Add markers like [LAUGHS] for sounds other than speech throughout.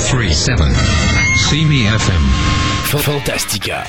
1037. See me FM. Fantastica.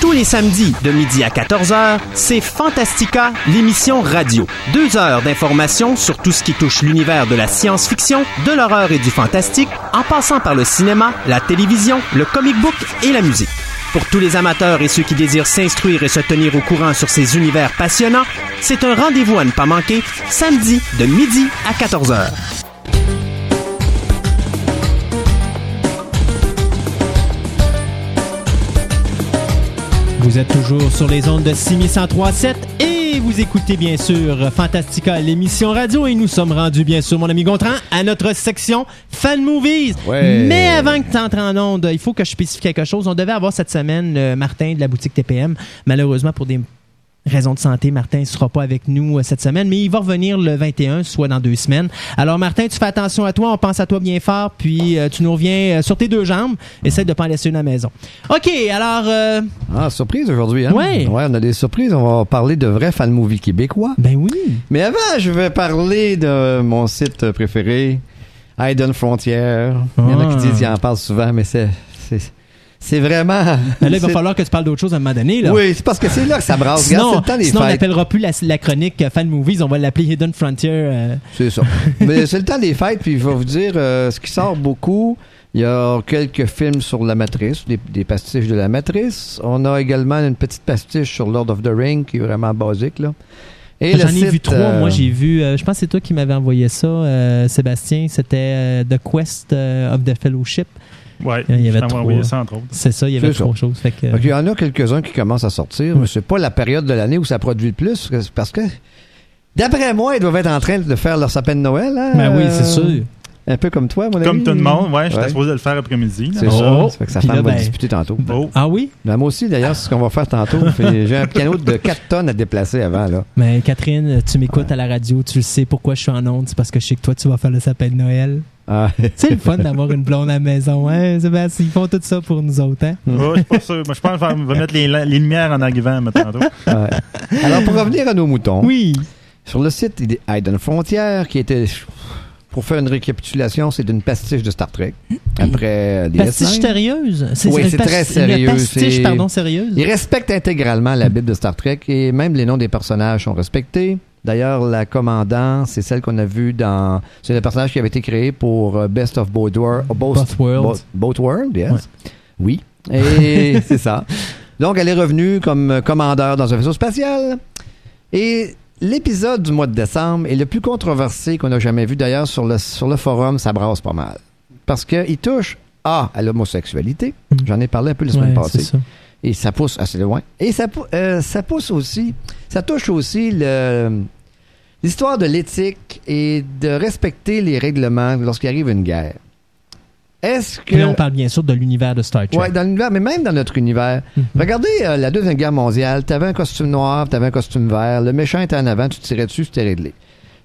Tous les samedis de midi à 14h, c'est Fantastica, l'émission radio. Deux heures d'informations sur tout ce qui touche l'univers de la science-fiction, de l'horreur et du fantastique, en passant par le cinéma, la télévision, le comic book et la musique. Pour tous les amateurs et ceux qui désirent s'instruire et se tenir au courant sur ces univers passionnants, c'est un rendez-vous à ne pas manquer, samedi de midi à 14h. Vous êtes toujours sur les ondes de 6137 et vous écoutez bien sûr Fantastica, l'émission radio et nous sommes rendus bien sûr, mon ami Gontran, à notre section Fan Movies. Ouais. Mais avant que tu entres en onde, il faut que je spécifie quelque chose. On devait avoir cette semaine le Martin de la boutique TPM. Malheureusement, pour des raisons de santé, Martin ne sera pas avec nous euh, cette semaine, mais il va revenir le 21, soit dans deux semaines. Alors Martin, tu fais attention à toi, on pense à toi bien fort, puis euh, tu nous reviens euh, sur tes deux jambes. Essaye de pas en laisser une à la maison. OK, alors... euh, Ah, surprise aujourd'hui, hein? Ouais. Ouais, on a des surprises. On va parler de vrais fan movies québécois. ben oui. Mais avant, je vais parler de mon site préféré, Hayden Frontier. Il y en a qui Ah. disent qu'ils en parlent souvent, mais c'est, c'est, vraiment. [LAUGHS] Mais là, il va falloir que tu parles d'autre chose à un moment donné. Là. Oui, c'est parce que c'est là que ça brasse. Regarde, Sinon, c'est le temps des sinon on n'appellera plus la, la chronique euh, Fan Movies, on va l'appeler Hidden Frontier. euh. C'est ça. [LAUGHS] Mais c'est le temps des fêtes, puis je vais vous dire euh, ce qui sort beaucoup. Il y a quelques films sur la matrice, des, des pastiches de la matrice. On a également une petite pastiche sur Lord of the Ring qui est vraiment basique. Là. Et J'en ai site, vu trois. euh, Moi, j'ai vu. euh, je pense que c'est toi qui m'avais envoyé ça, euh, Sébastien. C'était euh, The Quest euh, of the Fellowship. Ouais, Il y avait trois. ça, entre autres. C'est ça, il y avait ça. trois choses. Fait que, Donc, il y en a quelques-uns qui commencent à sortir, mais c'est pas la période de l'année où ça produit le plus, parce que, d'après moi, ils doivent être en train de faire leur sapin de Noël. Hein? ben oui, c'est Euh, sûr. Un peu comme toi, mon ami. Comme tout le monde, ouais, j'étais supposé le faire après-midi. C'est Oh. ça. Ça fait que sa Puis femme là, va ben- discuter tantôt. Oh. Ah oui? Ben, moi aussi, d'ailleurs, c'est ce qu'on va faire tantôt. [LAUGHS] J'ai un piano de 4 tonnes à déplacer avant, là. Mais Catherine, tu m'écoutes à la radio, tu le sais pourquoi je suis en onde, c'est parce que je sais que toi, tu vas faire le sapin de Noël. Ah. C'est le fun d'avoir une blonde à la maison, hein, Sébastien? Ils font tout ça pour nous autres, hein? Ouais, je suis pas sûr. Moi, je pense qu'on va mettre les, les lumières en arrivant mais tantôt. Ouais. Alors, pour revenir à nos moutons, Oui. sur le site Hayden Frontière, qui était, pour faire une récapitulation, c'est une pastiche de Star Trek. Après euh, DS9. Pastiche sérieuse? Oui, c'est pas- très une sérieux, pastiche, pardon, sérieuse? Il respecte intégralement la Bible de Star Trek et même les noms des personnages sont respectés. D'ailleurs, la commandant, c'est celle qu'on a vue dans. C'est le personnage qui avait été créé pour euh, Best of Both, Wor- Both, Both Worlds. Both, Both Worlds, yes. Ouais. Oui. Et [LAUGHS] c'est ça. Donc, elle est revenue comme euh, commandeur dans un vaisseau spatial. Et l'épisode du mois de décembre est le plus controversé qu'on a jamais vu. D'ailleurs, sur le, sur le forum, ça brasse pas mal. Parce qu'il touche A, à l'homosexualité. Mm. J'en ai parlé un peu la semaine Ouais, passée. Et ça pousse assez loin. Et ça, euh, ça pousse aussi, ça touche aussi le- l'histoire de l'éthique et de respecter les règlements lorsqu'il arrive une guerre. Est-ce que... Là, on parle bien sûr de l'univers de Star Trek. Ouais, dans l'univers, mais même dans notre univers. Mhm. Regardez euh, la Deuxième Guerre mondiale, t'avais un costume noir, t'avais un costume vert, le méchant était en avant, tu tirais dessus, c'était réglé.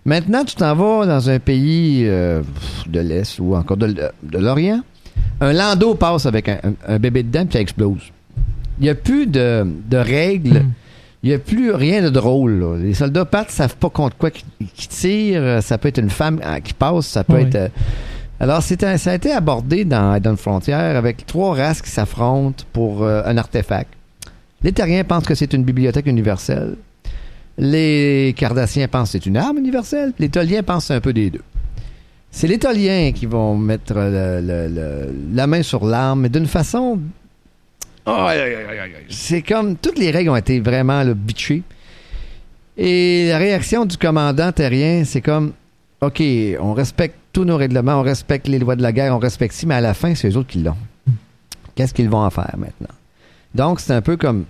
Maintenant, tu t'en vas dans un pays euh, de l'Est ou encore de, l'Orient. Un landau passe avec un, un- un bébé dedans, puis ça explose. Il n'y a plus de, de règles. Mhm. Il n'y a plus rien de drôle. là. Les soldats partent, savent pas contre quoi qui, tirent. Ça peut être une femme euh, qui passe, ça peut être... euh, alors, c'était- ça a été abordé dans Hidden Frontier avec trois races qui s'affrontent pour euh, un artefact. Les Terriens pensent que c'est une bibliothèque universelle. Les Cardassiens pensent que c'est une arme universelle. Les Toliens pensent que c'est un peu des deux. C'est les Toliens qui vont mettre le- le- le- la main sur l'arme, mais d'une façon... C'est comme... Toutes les règles ont été vraiment là, bitchées. Et la réaction du commandant terrien, c'est comme... OK, on respecte tous nos règlements, on respecte les lois de la guerre, on respecte ci, mais à la fin, c'est eux autres qui l'ont. Qu'est-ce qu'ils vont en faire maintenant? Donc, c'est un peu comme.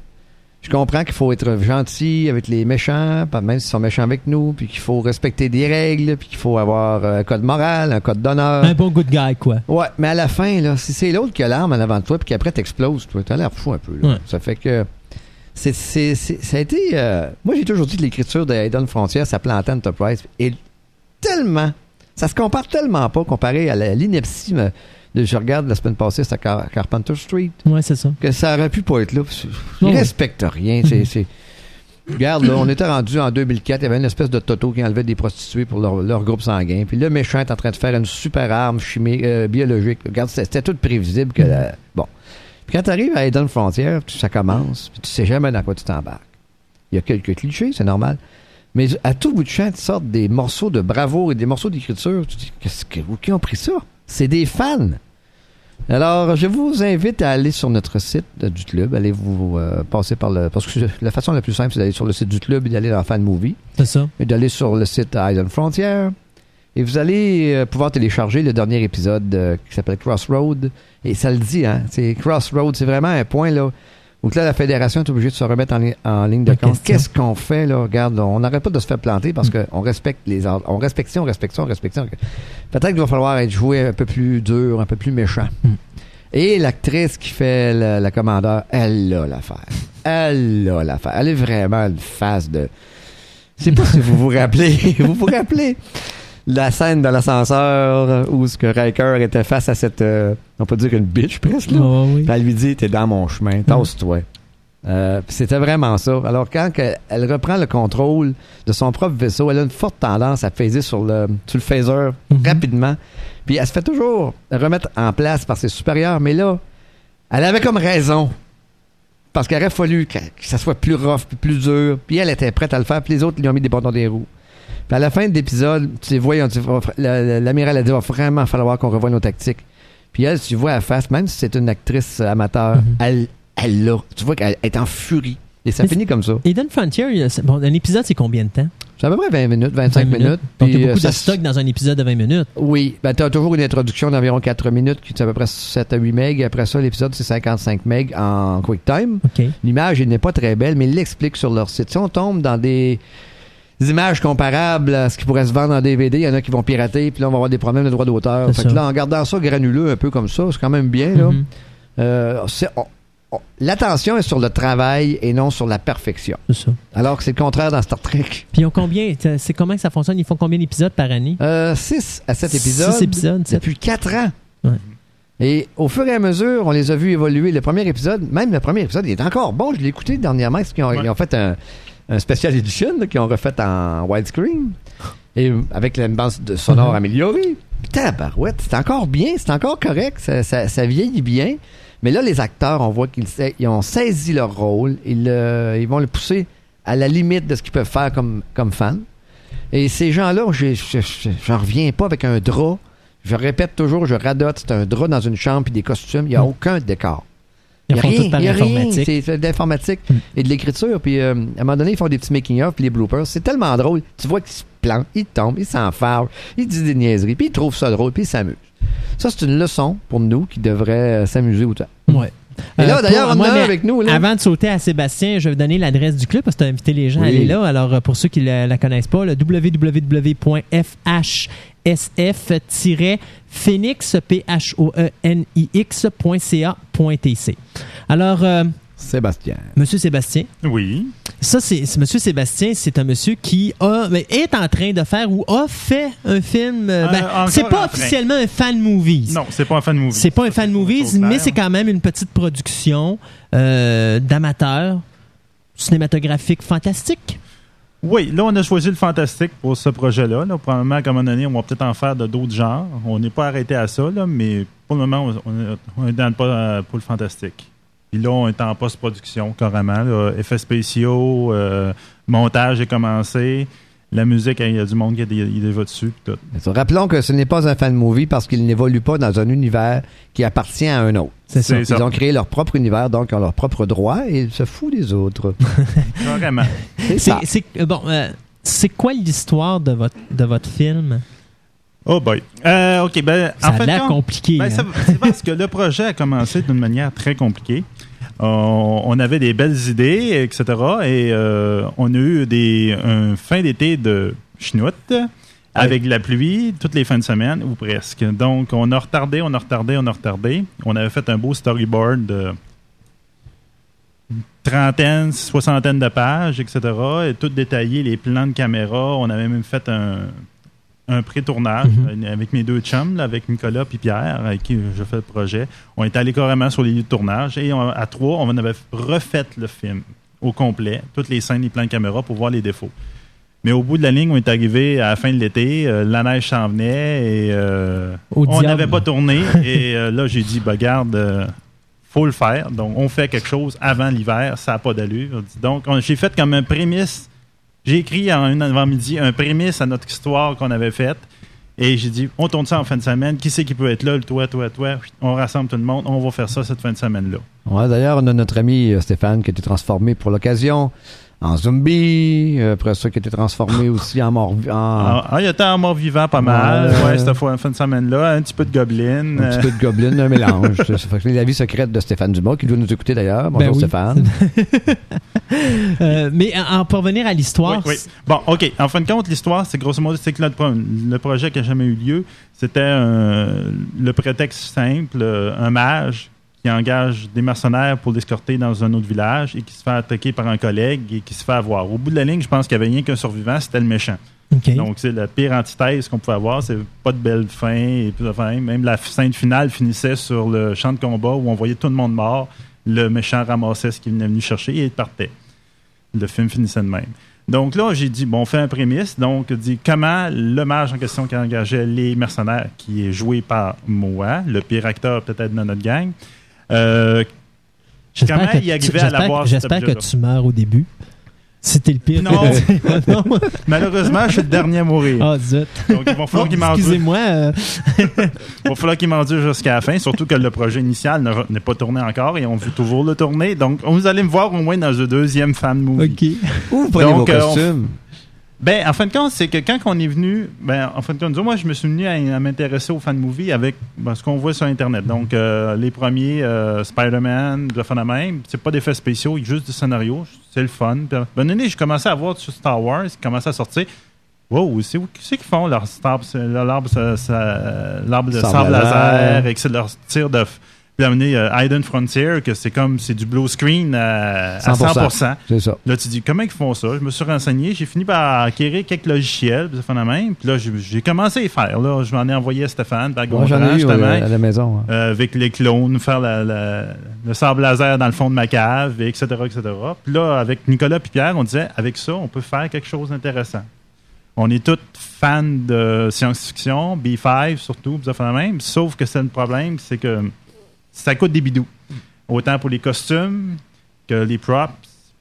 Je comprends qu'il faut être gentil avec les méchants, pas même s'ils sont méchants avec nous, puis qu'il faut respecter des règles, puis qu'il faut avoir un code moral, un code d'honneur. Un bon good guy, quoi. Ouais, mais à la fin, là, si c'est l'autre qui a l'arme en avant de toi, puis qu'après t'exploses, toi, t'as l'air fou un peu. Là. Ouais. Ça fait que. C'est, c'est, c'est- ça a été. euh, moi, j'ai toujours dit que l'écriture de Hayden Frontier, sa plante Enterprise, est tellement. Ça se compare tellement pas comparé à l'ineptie euh. Je regarde la semaine passée, c'était à Car- Carpenter Street, Ouais, c'est ça. que ça aurait pu pas être là. Il Ouais, ouais. respecte rien. C'est, c'est- Regarde, là, on était rendu en 2004, il y avait une espèce de toto qui enlevait des prostituées pour leur, leur groupe sanguin. Puis le méchant est en train de faire une super arme chimique, euh, biologique. Regarde, c'était, tout prévisible que la- Bon. Puis quand tu arrives à Eden Frontier, ça commence, puis tu sais jamais dans quoi tu t'embarques. Il y a quelques clichés, c'est normal. Mais à tout bout de champ, tu sortent des morceaux de bravoure et des morceaux d'écriture. Tu te dis, qu'est-ce que, qui ont pris ça? C'est des fans. Alors, je vous invite à aller sur notre site euh, du club. Allez vous euh, passer par le. Parce que la façon la plus simple, c'est d'aller sur le site du club et d'aller dans Fan Movie. C'est ça. Et d'aller sur le site Island Frontier. Et vous allez euh, pouvoir télécharger le dernier épisode qui s'appelle Crossroad. Et ça le dit, hein. C'est Crossroad. C'est vraiment un point, là. Que là, la fédération est obligée de se remettre en, li- en ligne de compte. Qu'est-ce qu'on fait, là? Regarde, on n'arrête pas de se faire planter parce qu'on respecte les ordres. On respecte ça, on respecte ça, on respecte ça. Peut-être qu'il va falloir être joué un peu plus dur, un peu plus méchant. Mm. Et l'actrice qui fait la, la commandeur, elle a l'affaire. Elle a l'affaire. Elle est vraiment une face de. Je sais pas si vous vous rappelez. [LAUGHS] vous vous rappelez? La scène dans l'ascenseur où ce que Riker était face à cette. euh, on peut dire une bitch presque, là. Oh, oui. Puis elle lui dit T'es dans mon chemin, tasse-toi. Euh, puis C'était vraiment ça. Alors, quand elle reprend le contrôle de son propre vaisseau, elle a une forte tendance à phaser sur le, sur le phaser rapidement. Puis elle se fait toujours remettre en place par ses supérieurs. Mais là, elle avait comme raison. Parce qu'il aurait fallu que, que ça soit plus rough, plus dur. Puis elle était prête à le faire. Puis les autres lui ont mis des bâtons des roues. Puis à la fin de l'épisode, tu vois, l'amiral a dit, va vraiment falloir qu'on revoie nos tactiques. Puis elle, tu vois à face, même si c'est une actrice amateur, Mhm. elle, elle l'a. Tu vois qu'elle est en furie. Et ça Mais finit comme ça. Eden Frontier, bon, un épisode, c'est combien de temps? C'est à peu près 20 minutes, 25 20 minutes. Donc, il y Puis, a beaucoup euh, ça de stock dans un épisode de 20 minutes. Oui, ben, tu as toujours une introduction d'environ 4 minutes qui est à peu près 7 à 8 MB. Après ça, l'épisode, c'est 55 MB en QuickTime. OK. L'image, elle n'est pas très belle, mais ils l'expliquent sur leur site. Si on tombe dans des, des images comparables à ce qui pourrait se vendre en DVD, il y en a qui vont pirater, puis là, on va avoir des problèmes de droit d'auteur. C'est Fait que là, en gardant ça granuleux un peu comme ça, c'est quand même bien, là. Mhm. Euh, c'est- on- on- L'attention est sur le travail et non sur la perfection. C'est ça. Alors que c'est le contraire dans Star Trek. [LAUGHS] Puis ils ont combien? C'est comment que ça fonctionne? Ils font combien d'épisodes par année? 6 à 7 épisodes. Six épisodes, sept. Depuis 4 ans. Ouais. Et au fur et à mesure, on les a vus évoluer. Le premier épisode, même le premier épisode, il est encore bon. Je l'ai écouté dernièrement. Parce qu'ils ont, Ouais. ils ont fait un, un special edition qu'ils ont refait en widescreen. Et avec la bande de sonore Mhm. améliorée. Tabarouette, c'est encore bien, c'est encore correct, ça, ça- ça vieillit bien. Mais là, les acteurs, on voit qu'ils ils ont saisi leur rôle. Ils, euh, ils vont le pousser à la limite de ce qu'ils peuvent faire comme, comme fans. Et ces gens-là, j'en reviens pas avec un drap. Je répète toujours, je radote, c'est un drap dans une chambre puis des costumes. Il n'y a Mm. aucun décor. Ils Il font tout par y a informatique. C'est de l'informatique Mm. et de l'écriture. Puis euh, à un moment donné, ils font des petits making-of puis les bloopers. C'est tellement drôle. Tu vois qu'ils se plantent, ils tombent, ils s'enfargent, ils disent des niaiseries, puis ils trouvent ça drôle, puis ils s'amusent. Ça, c'est une leçon pour nous qui devraient euh, s'amuser autant. Ouais. Et là, Euh, d'ailleurs, pour- on mais avec nous. Là. Avant de sauter à Sébastien, je vais donner l'adresse du club parce que tu as invité les gens à aller là. Alors, pour ceux qui ne la, la connaissent pas, le www.fhsf-phoenix, E P-H-O-E-N-I-X.ca.tc. Alors, euh, Sébastien. Monsieur Sébastien, Oui. ça, c'est c'est- Monsieur Sébastien, c'est un monsieur qui a, mais est en train de faire ou a fait un film. euh, Euh, ben, encore c'est pas train. officiellement un fan movie. Non, c'est pas un fan movie. C'est pas un fan movie, mais c'est quand même une petite production euh, d'amateurs cinématographique fantastique. Oui, là, on a choisi le fantastique pour ce projet-là. Là. Probablement qu'à un moment donné, on va peut-être en faire de d'autres genres. On n'est pas arrêté à ça, mais pour le moment, on- est- dans le pas euh, pour le fantastique. Puis là, on est en post-production, carrément. Effets spéciaux, euh, montage est commencé. La musique, il y a du monde qui il est dessus. tout. Rappelons que ce n'est pas un fan movie parce qu'il n'évolue pas dans un univers qui appartient à un autre. C'est ça. Ils ça. ont créé leur propre univers, donc ils ont leurs propres droits et ils se foutent des autres. [LAUGHS] Carrément. C'est ça. C'est c'est- bon. euh, c'est quoi l'histoire de votre de votre film? Oh boy. Euh, OK, ben, Ça en fait, a l'air compliqué. Ben, hein. ça- c'est parce que le projet a commencé d'une manière très compliquée. On, on avait des belles idées, etc. Et euh, on a eu des, un fin d'été de chenoute avec la pluie toutes les fins de semaine, ou presque. Donc, on a retardé, on a retardé, on a retardé. On avait fait un beau storyboard de trentaine, soixantaine de pages, etc. Et tout détaillé, les plans de caméra. On avait même fait un, un pré-tournage euh, avec mes deux chums, là, avec Nicolas et Pierre, avec qui je fais le projet. On est allé carrément sur les lieux de tournage et on- à trois, on avait refait le film au complet, toutes les scènes, les plans de caméra pour voir les défauts. Mais au bout de la ligne, on est arrivé à la fin de l'été, euh, la neige s'en venait et euh, on n'avait pas tourné. [LAUGHS] et euh, là, j'ai dit, bah, garde, faut le faire. Donc, on fait quelque chose avant l'hiver, ça n'a pas d'allure. Donc, on- j'ai fait comme un prémisse. J'ai écrit en avant-midi un prémisse à notre histoire qu'on avait faite. Et j'ai dit, on tourne ça en fin de semaine. Qui c'est qui peut être là? Toi, toi, toi. On rassemble tout le monde. On va faire ça cette fin de semaine-là. Ouais, D'ailleurs, on a notre ami euh, Stéphane qui a été transformé pour l'occasion en zombie. euh, Après ça, qui a été transformé [LAUGHS] aussi en mort. En, Ah, ah, il était en mort vivant pas mal. Ouais. Ouais, cette fois, fin de semaine-là. Un petit peu de goblin. Un petit peu de goblin, un mélange. Ça fait que c'est la vie secrète de Stéphane Dumas, qui doit nous écouter d'ailleurs. Bonjour Ben oui. Stéphane. [LAUGHS] Euh, mais en, en- pour revenir à l'histoire, Oui, oui. Bon, OK. En fin de compte, l'histoire, c'est grosso modo, c'est que le, pro- le projet qui n'a jamais eu lieu, c'était le prétexte simple, euh, un mage qui engage des mercenaires pour l'escorter dans un autre village et qui se fait attaquer par un collègue et qui se fait avoir. Au bout de la ligne, je pense qu'il n'y avait rien qu'un survivant, c'était le méchant. Donc, c'est la pire antithèse qu'on pouvait avoir. C'est pas de belle fin et plus de fin. Même la scène finale finissait sur le champ de combat où on voyait tout le monde mort. Le méchant ramassait ce qu'il venait venu chercher et il partait. Le film finissait de même. Donc là, j'ai dit, bon, on fait un prémisse. Donc, dit comment le mage en question qui engageait les mercenaires, qui est joué par moi, le pire acteur peut-être de notre gang, euh, J'espère comment que il tu- à l'avoir, J'espère que tu meurs au début. C'était le pire. Non. [LAUGHS] [LAUGHS] malheureusement, je suis le dernier à mourir. Ah, zut. Donc, il va falloir qu'il m'en dure. Excusez-moi. euh, [LAUGHS] Il va falloir qu'il m'endure jusqu'à la fin, surtout que le projet initial ne- n'est pas tourné encore et on veut toujours le tourner. Donc, vous allez me voir au moins dans le deuxième fan movie. OK. Où vous prenez Donc, vos euh, on- costumes? Ben, en fin de compte, c'est que quand on est venu, ben, en fin de compte, disons, moi, je me suis venu à, à m'intéresser aux fan movies avec ben, ce qu'on voit sur Internet. Donc, euh, les premiers, euh, Spider-Man, de même, c'est pas d'effets spéciaux, juste du scénario, c'est le fun. Puis, ben, donné, j'ai commencé à voir sur Star Wars, qui commençait à sortir. Wow, c'est où c'est qu'ils font leur star- c'est- leur arbre, ça- ça- l'arbre de Sable laser. et que c'est leur tir de. Puis amener euh, Hidden Frontier, que c'est comme c'est du blue screen à, à 100%. 100%. C'est ça. Là, tu dis, comment ils font ça? Je me suis renseigné, j'ai fini par acquérir quelques logiciels, puis ça fait la même. Puis là, j'ai commencé à y faire. Là, je m'en ai envoyé à Stéphane, par Moi, j'en ai eu justement, euh, à la maison. hein. euh, avec les clones, faire la- la- le sable laser dans le fond de ma cave, et etc., etc. Puis là, avec Nicolas et Pierre, on disait, avec ça, on peut faire quelque chose d'intéressant. On est tous fans de science-fiction, B5 surtout, puis ça fait la même. Sauf que c'est le problème, c'est que ça coûte des bidous. Autant pour les costumes que les props,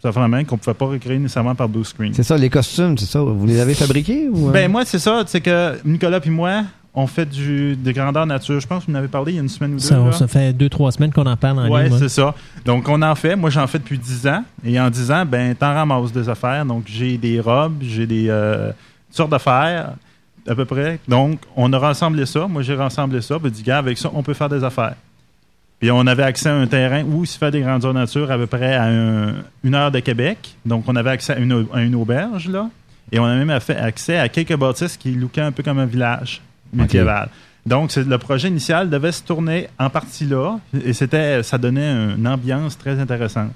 ça fait même qu'on ne pouvait pas recréer nécessairement par blue screen. C'est ça, les costumes, c'est ça. Vous les avez fabriqués ou? euh? Ben moi, c'est ça, c'est que Nicolas et moi, on fait du, de grandeur nature. Je pense que vous en avez parlé il y a une semaine ou deux. Ça, là. ça fait deux, trois semaines qu'on en parle en Ouais, ligne. moi. c'est ça. Donc, on en fait. Moi, j'en fais depuis 10 ans. Et en 10 ans, ben, t'en ramasses des affaires. Donc, j'ai des robes, j'ai des euh, toutes sortes d'affaires, à peu près. Donc, on a rassemblé ça. Moi, j'ai rassemblé ça. Puis, dit, gars, avec ça, on peut faire des affaires. Puis, on avait accès à un terrain où il se fait des grandeurs nature à peu près à un- une heure de Québec. Donc, on avait accès à une, au- à une auberge, là. Et on a même fait accès à quelques bâtisses qui lookaient un peu comme un village médiéval. Donc, le projet initial devait se tourner en partie là, et c'était, ça donnait une ambiance très intéressante.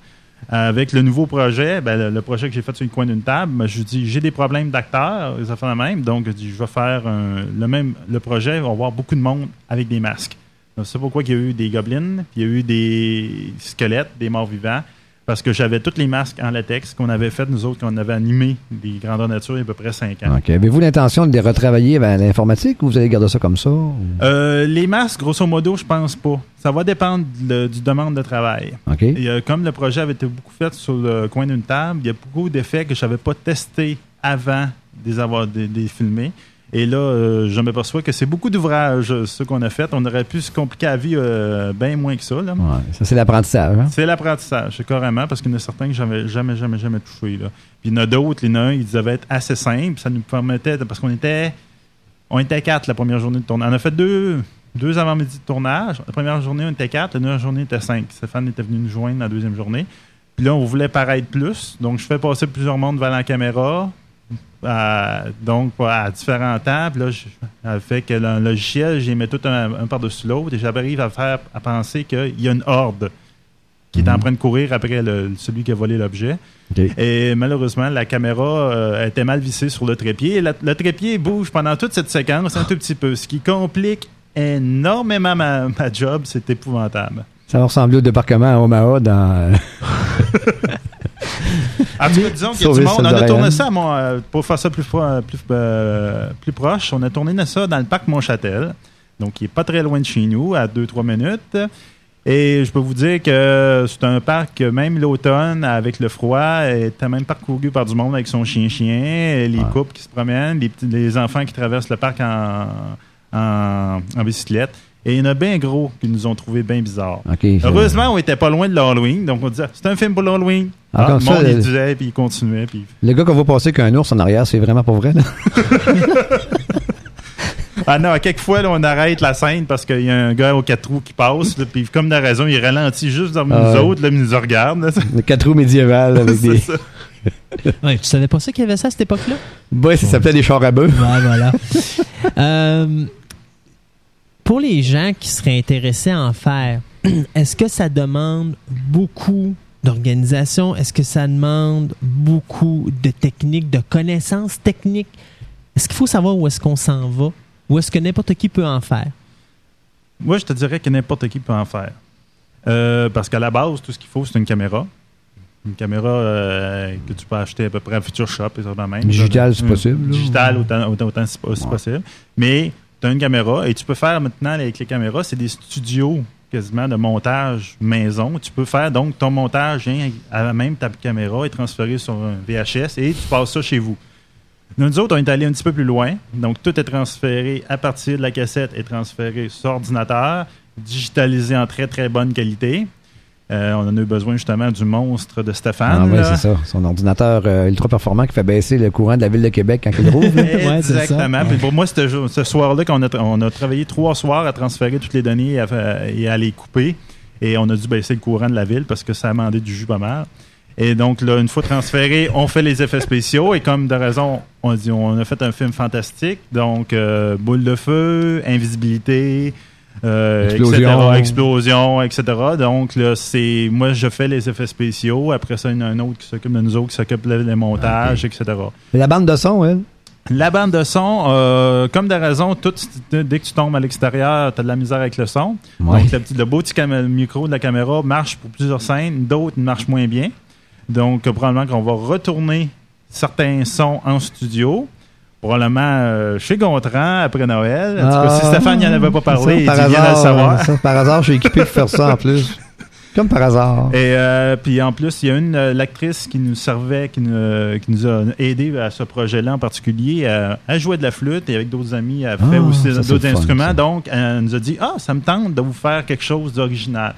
Avec le nouveau projet, ben, le, le projet que j'ai fait sur le coin d'une table, ben, je dis j'ai des problèmes d'acteurs, ça fait la même, donc je dis je vais faire un- le même le projet, on va avoir beaucoup de monde avec des masques. Donc, C'est pourquoi il y a eu des gobelins, puis il y a eu des squelettes, des morts vivants, parce que j'avais tous les masques en latex qu'on avait fait, nous autres, qu'on avait animé des grandeurs nature il y a à peu près 5 ans. OK. Avez-vous l'intention de les retravailler à l'informatique ou vous allez garder ça comme ça? ou- Euh, les masques, grosso modo, je pense pas. Ça va dépendre de- du demande de travail. OK. Et, euh, comme le projet avait été beaucoup fait sur le coin d'une table, il y a beaucoup d'effets que je n'avais pas testés avant de les avoir des, des filmés. Et là, euh, je m'aperçois que c'est beaucoup d'ouvrages, euh, ce qu'on a fait. On aurait pu se compliquer la vie euh, bien moins que ça. là. Ouais, ça, c'est l'apprentissage. Hein? C'est l'apprentissage, c'est carrément, parce qu'il y en a certains que j'avais jamais, jamais, jamais touché. Là. Puis il y en a d'autres, il y en a un, ils devaient être assez simples. Ça nous permettait, parce qu'on était, on était quatre la première journée de tournage. On a fait deux, deux avant-midi de tournage. La première journée, on était quatre. La deuxième journée, on était cinq. Stéphane était venu nous joindre la deuxième journée. Puis là, on voulait paraître plus. Donc, je fais passer plusieurs mondes devant la caméra. À- donc, à différents temps. Puis là, je, fait que le logiciel, j'y mets tout un, un par-dessus l'autre. Et j'arrive à faire à penser qu'il y a une horde qui est en train de courir après le- celui qui a volé l'objet. Et malheureusement, la caméra euh, était mal vissée sur le trépied. Et la- le trépied bouge pendant toute cette séquence un tout petit peu, ce qui complique énormément ma, ma job. C'est épouvantable. Ça va ressembler au débarquement à Omaha dans. [LAUGHS] En tout cas, disons qu'il y a du monde. On a tourné ça, à mon- euh, pour faire ça plus, pro- plus, euh, plus proche, on a tourné ça dans le parc Montchâtel. Donc, il est pas très loin de chez nous, à 2-3 minutes. Et je peux vous dire que c'est un parc, même l'automne, avec le froid, est même parcouru par du monde avec son chien-chien, les Ah. couples qui se promènent, les, petits- les enfants qui traversent le parc en, en, en bicyclette. Et il y en a bien gros qui nous ont trouvé bien bizarres. Heureusement, on était pas loin de l'Halloween, donc on disait c'est un film pour l'Halloween. Ah, Ah, le ça, monde, il disait, puis il continuait. Puis... Le gars qu'on voit passer qu'un ours en arrière, c'est vraiment pas vrai, là? [LAUGHS] Ah non, à quelques fois, là, on arrête la scène parce qu'il y a un gars aux quatre roues qui passe, là, puis comme de raison, il ralentit juste devant Ah nous autres, là, il nous regarde. là. Le quatre roues médiéval avec [LAUGHS] C'est des. ça. [LAUGHS] Ouais, tu savais pas ça qu'il y avait ça à cette époque-là? Ouais, ça s'appelait des chars à bœufs. Ouais, voilà. Euh, pour les gens qui seraient intéressés à en faire, [CLEARS THROAT] est-ce que ça demande beaucoup d'organisation? Est-ce que ça demande beaucoup de techniques, de connaissances techniques? Est-ce qu'il faut savoir où est-ce qu'on s'en va? Ou est-ce que n'importe qui peut en faire? Moi, je te dirais que n'importe qui peut en faire. Euh, parce qu'à la base, tout ce qu'il faut, c'est une caméra. Une caméra euh, que tu peux acheter à peu près à Future Shop et ça même. Digital, c'est Hum, possible. Digital, autant, autant, autant Ouais. possible. Mais tu as une caméra et tu peux faire maintenant avec les caméras, c'est des studios quasiment de montage maison. Tu peux faire donc ton montage hein, à même ta caméra et transférer sur un VHS et tu passes ça chez vous. Nous autres, on est allé un petit peu plus loin. Donc, tout est transféré à partir de la cassette et transféré sur ordinateur, digitalisé en très, très bonne qualité. Euh, on en a eu besoin justement du monstre de Stéphane. Ah, là. c'est ça. Son ordinateur euh, ultra performant qui fait baisser le courant de la ville de Québec quand il rouvre. [LAUGHS] Ouais. Exactement. Puis pour moi, ce, soir-là, qu'on a, on a travaillé trois soirs à transférer toutes les données et à, et à les couper. Et on a dû baisser le courant de la ville parce que ça a demandé du jus pas mal. Et donc, là, une fois transféré, on fait les effets spéciaux. Et comme de raison, on dit on a fait un film fantastique. Donc, euh, boule de feu, invisibilité, euh, Explosion. etc., explosion, etc. Donc, là, c'est moi, je fais les effets spéciaux. Après ça, il y en a un autre qui s'occupe de nous autres, qui s'occupe des montages, etc. La bande de son, elle? La bande de son, euh, comme de raison, tout, dès que tu tombes à l'extérieur, tu as de la misère avec le son. Ouais. Donc, le, petit- le beau petit micro de la caméra marche pour plusieurs scènes, d'autres marchent moins bien. Donc, euh, probablement qu'on va retourner certains sons en studio. Probablement euh, chez Gontran après Noël. En tout cas, si Ah. Stéphane n'y en avait pas parlé, Ça, il vient de le savoir. ça, par hasard, je suis équipé pour faire ça en plus. [LAUGHS] Comme par hasard. Et euh, puis en plus, il y a une euh, l'actrice qui nous servait, qui nous, qui nous a aidé à ce projet-là en particulier. elle jouait de la flûte et avec d'autres amis, elle fait Ah, aussi d'autres fun, instruments. Donc, elle nous a dit Ah, ça me tente de vous faire quelque chose d'original.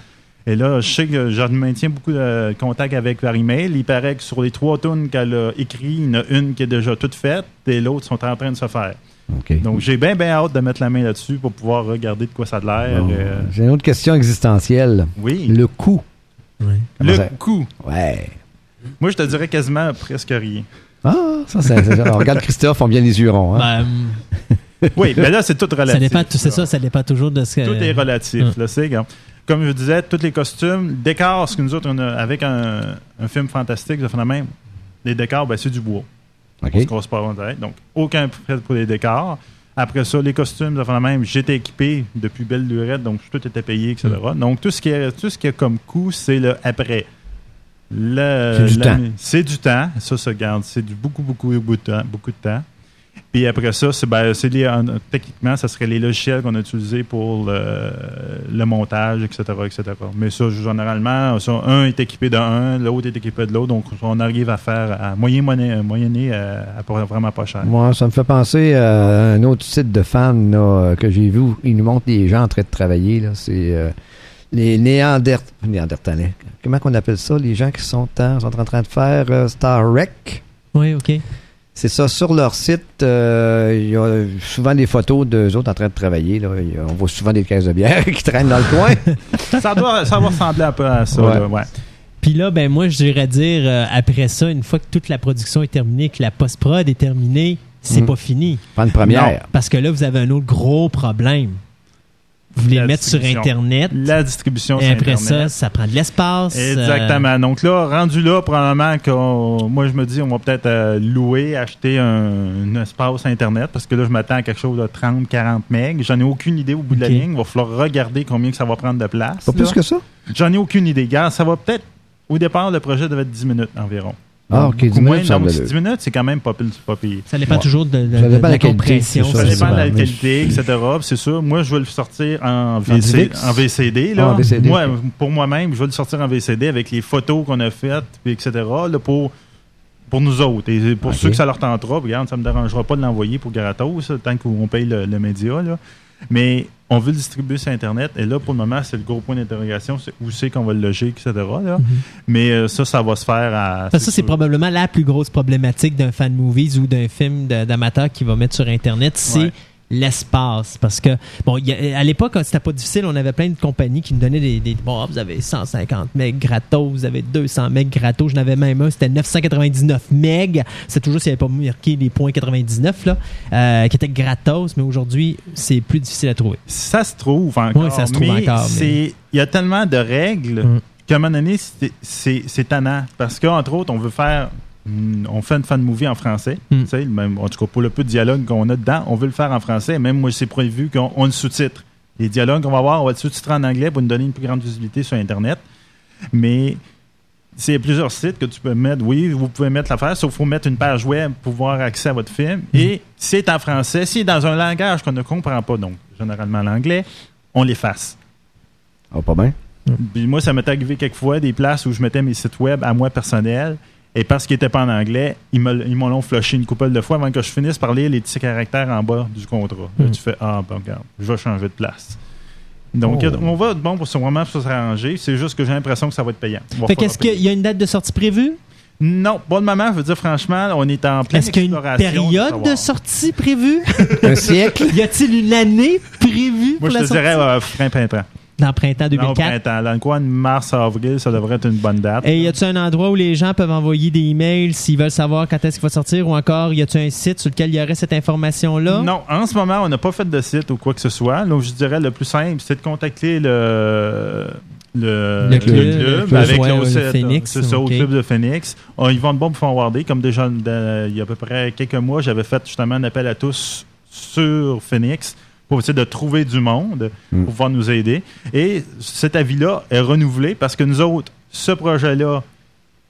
Et là, je sais que je maintiens beaucoup de contact avec par email. Il paraît que sur les trois tunes qu'elle a écrites, il y en a une qui est déjà toute faite et l'autre sont en train de se faire. Donc, j'ai bien, bien hâte de mettre la main là-dessus pour pouvoir regarder de quoi ça a l'air. Bon. Euh, J'ai une autre question existentielle. oui. Le coût. Le ça- coût. Ouais. Moi, je te dirais quasiment presque rien. Ah, ça, c'est. alors, regarde Christophe, on vient les hurons. Hein? Ben, Oui, mais là, c'est tout relatif. ça dépend, c'est ça, ça dépend toujours de ce que. Tout est relatif. Hum. Là, c'est. Comme je disais, tous les costumes, le décor, ce que nous autres, on a, avec un, un film fantastique, la même. Les décors, ben, c'est du bois. OK. On se pas tête. Donc, aucun frais pour les décors. Après ça, les costumes, ça fait la même. J'étais équipé depuis belle lurette, donc tout était payé, etc. Mm. Donc, tout ce qui est, tout ce qui est comme coût, c'est le après. Le- C'est du temps. C'est du temps. Ça, ça garde. C'est du beaucoup, beaucoup, beaucoup de temps. Beaucoup de temps. Puis après ça, c'est, ben, c'est les- en- techniquement, ça serait les logiciels qu'on a utilisés pour le, le montage, etc., etc. Mais ça, généralement, ça, un est équipé d'un, l'autre est équipé de l'autre. Donc, on arrive à faire à moyen monnaie, moyenner euh, à, pas- vraiment pas cher. Moi, ça me fait penser à un autre site de fans là, que j'ai vu. où Ils nous montrent des gens en train de travailler. là. C'est euh, les Néandert... Néandertalais. Comment qu'on appelle ça? Les gens qui sont, en- sont en train de faire euh, Star Trek? Oui, OK. C'est ça, sur leur site, euh, il y a souvent des photos d'eux autres en train de travailler. Là. A- on voit souvent des caisses de bière [LAUGHS] qui traînent dans le coin. [LAUGHS] ça, doit, ça va ressembler un peu à ça. Ouais. là, ouais. Puis là, ben moi, je dirais dire, euh, après ça, une fois que toute la production est terminée, que la post-prod est terminée, c'est Mhm. pas fini. Pas une première. Parce que là, vous avez un autre gros problème. Vous voulez mettre sur. Internet. La distribution Et sur après Internet. ça, ça prend de l'espace. euh, Exactement. Donc là, rendu là, probablement qu'on. Moi, je me dis, on va peut-être euh, louer, acheter un, un espace Internet parce que là, je m'attends à quelque chose de 30, 40 MB. J'en ai aucune idée au bout de la ligne. Il va falloir regarder combien que ça va prendre de place. Pas plus que ça? J'en ai aucune idée. Gars, ça va peut-être. Au départ, le projet devait être 10 minutes environ. Ah, Donc, ok, 10 beaucoup minutes, me- 10 minutes, c'est quand même pas pire. Pas pire. Ça dépend Ouais. toujours de, de- Ça de dépend de la compression. c'est Ça ça, dépend de la qualité, etc. C'est sûr. Moi, je vais le sortir en, VC, en VCD. Ah, Là. en VCD, Moi, pour moi-même, je vais le sortir en VCD avec les photos qu'on a faites, puis etc. Là, pour, pour nous autres. Et pour ceux que ça leur tentera, regarde, ça me dérangera pas de l'envoyer pour Garatos, tant qu'on paye le, le média. Là. Mais on veut le distribuer sur Internet. Et là, pour le moment, c'est le gros point d'interrogation. C'est où c'est qu'on va le loger, etc. Là. Mais euh, ça, ça va se faire à. Ça, c'est probablement la plus grosse problématique d'un fan movies ou d'un film d'amateur qui va mettre sur Internet, c'est Ouais. L'espace. Parce que, bon, a- à l'époque, quand c'était pas difficile, on avait plein de compagnies qui nous donnaient des. des- bon, vous avez 150 MB gratos, vous avez 200 MB gratos. J'en avais même un, c'était 999 MB. C'est toujours s'il n'y avait pas marqué les points 99, là, euh, qui était gratos, mais aujourd'hui, c'est plus difficile à trouver. Ça se trouve encore. Oui, ça se trouve mais encore, mais- c'est- Il y a tellement de règles Mm. qu'à un moment donné, c'est tannant. Parce qu'entre autres, on veut faire. Mm, On fait une fan movie en français. Mm. Même, en tout cas, pour le peu de dialogue qu'on a dedans, on veut le faire en français. Même moi, c'est prévu qu'on on le sous-titre. Les dialogues qu'on va avoir, on va le sous-titrer en anglais pour nous donner une plus grande visibilité sur Internet. Mais c'est plusieurs sites que tu peux mettre. Oui, vous pouvez mettre l'affaire, sauf qu'il faut mettre une page web pour avoir accès à votre film. Et c'est en français. Si c'est dans un langage qu'on ne comprend pas, donc généralement l'anglais, on l'efface. Oh, pas bien? Puis moi, ça m'est arrivé quelquefois des places où je mettais mes sites web à moi personnels. Et parce qu'ils n'étaient pas en anglais, ils m'ont l'ont flushé une couple de fois avant que je finisse par lire les petits caractères en bas du contrat. Là, Hmm. tu fais Ah, ben regarde, je vais changer de place. Donc, Oh. on va, bon, pour ce moment, pour s'arranger. C'est juste que j'ai l'impression que ça va être payant. Va Fait qu'est-ce qu'il y a une date de sortie prévue? Non, pas de moment. Je veux dire, franchement, on est en pleine Est-ce qu'il y a une période de savoir. sortie prévue? [LAUGHS] Un siècle? y a-t-il une année prévue pour Moi, je la te sortie? dirais euh, fin printemps. Dans printemps Non, 2004. printemps. Dans quoi, mars, avril, ça devrait être une bonne date. Et y a-tu un endroit où les gens peuvent envoyer des emails s'ils veulent savoir quand est-ce qu'il va sortir ou encore y a-tu un site sur lequel il y aurait cette information-là? Non, en ce moment, on n'a pas fait de site ou quoi que ce soit. Donc, je dirais le plus simple, c'est de contacter le. Le, Le club, le club, avec ouais, le le Phoenix, C'est ça, au club de Phoenix. Ah, ils vont de bon forwarder. Comme déjà, de- il y a à peu près quelques mois, j'avais fait justement un appel à tous sur Phoenix pour essayer de trouver du monde Mm. pour pouvoir nous aider. Et cet avis-là est renouvelé parce que nous autres, ce projet-là,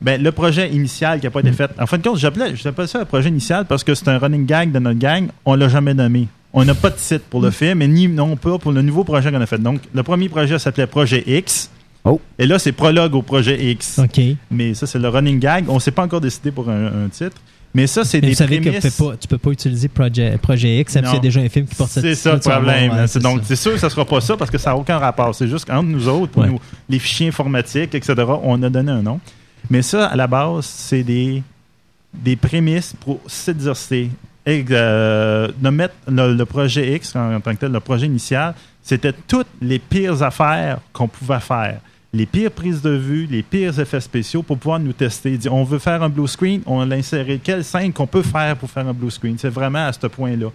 ben, le projet initial qui n'a pas été fait. En fin de compte, j'appelais, j'appelle ça un projet initial parce que c'est un running gag de notre gang. On l'a jamais nommé. On n'a pas de site pour le film, et ni non pas pour le nouveau projet qu'on a fait. Donc, le premier projet s'appelait Projet X. Oh. Et là, c'est prologue au projet X. OK. Mais ça, c'est le running gag. On ne s'est pas encore décidé pour un, un titre. Mais ça, c'est des vous savez que prémices. tu peux pas, tu peux pas utiliser Projet, Projet X, même Non. s'il y a déjà un film qui porte ce C'est ça le problème. voir, ouais, C'est donc, c'est sûr que ça sera pas ça parce que ça n'a aucun rapport. C'est juste qu'entre nous autres, pour Ouais. nous, les fichiers informatiques, etc., on a donné un nom. Mais ça, à la base, c'est des, des prémices pour s'exercer. Et, euh, de mettre le, le projet X en, en tant que tel, le projet initial, c'était toutes les pires affaires qu'on pouvait faire. Les pires prises de vue, les pires effets spéciaux pour pouvoir nous tester. Dire, on veut faire un blue screen, on l'a inséré. Quelle scène qu'on peut faire pour faire un blue screen? C'est vraiment à ce point-là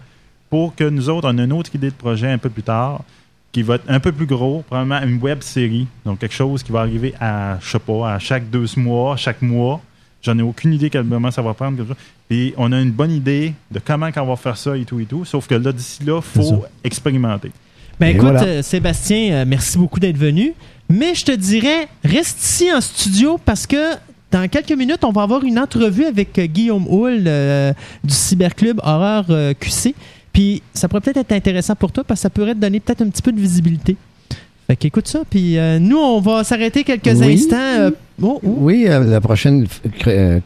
pour que nous autres, on ait une autre idée de projet un peu plus tard, qui va être un peu plus gros, probablement une web série. Donc, quelque chose qui va arriver à, je sais pas, à chaque deux mois, chaque mois. J'en ai aucune idée quel moment ça va prendre. Et on a une bonne idée de comment on va faire ça et tout et tout. Sauf que là, d'ici là, il faut expérimenter. Ben Et écoute, voilà. euh, Sébastien, euh, merci beaucoup d'être venu. Mais je te dirais, reste ici en studio parce que dans quelques minutes, on va avoir une entrevue avec euh, Guillaume Houle euh, du Cyberclub Horreur QC. Puis ça pourrait peut-être être intéressant pour toi parce que ça pourrait te donner peut-être un petit peu de visibilité. Fait qu'écoute ça. Puis nous, on va s'arrêter quelques Oui. instants. oh, oh, Oui, la prochaine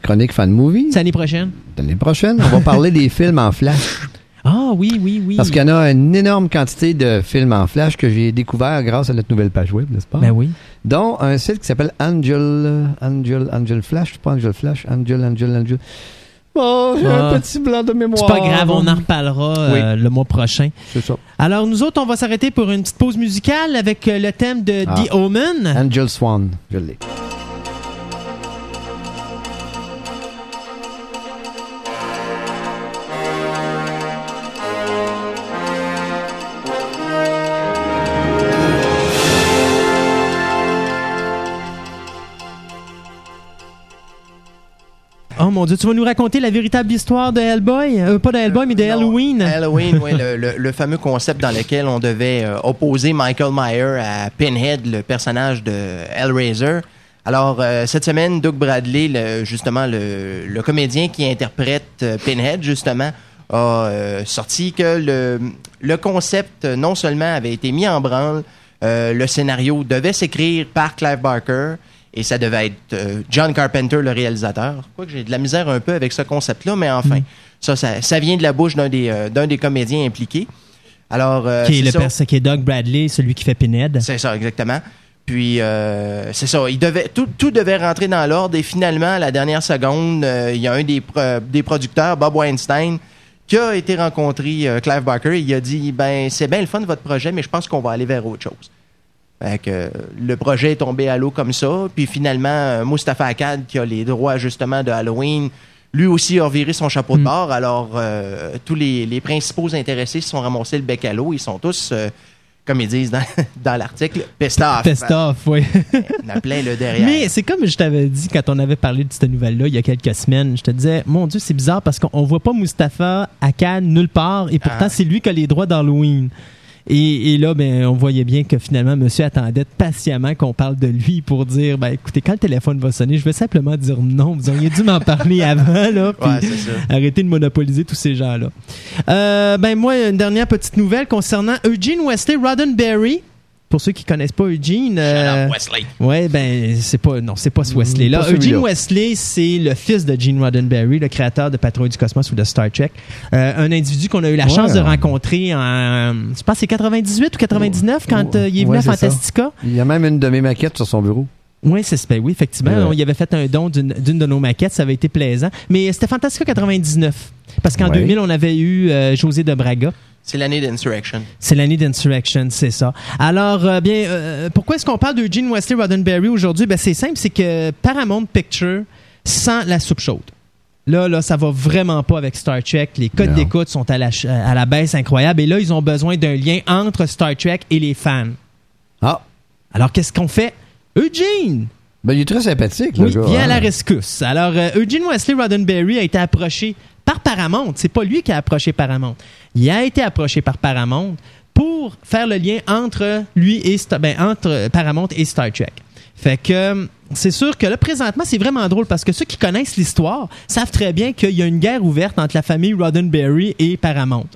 chronique fan movie, c'est l'année prochaine. l'année prochaine, on va parler des [LAUGHS] films en flash. Ah oui, oui, oui. Parce qu'il y en a une énorme quantité de films en flash que j'ai découvert grâce à notre nouvelle page web, n'est-ce pas? Ben oui. Dont un site qui s'appelle Angel, Angel, Angel Flash, pas Angel Flash, Angel, Angel, Angel. Oh, j'ai Ah. un petit blanc de mémoire. C'est pas grave, on en reparlera euh, le mois prochain. C'est ça. Alors, nous autres, on va s'arrêter pour une petite pause musicale avec euh, le thème de Ah. The Omen. Angel Swan, je l'ai. Oh mon Dieu, tu vas nous raconter la véritable histoire de Hellboy? Euh, pas de Hellboy, mais de Non, Halloween. Halloween, oui, le, le- [LAUGHS] le fameux concept dans lequel on devait euh, opposer Michael Myers à Pinhead, le personnage de Hellraiser. Alors, euh, cette semaine, Doug Bradley, le- justement, le, le comédien qui interprète euh, Pinhead, justement, a euh, sorti que le, le concept, euh, non seulement avait été mis en branle, euh, le scénario devait s'écrire par Clive Barker, et ça devait être euh, John Carpenter, le réalisateur. Quoi que j'ai de la misère un peu avec ce concept-là, mais enfin, ça, ça, ça vient de la bouche d'un des, euh, des comédiens impliqués. Alors, euh, qui, est le ça. qui est Doug Bradley, celui qui fait Pinhead. C'est ça, exactement. Puis, euh, c'est ça. Il devait, tout, tout devait rentrer dans l'ordre. Et finalement, à la dernière seconde, il y a un des, pro- des producteurs, Bob Weinstein, qui a été rencontré Clive Barker. Il a dit ben c'est bien le fun de votre projet, mais je pense qu'on va aller vers autre chose. Fait que, euh, le projet est tombé à l'eau comme ça. Puis finalement, euh, Mustafa Akkad, qui a les droits justement de Halloween, lui aussi a viré son chapeau de bord. Alors, euh, tous les, les principaux intéressés se sont ramassés le bec à l'eau. Ils sont tous, euh, comme ils disent dans, [LAUGHS] dans l'article. Test off, oui. [LAUGHS] On a plein le derrière. Mais c'est comme je t'avais dit quand on avait parlé de cette nouvelle-là il y a quelques semaines. Je te disais, mon Dieu, c'est bizarre parce qu'on on voit pas Mustapha à Cannes nulle part et pourtant Ah. c'est lui qui a les droits d'Halloween. Et, et là, ben, on voyait bien que finalement, monsieur attendait patiemment qu'on parle de lui pour dire, ben, écoutez, quand le téléphone va sonner, je vais simplement dire non. Vous auriez dû m'en parler [LAUGHS] avant, là. puis Ouais, arrêter de monopoliser tous ces gens-là. Euh, ben, moi, une dernière petite nouvelle concernant Eugene Wesley Roddenberry. Pour ceux qui connaissent pas Eugene, euh, Wesley. Ouais, ben c'est pas non, c'est pas ce Wesley là. pas. Eugene Wesley, c'est le fils de Gene Roddenberry, le créateur de Patrouille du Cosmos ou de Star Trek. Euh, un individu qu'on a eu la Ouais. chance de rencontrer en je pense que c'est 98 ou 99 quand euh, il est venu Ouais, à ça. Fantastica. Il y a même une de mes maquettes sur son bureau. Oui, c'est ben oui, effectivement, Ouais. on y avait fait un don d'une d'une de nos maquettes, ça avait été plaisant, mais c'était Fantastica 99 parce qu'en Ouais. 2000 on avait eu euh, José de Braga. C'est l'année d'Insurrection. C'est l'année d'Insurrection, c'est ça. Alors, euh, bien, euh, pourquoi est-ce qu'on parle d'Eugene Wesley Roddenberry aujourd'hui? Ben, c'est simple, c'est que Paramount Picture sent la soupe chaude. Là, là, ça va vraiment pas avec Star Trek. Les codes d'écoute sont à la, ch- à la baisse incroyable. Et là, ils ont besoin d'un lien entre Star Trek et les fans. Ah, Alors, qu'est-ce qu'on fait? Eugene! ben il est très sympathique, le Oui, gars. vient à hein. la rescousse. Alors, euh, Eugene Wesley Roddenberry a été approché par Paramount. C'est pas lui qui a approché Paramount. Il a été approché par Paramount pour faire le lien entre lui et ben, entre Paramount et Star Trek. Fait que c'est sûr que là, présentement, c'est vraiment drôle parce que ceux qui connaissent l'histoire savent très bien qu'il y a une guerre ouverte entre la famille Roddenberry et Paramount.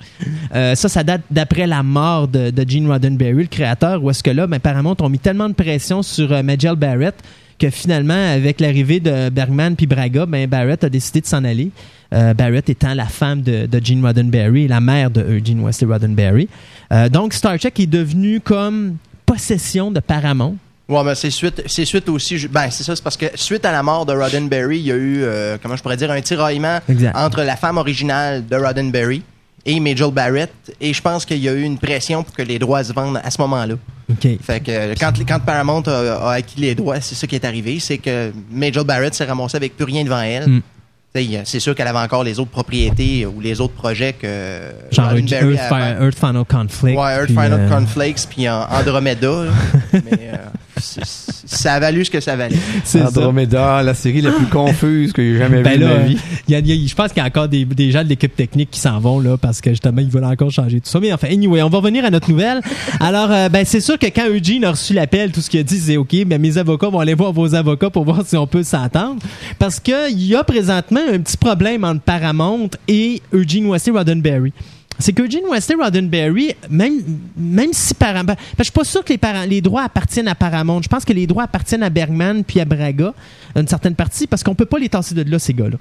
Euh, ça, ça date d'après la mort de, de Gene Roddenberry, le créateur, où est-ce que là, ben, Paramount ont mis tellement de pression sur euh, Majel Barrett que finalement, avec l'arrivée de Bergman puis Braga, ben, Barrett a décidé de s'en aller. Euh, Barrett étant la femme de, de Gene Roddenberry la mère de Eugene Wesley Roddenberry. Euh, donc, Star Trek est devenu comme possession de Paramount. Ouais, mais c'est suite, c'est suite aussi. Ben, c'est ça, c'est parce que suite à la mort de Roddenberry, il y a eu, euh, comment je pourrais dire, un tiraillement entre la femme originale de Roddenberry et Majel Barrett. Et je pense qu'il y a eu une pression pour que les droits se vendent à ce moment-là. OK. Fait que euh, quand, quand Paramount a, a acquis les droits, c'est ça qui est arrivé. C'est que Majel Barrett s'est ramassé avec plus rien devant elle. Mm. C'est sûr qu'elle avait encore les autres propriétés ou les autres projets que Genre Roddenberry Earth, Earth Final Conflict. Ouais, Earth Final euh, Conflicts puis Andromeda. [LAUGHS] Mais euh, ça a valu ce que ça valait. [LAUGHS] c'est ça. Andromeda, la série la plus confuse que j'ai jamais Ben vue de ma vie. il y a- y a- je pense qu'il y a encore des, des gens de l'équipe technique qui s'en vont là parce que justement ils veulent encore changer tout ça. Mais enfin, anyway, on va revenir à notre nouvelle. Alors, euh, ben c'est sûr que quand Eugene a reçu l'appel, tout ce qu'il a dit c'est ok. Mais mes avocats vont aller voir vos avocats pour voir si on peut s'entendre parce que il y a présentement un petit problème entre Paramount et Eugene Wesley Roddenberry. C'est qu'Eugene Wesley Roddenberry, même, même si Paramount. ben, je suis pas sûr que les, les droits appartiennent à Paramount. Je pense que les droits appartiennent à Bergman puis à Braga, une certaine partie, parce qu'on peut pas les tasser de là, ces gars-là.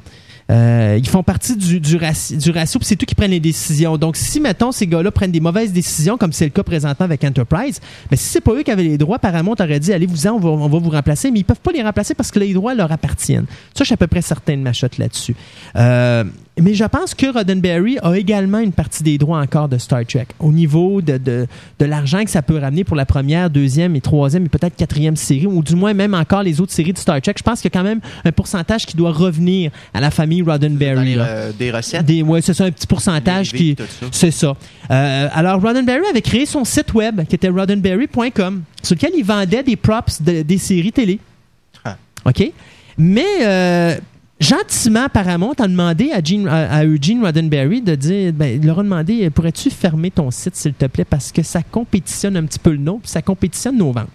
euh, ils font partie du, du, du ratio, puis c'est eux qui prennent les décisions. Donc, si, mettons, ces gars-là prennent des mauvaises décisions, comme c'est le cas présentement avec Enterprise, mais si c'est pas eux qui avaient les droits, Paramount aurait dit, allez-vous-en, on va, on va vous remplacer, mais ils peuvent pas les remplacer parce que les droits leur appartiennent. Ça, je suis à peu près certain de ma shot là-dessus. Euh, mais je pense que Roddenberry a également une partie des droits encore de Star Trek au niveau de, de, de l'argent que ça peut ramener pour la première, deuxième et troisième et peut-être quatrième série, ou du moins même encore les autres séries de Star Trek. Je pense qu'il y a quand même un pourcentage qui doit revenir à la famille Roddenberry. euh, des recettes? Des, ouais, c'est ça, un petit pourcentage qui. C'est ça. Euh, alors, Roddenberry avait créé son site web qui était roddenberry.com, sur lequel il vendait des props de- des séries télé. Ah. OK? Mais euh, gentiment, Paramount a demandé à, Gene- à, à Eugene Roddenberry de dire ben, il leur a demandé pourrais-tu fermer ton site, s'il te plaît, parce que ça compétitionne un petit peu le nôtre, puis ça compétitionne nos ventes.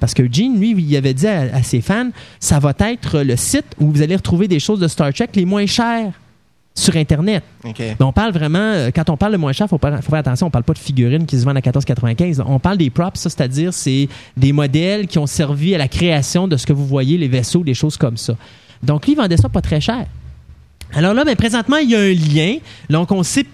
Parce que Gene, lui, il avait dit à, à ses fans ça va être le site où vous allez retrouver des choses de Star Trek les moins chères sur Internet. On parle vraiment, euh, quand on parle de moins cher, il faut, faire attention, on parle pas de figurines qui se vendent à 14,95. On parle des props, ça, c'est-à-dire c'est des modèles qui ont servi à la création de ce que vous voyez, les vaisseaux, des choses comme ça. Donc lui, il vendait ça pas très cher. Alors là, ben, présentement, il y a un lien. Donc on sait.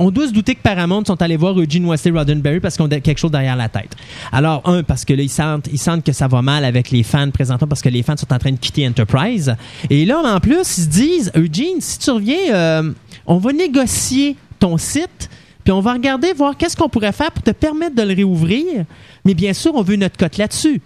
On doit se douter que Paramount sont allés voir Eugene Wesley Roddenberry parce qu'on a quelque chose derrière la tête. Alors, un, parce que là, ils sentent, ils sentent que ça va mal avec les fans présentement parce que les fans sont en train de quitter Enterprise. Et là, en plus, ils se disent, Eugene, si tu reviens, euh, on va négocier ton site, puis on va regarder, voir qu'est-ce qu'on pourrait faire pour te permettre de le réouvrir. Mais bien sûr, on veut notre cote là-dessus.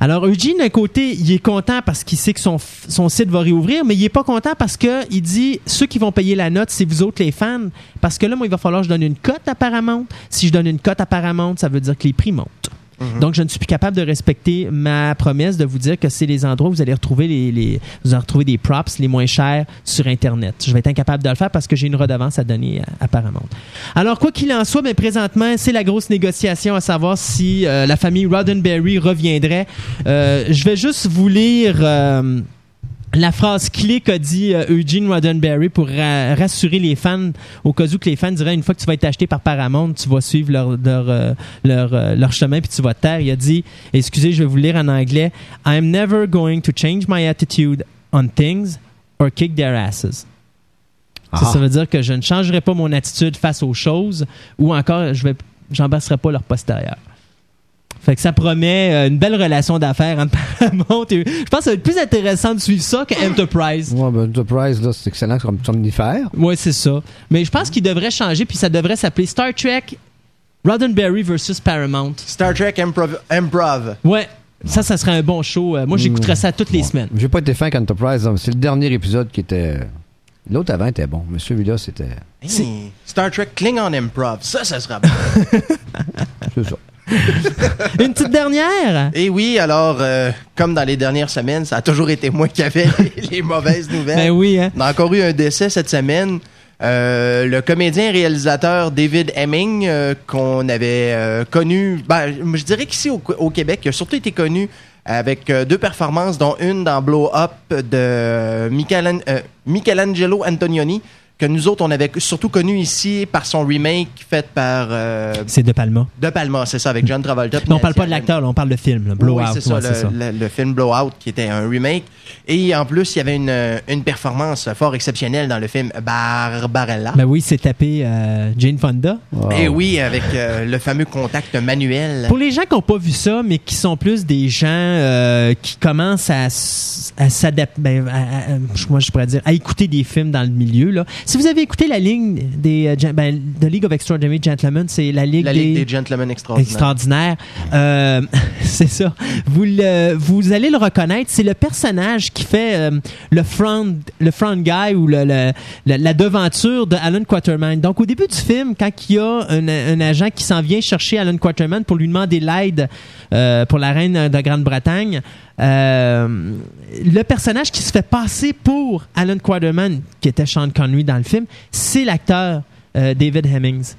Alors, Eugene, d'un côté, il est content parce qu'il sait que son, son site va réouvrir, mais il est pas content parce que il dit ceux qui vont payer la note, c'est vous autres les fans. Parce que là, moi, il va falloir que je donne une cote à Paramount. Si je donne une cote à Paramount, ça veut dire que les prix montent. Donc, je ne suis plus capable de respecter ma promesse de vous dire que c'est les endroits où vous allez retrouver les, vous allez retrouver des props les moins chers sur Internet. Je vais être incapable de le faire parce que j'ai une redevance à donner à, à Paramount. Alors, quoi qu'il en soit, mais présentement, c'est la grosse négociation à savoir si euh, la famille Roddenberry reviendrait. Euh, je vais juste vous lire euh, la phrase clé qu'a dit euh, Eugene Roddenberry pour ra- rassurer les fans, au cas où que les fans diraient une fois que tu vas être acheté par Paramount, tu vas suivre leur, leur, euh, leur, euh, leur chemin puis tu vas te taire. Il a dit, excusez, je vais vous lire en anglais, I'm never going to change my attitude on things or kick their asses. Ça, Ah. ça veut dire que je ne changerai pas mon attitude face aux choses ou encore je vais j'embrasserai pas leur postérieur. Fait que ça promet euh, une belle relation d'affaires entre [LAUGHS] Paramount et je pense que ça va être plus intéressant de suivre ça que Enterprise. Ouais, ben, Enterprise, là, c'est excellent comme somnifère. Ouais, c'est ça. Mais je pense qu'il devrait changer puis ça devrait s'appeler Star Trek Roddenberry versus Paramount. Star Trek Improv. Improv. Ouais. Ça, ça serait un bon show. Euh, Moi, j'écouterais ça toutes les semaines. J'ai pas été fin avec Enterprise. hein. C'est le dernier épisode qui était. L'autre avant était bon, mais celui-là, c'était. Hey, Star Trek Klingon Improv. Ça, ça sera bon. [LAUGHS] C'est ça. Une petite dernière? Et oui, alors, euh, comme dans les dernières semaines, ça a toujours été moi qui avais [LAUGHS] les, les mauvaises nouvelles. Ben oui, hein. On a encore eu un décès cette semaine. Euh, le comédien et réalisateur David Hemming, euh, qu'on avait euh, connu, ben, je dirais qu'ici au, au Québec, il a surtout été connu avec deux performances, dont une dans Blow Up de Michelan- Michelangelo Antonioni, que nous autres, on avait surtout connu ici par son remake fait par euh, C'est De Palma. De Palma, c'est ça, avec John Travolta. Non, on parle pas de l'acteur, on parle de film. là. Blowout. oui, c'est ça, ouais, le, ça. le- le film Blowout, qui était un remake. Et en plus, il y avait une, une performance fort exceptionnelle dans le film Barbarella. Ben oui, c'est tapé euh, Jane Fonda. Et oui, avec euh, le fameux contact manuel. Pour les gens qui n'ont pas vu ça, mais qui sont plus des gens euh, qui commencent à, à s'adapter, ben, moi je pourrais dire, à écouter des films dans le milieu. Là. Si vous avez écouté la ligne des euh, ben, The League of Extraordinary Gentlemen, c'est la ligue, La Ligue des Gentlemen Extraordinaires. extraordinaire. Euh, [LAUGHS] c'est ça. Vous, le- vous allez le reconnaître. C'est le personnage qui fait euh, le front, le front guy ou le, le- le- la devanture de Alan Quaterman. Donc, au début du film, quand il y a un, un agent qui s'en vient chercher Alan Quaterman pour lui demander l'aide euh, pour la reine de Grande-Bretagne, euh, le personnage qui se fait passer pour Alan Quaterman, qui était Sean Connery dans le film, c'est l'acteur euh, David Hemmings.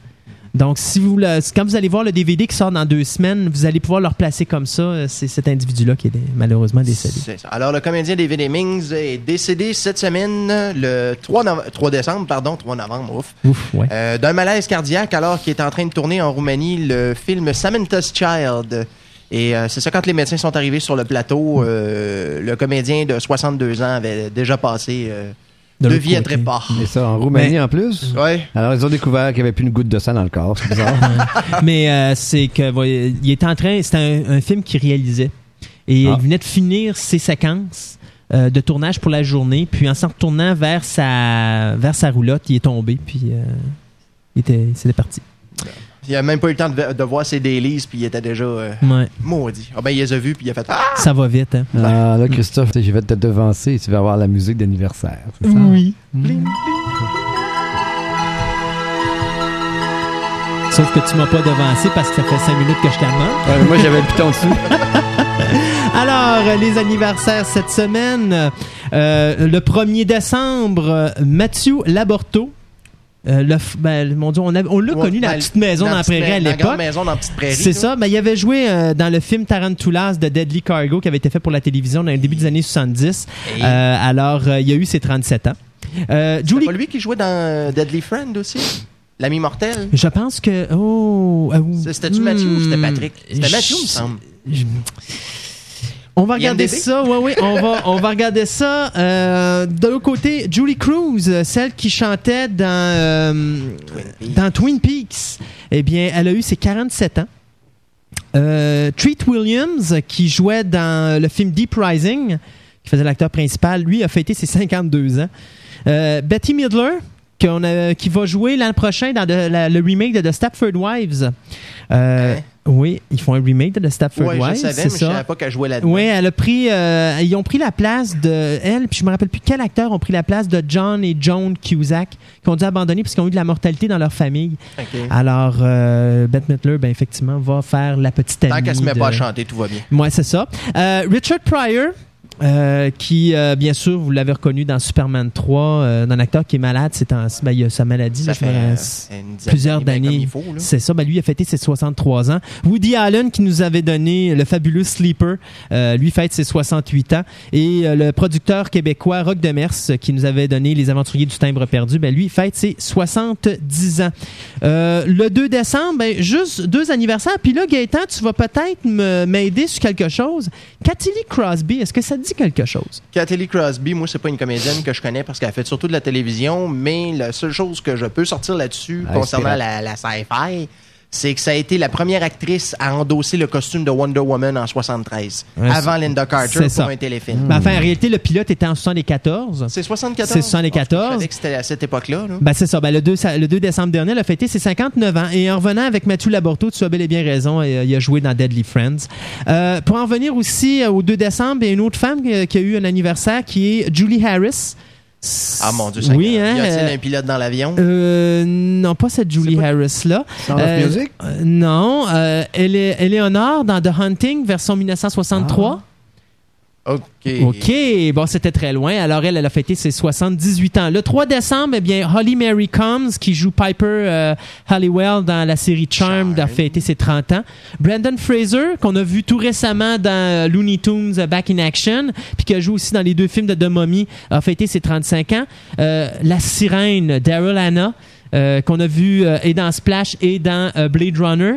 Donc, si vous le- quand vous allez voir le DVD qui sort dans deux semaines, vous allez pouvoir le replacer comme ça. Euh, C'est cet individu-là qui est malheureusement décédé. C'est ça. Alors, le comédien David Hemmings est décédé cette semaine, le 3, nove- 3 décembre, pardon, 3 novembre, ouf, Ouf, ouais. euh, d'un malaise cardiaque alors qu'il est en train de tourner en Roumanie le film Samantha's Child. Et euh, c'est ça, quand les médecins sont arrivés sur le plateau, euh, le comédien de 62 ans avait déjà passé euh, de ne l'autre viendrait côté. pas. Et ça, en Roumanie Mais- en plus? Ouais. Alors, ils ont découvert qu'il n'y avait plus une goutte de sang dans le corps. C'est bizarre. [LAUGHS] Mais euh, c'est que voyez, il était en train, c'était un, un film qu'il réalisait et Ah. il venait de finir ses séquences euh, de tournage pour la journée, puis en s'en retournant vers sa vers sa roulotte, il est tombé, puis euh, il était, c'était parti. Il a même pas eu le temps de, de voir ses dailies, puis il était déjà euh, Ouais, maudit. Ah ben, il les a vus, puis il a fait Ah! ça va vite. Hein? Ah, là, Christophe, je vais te devancer et tu vas avoir la musique d'anniversaire. c'est ça? Oui. Sauf que tu m'as pas devancé parce que ça fait cinq minutes que je t'amène. Ouais, moi, j'avais le piton dessus. [LAUGHS] Alors, euh, les anniversaires cette semaine. Euh, le 1er décembre, euh, Mathieu Laborto. Euh, le ben, mon Dieu, on, on l'a Ouais, connu dans la dans petite maison dans la prairie à la l'époque. maison dans la petite prairie. C'est ça. Ben, il avait joué euh, dans le film Tarantulas de Deadly Cargo qui avait été fait pour la télévision dans le début des années 70. Et- Euh, alors, euh, il a eu ses 37 ans. Euh, C'est Julie, pas lui qui jouait dans euh, Deadly Friend aussi? L'ami mortel? je pense que. Oh. euh, C'était-tu Mathieu ou c'était hmm, Patrick? C'était je- Mathieu, il me semble. je- On va regarder IMDb? ça, oui, oui, on va, [LAUGHS] on va regarder ça. Euh, de l'autre côté, Julie Cruz, celle qui chantait dans, euh, dans Twin Peaks, eh bien, elle a eu ses 47 ans. Euh, Treat Williams, qui jouait dans le film Deep Rising, qui faisait l'acteur principal, lui a fêté ses 52 ans. Betty Midler, a- qui va jouer l'an prochain dans de- la- le remake de The Stepford Wives. Hein? Oui, ils font un remake de The Stepford Ouais, Wives, je savais, c'est mais je ça. savais pas qu'elle jouait là-dedans. Oui, elle a pris, euh, ils ont pris la place de elle, puis je me rappelle plus quel acteur ont pris la place de John et Joan Cusack, qui ont dû abandonner parce qu'ils ont eu de la mortalité dans leur famille. Alors, euh, Bette Midler, ben effectivement, va faire la petite amie. Tant qu'elle se met de- pas à chanter, tout va bien. Ouais, c'est ça. Euh, Richard Pryor. Euh, qui, euh, bien sûr, vous l'avez reconnu dans Superman 3, euh, un acteur qui est malade, c'est en, ben, il a sa maladie. Ça là, fait me- euh, plusieurs ben, faut, là. C'est ça, ben lui a fêté ses 63 ans. Woody Allen qui nous avait donné le fabuleux Sleeper, euh, lui fête ses 68 ans. Et euh, le producteur québécois Rock Demers qui nous avait donné Les Aventuriers du Timbre perdu, ben lui fête ses 70 ans. Euh, le 2 décembre, ben, juste deux anniversaires. Puis là, Gaëtan, tu vas peut-être m'aider sur quelque chose. Cathy Lee Crosby, est-ce que ça te dit quelque chose? Kathy Crosby, moi, c'est pas une comédienne que je connais parce qu'elle fait surtout de la télévision, mais la seule chose que je peux sortir là-dessus concernant la, la sci-fi, c'est que ça a été la première actrice à endosser le costume de Wonder Woman en 73, Ouais, avant Linda Carter pour ça. un téléfilm. Ben, enfin, en réalité, le pilote était en 74. C'est 74? C'est 74. Je savais que c'était à cette époque-là. là. Ben, c'est ça. Ben, le, 2, ça- le 2 décembre dernier, elle a fêté ses 59 ans. Et en revenant avec Mathieu Laborto, tu as bel et bien raison, euh, il a joué dans Deadly Friends. Euh, pour en venir aussi euh, au 2 décembre, il y a une autre femme qui a eu un anniversaire qui est Julie Harris. Ah mon Dieu, ça Oui, hein. Y a-t-il euh, un pilote dans l'avion? euh, non, pas cette Julie Harris-là. Of Euh, Music? euh, non, euh, elle est Eleanor dans The Hunting, version 1963. OK. OK, bon, c'était très loin. Alors, elle, elle a fêté ses 78 ans. Le 3 décembre, eh bien, Holly Mary Combs, qui joue Piper euh, Halliwell dans la série Charmed, a fêté ses 30 ans. Brandon Fraser, qu'on a vu tout récemment dans euh, Looney Tunes euh, Back in Action, puis qui a joué aussi dans les deux films de The Mummy, a fêté ses 35 ans. Euh, la sirène, Daryl Hannah, euh, qu'on a vu euh, et dans Splash et dans euh, Blade Runner,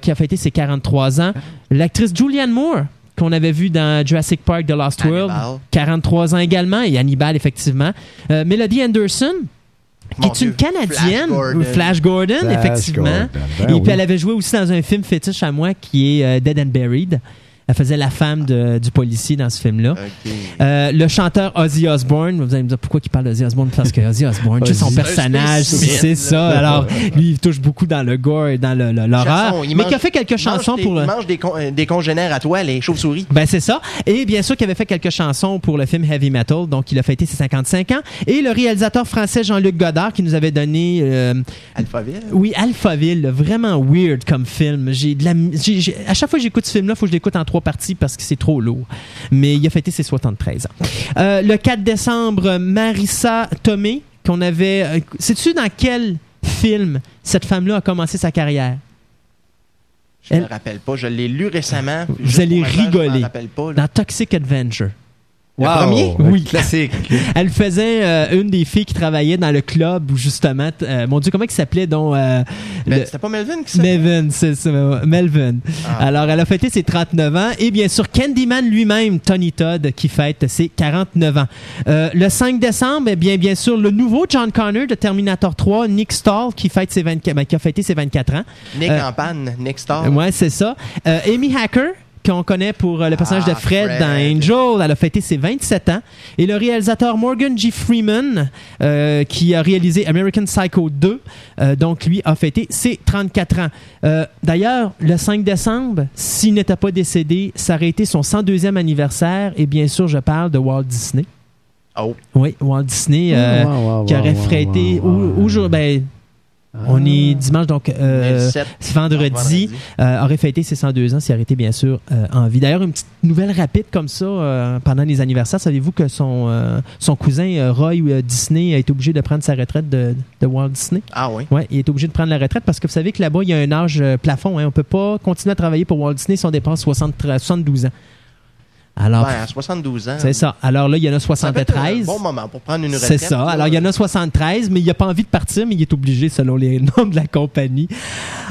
qui a fêté ses 43 ans. L'actrice Julianne Moore, qu'on avait vu dans Jurassic Park The Lost World, Hannibal. 43 ans également, et Hannibal, effectivement. Euh, Melody Anderson, qui Mon est une Dieu. Canadienne, Flash Gordon. Flash Gordon, Flash effectivement. Gordon, ben et oui. puis elle avait joué aussi dans un film fétiche à moi qui est euh, Dead and Buried. Elle faisait la femme de- du policier dans ce film-là. Euh, le chanteur Ozzy Osbourne, vous allez me dire pourquoi il parle d'Ozzy Osbourne parce que Ozzy Osbourne, c'est son personnage, c'est ça. Alors, lui, il touche beaucoup dans le gore et dans l'horreur, il mais qui a fait quelques chansons des- pour le. mange des, con- euh, des congénères à toi, les chauves-souris. Ben c'est ça. Et bien sûr qu'il avait fait quelques chansons pour le film Heavy Metal, donc il a fêté ses 55 ans. Et le réalisateur français Jean-Luc Godard qui nous avait donné, euh, Alphaville. oui, Alphaville, vraiment weird comme film. J'ai de la, à chaque fois que j'écoute ce film-là, il faut que je l'écoute en trois parties parce que c'est trop lourd. Mais il a fêté ses 73 ans. Euh, le 4 décembre, Marissa Tomei, qu'on avait... euh, Sais-tu dans quel film cette femme-là a commencé sa carrière? Je Elle- me rappelle pas. Je l'ai lu récemment. Vous allez pour l'instant, Je rigoler. me rappelle pas. là. Dans Toxic Avenger. Le Wow, premier? Oui. Classique. [LAUGHS] Elle faisait euh, une des filles qui travaillait dans le club où justement, euh, mon Dieu, comment il s'appelait donc euh, Ben, le- C'était pas Melvin qui s'est Melvin, c'est ça, Melvin. Ah. Alors, elle a fêté ses 39 ans. Et bien sûr, Candyman lui-même, Tony Todd, qui fête ses 49 ans. Euh, le 5 décembre, eh bien, bien sûr, le nouveau John Connor de Terminator 3, Nick Stahl, qui, fête ses 24, ben, qui a fêté ses 24 ans. Nick Euh, en panne, Nick Star. Ouais, c'est ça. Euh, Amy Hacker, qu'on connaît pour euh, le personnage Ah, de Fred, Fred. dans Angel, elle a fêté ses 27 ans. Et le réalisateur Morgan G. Freeman, euh, qui a réalisé American Psycho 2, euh, donc lui a fêté ses 34 ans. Euh, D'ailleurs, le 5 décembre, s'il n'était pas décédé, ça aurait été son 102e anniversaire. Et bien sûr, je parle de Walt Disney. Oh. Oui, Walt Disney, euh, Wow, wow, qui aurait wow, fêté... ou- ou- ben, on est dimanche, donc... euh, 2007. c'est vendredi, euh, aurait fêté ses 102 ans s'il aurait été bien sûr euh, en vie. D'ailleurs, une petite nouvelle rapide comme ça pendant les anniversaires. Savez-vous que son, son cousin Roy Disney a été obligé de prendre sa retraite de, de Walt Disney? Ah oui. Ouais, il est obligé de prendre la retraite parce que vous savez que là-bas, il y a un âge plafond. Hein. On peut pas continuer à travailler pour Walt Disney si on dépasse 60 72 ans. Alors, à 72 ans. c'est ça. Alors là, il y en a Ça peut être 73. un bon moment pour prendre une retraite. C'est ça. Alors, il y en a 73, mais il n'a pas envie de partir, mais il est obligé selon les [LAUGHS] normes de la compagnie.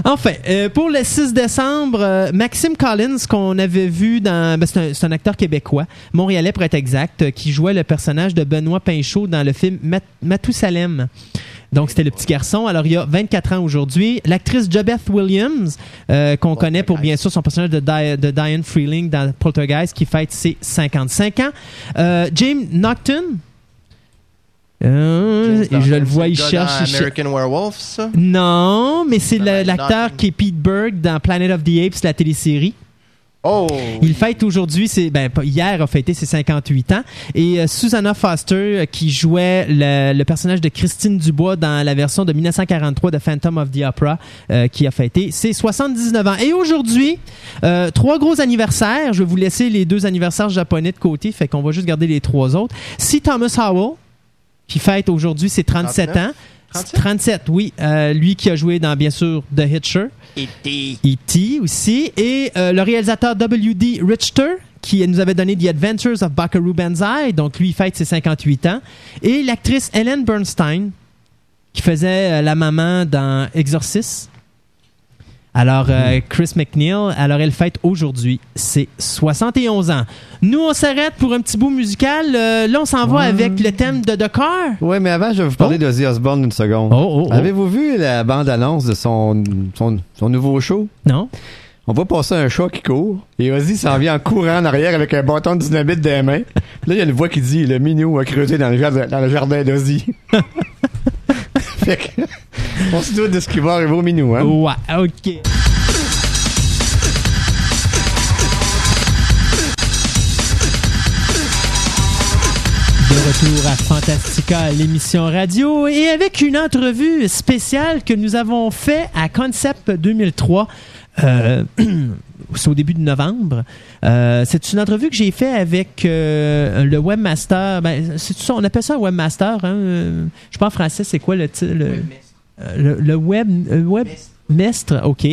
Enfin, euh, pour le 6 décembre, euh, Maxime Collins, qu'on avait vu dans. ben, c'est, un, c'est un acteur québécois, montréalais pour être exact, euh, qui jouait le personnage de Benoît Pinchot dans le film Mat- Mathusalem. Donc, c'était le petit garçon. Alors, il y a 24 ans aujourd'hui. L'actrice Jobeth Williams, euh, qu'on connaît pour bien sûr son personnage de, Di- de Diane Freeling dans Poltergeist, qui fête ses 55 ans. Euh, James Naughton. Euh, James je le vois, il cherche. dans cherche- American Werewolf, ça? Non, mais c'est être l'acteur qui est Pete Berg dans Planet of the Apes, la télésérie. Oh! Il fête aujourd'hui, c'est ben hier a fêté ses 58 ans et euh, Susanna Foster euh, qui jouait le, le personnage de Christine Dubois dans la version de 1943 de Phantom of the Opera euh, qui a fêté ses 79 ans. Et aujourd'hui, trois gros anniversaires. Je vais vous laisser les deux anniversaires japonais de côté, fait qu'on va juste garder les trois autres. C. Thomas Howell qui fête aujourd'hui ses 37 ans. 37? 37, oui. Euh, lui qui a joué dans, bien sûr, The Hitcher. E.T. E.T. aussi. Et euh, le réalisateur W.D. Richter, qui nous avait donné The Adventures of Buckaroo Banzai. Donc, lui, il fête ses 58 ans. Et l'actrice Ellen Bernstein, qui faisait euh, la maman dans Exorcist. Alors, euh, Chris McNeil, alors elle fête aujourd'hui ses 71 ans. Nous, on s'arrête pour un petit bout musical. Euh, là, on s'en va avec le thème de The Car. Oui, mais avant, je vais vous parler d'Ozzy Osbourne une seconde. Oh, oh, oh. Avez-vous vu la bande-annonce de son, son, son nouveau show? Non? On va passer un chat qui court et Ozzy s'en vient en courant en arrière avec un bâton de dynamite dans les mains. Là, il y a une voix qui dit Le minou a creusé dans le jardin, dans le jardin d'Ozzy. [LAUGHS] [LAUGHS] on se doute de ce qui va arriver au minou, hein? Ouais, OK. De retour à Fantastica, l'émission radio, et avec une entrevue spéciale que nous avons fait à Concept 2003. Euh, [CLEARS THROAT] c'est au début de novembre. Euh, c'est une entrevue que j'ai fait avec euh, le webmaster. Ben, c'est ça, on appelle ça un webmaster. Hein? Je sais pas en français, c'est quoi le titre? Le, euh, le, le web, euh, web Mestre, OK.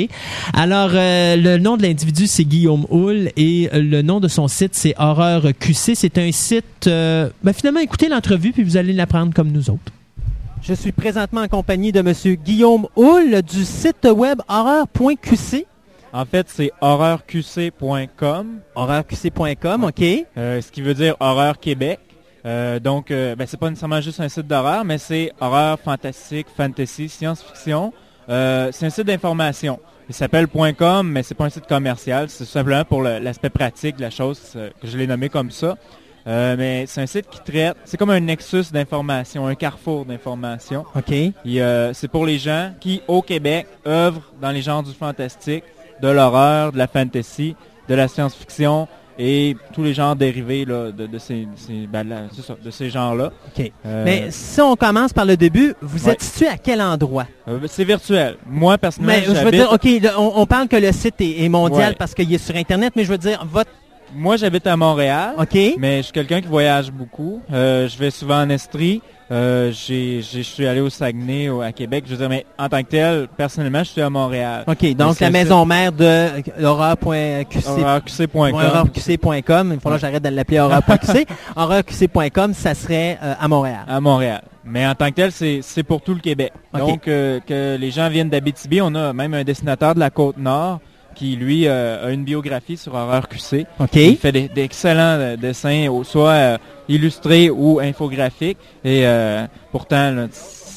Alors, euh, le nom de l'individu, c'est Guillaume Hull et euh, le nom de son site, c'est Horreur QC. C'est un site... euh, ben, finalement, écoutez l'entrevue, puis vous allez l'apprendre comme nous autres. Je suis présentement en compagnie de M. Guillaume Hull du site web horreur.qc. En fait, c'est horreurqc.com, Horreurqc.com, OK. euh, ce qui veut dire Horreur Québec. Euh, donc, euh, ben, c'est pas nécessairement juste un site d'horreur, mais c'est horreur, fantastique, fantasy, science-fiction. Euh, c'est un site d'information. Il s'appelle .com, mais c'est pas un site commercial. C'est simplement pour l'aspect pratique de la chose que je l'ai nommé comme ça. Euh, mais c'est un site qui traite, c'est comme un nexus d'information, un carrefour d'information. OK. Euh, c'est pour les gens qui, au Québec, œuvrent dans les genres du fantastique, de l'horreur, de la fantasy, de la science-fiction et tous les genres dérivés là, de, de ces, ces- ben, là, c'est ça, de ces genres-là. OK. Euh, Mais si on commence par le début, vous Ouais. êtes situé à quel endroit? euh, c'est virtuel. Moi, personnellement, Mais je veux dire, OK, on, on parle que le site est, est mondial Ouais. parce qu'il est sur Internet, mais je veux dire, votre moi, j'habite à Montréal. Mais je suis quelqu'un qui voyage beaucoup. Euh, je vais souvent en Estrie. Euh, j'ai- j'ai- je suis allé au Saguenay, au- à Québec. Je veux dire, mais en tant que tel, personnellement, je suis à Montréal. OK, donc la maison mère de horreurqc.com. Il faudra que j'arrête de l'appeler horreur.qc. horreurqc.com, [LAUGHS] ça serait euh, à Montréal. À Montréal. Mais en tant que tel, c'est c'est pour tout le Québec. OK. Donc, euh, que les gens viennent d'Abitibi, on a même un dessinateur de la Côte-Nord qui, lui, euh, a une biographie sur Horreur QC. Il fait d'excellents euh, dessins, soit euh, illustrés ou infographiques. Et euh, pourtant, là,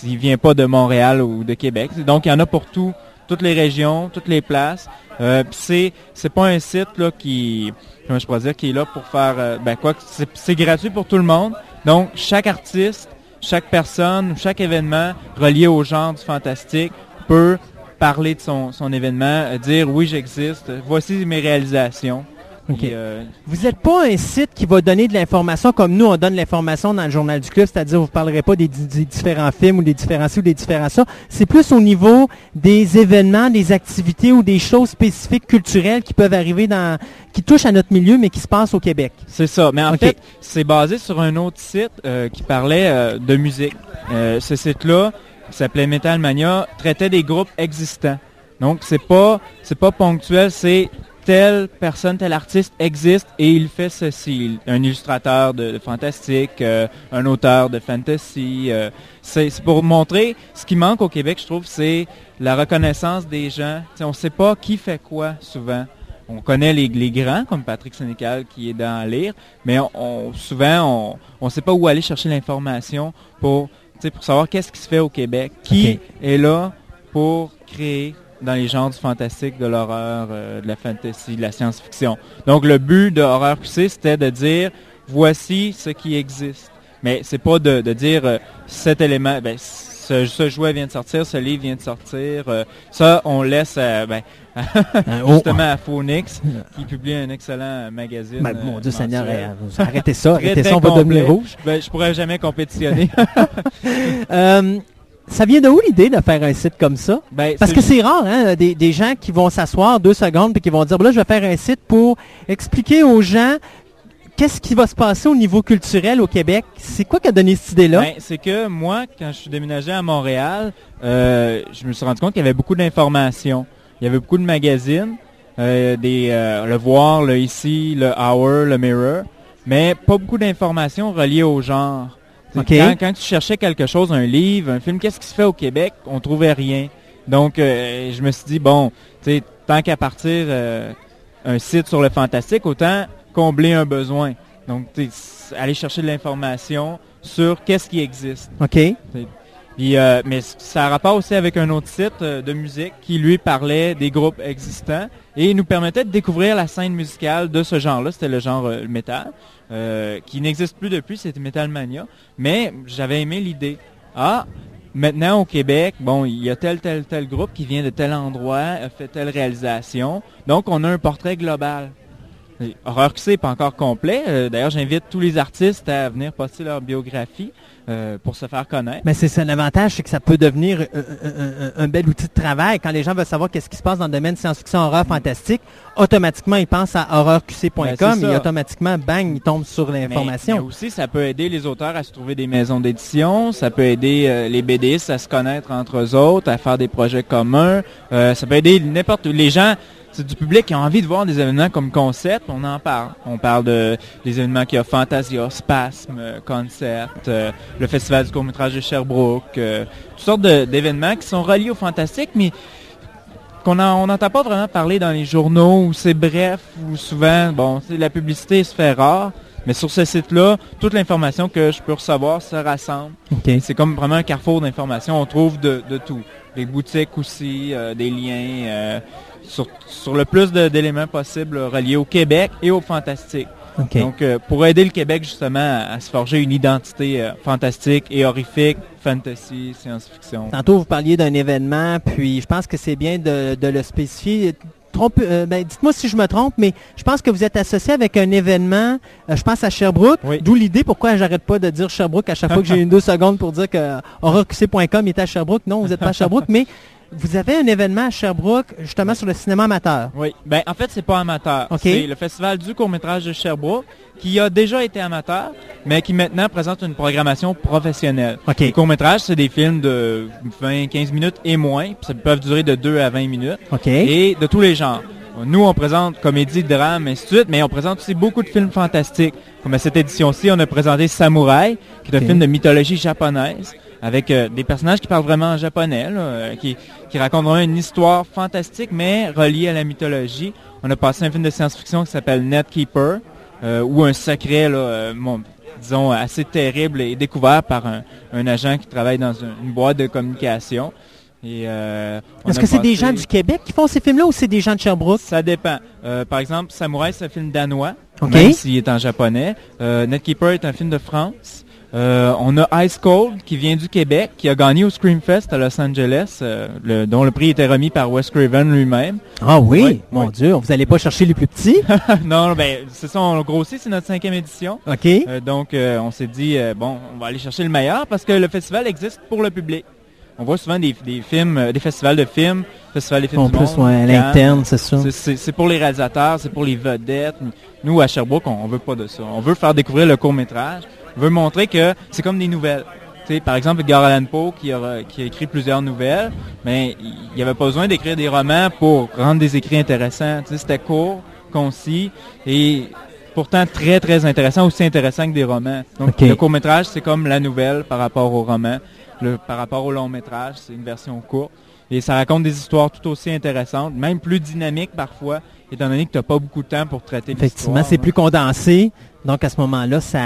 il vient pas de Montréal ou de Québec. Donc, il y en a pour tout, toutes les régions, toutes les places. Euh, c'est c'est pas un site là qui comment je pourrais dire qui est là pour faire ben quoi c'est gratuit pour tout le monde. Donc chaque artiste, chaque personne, chaque événement relié au genre du fantastique peut parler de son, son événement, euh, dire oui j'existe, voici mes réalisations. Euh, Vous n'êtes pas un site qui va donner de l'information comme nous, on donne l'information dans le journal du club, c'est-à-dire vous ne parlerez pas des, di- des différents films ou des différents ci ou des différents ça. C'est plus au niveau des événements, des activités ou des choses spécifiques culturelles qui peuvent arriver dans, qui touchent à notre milieu, mais qui se passent au Québec. C'est ça. Mais en fait, c'est basé sur un autre site euh, qui parlait euh, de musique. Ce site-là, s'appelait Metal Mania, traitait des groupes existants. Donc, c'est pas, pas ponctuel, c'est telle personne, tel artiste existe et il fait ceci. Un illustrateur de, fantastique, euh, un auteur de fantasy. euh, c'est pour montrer ce qui manque au Québec, je trouve, c'est la reconnaissance des gens. On ne sait pas qui fait quoi souvent. On connaît les, grands, comme Patrick Sénécal qui est dans Lire, mais on, on- souvent, on ne sait pas où aller chercher l'information pour, pour savoir qu'est-ce qui se fait au Québec. Qui est là pour créer dans les genres du fantastique, de l'horreur, euh, de la fantasy, de la science-fiction. Donc, le but de Horreur QC, c'était de dire, voici ce qui existe. Mais c'est pas de, de dire, euh, cet élément, ben, ce, ce jouet vient de sortir, ce livre vient de sortir. euh, ça, on laisse [LAUGHS] euh, ben, oh. justement à Phoenix, qui publie un excellent magazine. Ben, mon euh, Dieu Seigneur, euh, arrêtez ça, [LAUGHS] arrêtez ça, on va devenir rouge. Ben, je pourrais jamais compétitionner. [LAUGHS] Euh, ça vient de où l'idée de faire un site comme ça? Ben, Parce que c'est rare, hein, des, des gens qui vont s'asseoir deux secondes et qui vont dire, Ben là, je vais faire un site pour expliquer aux gens qu'est-ce qui va se passer au niveau culturel au Québec? C'est quoi qui a donné cette idée-là? Ben, c'est que moi, quand je suis déménagé à Montréal, euh, je me suis rendu compte qu'il y avait beaucoup d'informations. Il y avait beaucoup de magazines, euh, des, euh, le Voir, le Ici, le Hour, le Mirror, mais pas beaucoup d'informations reliées au genre. Quand, quand tu cherchais quelque chose, un livre, un film, qu'est-ce qui se fait au Québec, on trouvait rien. Donc, je me suis dit, bon, tant qu'à partir un site sur le fantastique, autant combler un besoin. Donc, aller chercher de l'information sur qu'est-ce qui existe. OK. Puis, euh, mais ça a rapport aussi avec un autre site euh, de musique qui lui parlait des groupes existants et nous permettait de découvrir la scène musicale de ce genre-là. C'était le genre euh, métal, euh, qui n'existe plus depuis, c'était Metal Mania. Mais j'avais aimé l'idée. Ah, maintenant au Québec, bon, il y a tel, tel, tel groupe qui vient de tel endroit, a fait telle réalisation. Donc, on a un portrait global. Et Horreur QC n'est pas encore complet. Euh, D'ailleurs, j'invite tous les artistes à venir poster leur biographie euh, pour se faire connaître. Mais c'est ça l'avantage, c'est que ça peut devenir euh, euh, un, un bel outil de travail. Quand les gens veulent savoir qu'est-ce qui se passe dans le domaine science-fiction, horreur, fantastique, automatiquement, ils pensent à horreurqc.com Ben, et automatiquement, bang, ils tombent sur Mais- Mais l'information. aussi, ça peut aider les auteurs à se trouver des maisons d'édition, ça peut aider euh, les BDistes à se connaître entre eux autres, à faire des projets communs, Euh, ça peut aider n'importe les gens. C'est du public qui ont envie de voir des événements comme concept, on en parle. On parle de des événements qu'il y a Fantasia, Spasme, euh, Concert, euh, le Festival du court-métrage de Sherbrooke, euh, toutes sortes d'événements qui sont reliés au fantastique, mais qu'on en- on n'entend pas vraiment parler dans les journaux, où c'est bref, ou souvent, bon, la publicité se fait rare. Mais sur ce site-là, toute l'information que je peux recevoir se rassemble. C'est comme vraiment un carrefour d'informations. On trouve de, de tout. Les boutiques aussi, euh, des liens, euh, sur, sur le plus d'éléments possibles reliés au Québec et au fantastique. Donc, euh, pour aider le Québec justement à, à se forger une identité euh, fantastique et horrifique, fantasy, science-fiction. Tantôt, vous parliez d'un événement, puis je pense que c'est bien de, de le spécifier. Trompe, euh, ben, dites-moi si je me trompe, mais je pense que vous êtes associé avec un événement, je pense à Sherbrooke, Oui. d'où l'idée pourquoi j'arrête pas de dire Sherbrooke à chaque fois que j'ai [LAUGHS] une deux secondes pour dire que horrorqc.com est à Sherbrooke. Non, vous n'êtes pas à Sherbrooke, [LAUGHS] mais vous avez un événement à Sherbrooke, justement sur le cinéma amateur. Oui. Ben, en fait, c'est pas amateur. C'est le Festival du court-métrage de Sherbrooke qui a déjà été amateur, mais qui maintenant présente une programmation professionnelle. Les courts-métrages, c'est des films de 20-15 minutes et moins, puis ça peut durer de 2 à 20 minutes, et de tous les genres. Nous, on présente comédie, drame, ainsi de suite, mais on présente aussi beaucoup de films fantastiques. Comme à cette édition-ci, on a présenté Samouraï, qui est un film de mythologie japonaise, avec euh, des personnages qui parlent vraiment en japonais, là, euh, qui, qui racontent vraiment une histoire fantastique, mais reliée à la mythologie. On a passé un film de science-fiction qui s'appelle Netkeeper, euh, où un secret, là, euh, bon, disons, assez terrible est découvert par un, un agent qui travaille dans un- une boîte de communication. Et, euh, Est-ce que c'est des gens du Québec qui font ces films-là ou c'est des gens de Sherbrooke? ça dépend. Euh, par exemple, Samouraï, c'est un film danois, OK. même s'il est en japonais. Euh, Netkeeper est un film de France. Euh, on a Ice Cold, qui vient du Québec, qui a gagné au Screamfest à Los Angeles, euh, le- dont le prix était remis par Wes Craven lui-même. Ah oui? Oui, Mon oui. Dieu, vous n'allez pas chercher les plus petits? [LAUGHS] non, ben, c'est ça, on grossit, c'est notre cinquième édition. OK. Euh, donc, on s'est dit, bon, on va aller chercher le meilleur parce que le festival existe pour le public. On voit souvent des, des films, des festivals de films, festivals des films En du plus, ouais, à l'interne, c'est C'est c'est pour les réalisateurs, c'est pour les vedettes. Nous, à Sherbrooke, on, on veut pas de ça. On veut faire découvrir le court-métrage. Veut montrer que c'est comme des nouvelles. Par exemple, Edgar Allan Poe, qui a, qui a écrit plusieurs nouvelles, mais il n'y avait pas besoin d'écrire des romans pour rendre des écrits intéressants. C'était court, concis et pourtant très, très intéressant, aussi intéressant que des romans. Donc, le court-métrage, c'est comme la nouvelle par rapport au roman. Le, par rapport au long-métrage, c'est une version courte. Et ça raconte des histoires tout aussi intéressantes, même plus dynamiques parfois, étant donné que tu n'as pas beaucoup de temps pour traiter. Effectivement, c'est plus condensé. Donc, à ce moment-là, ça,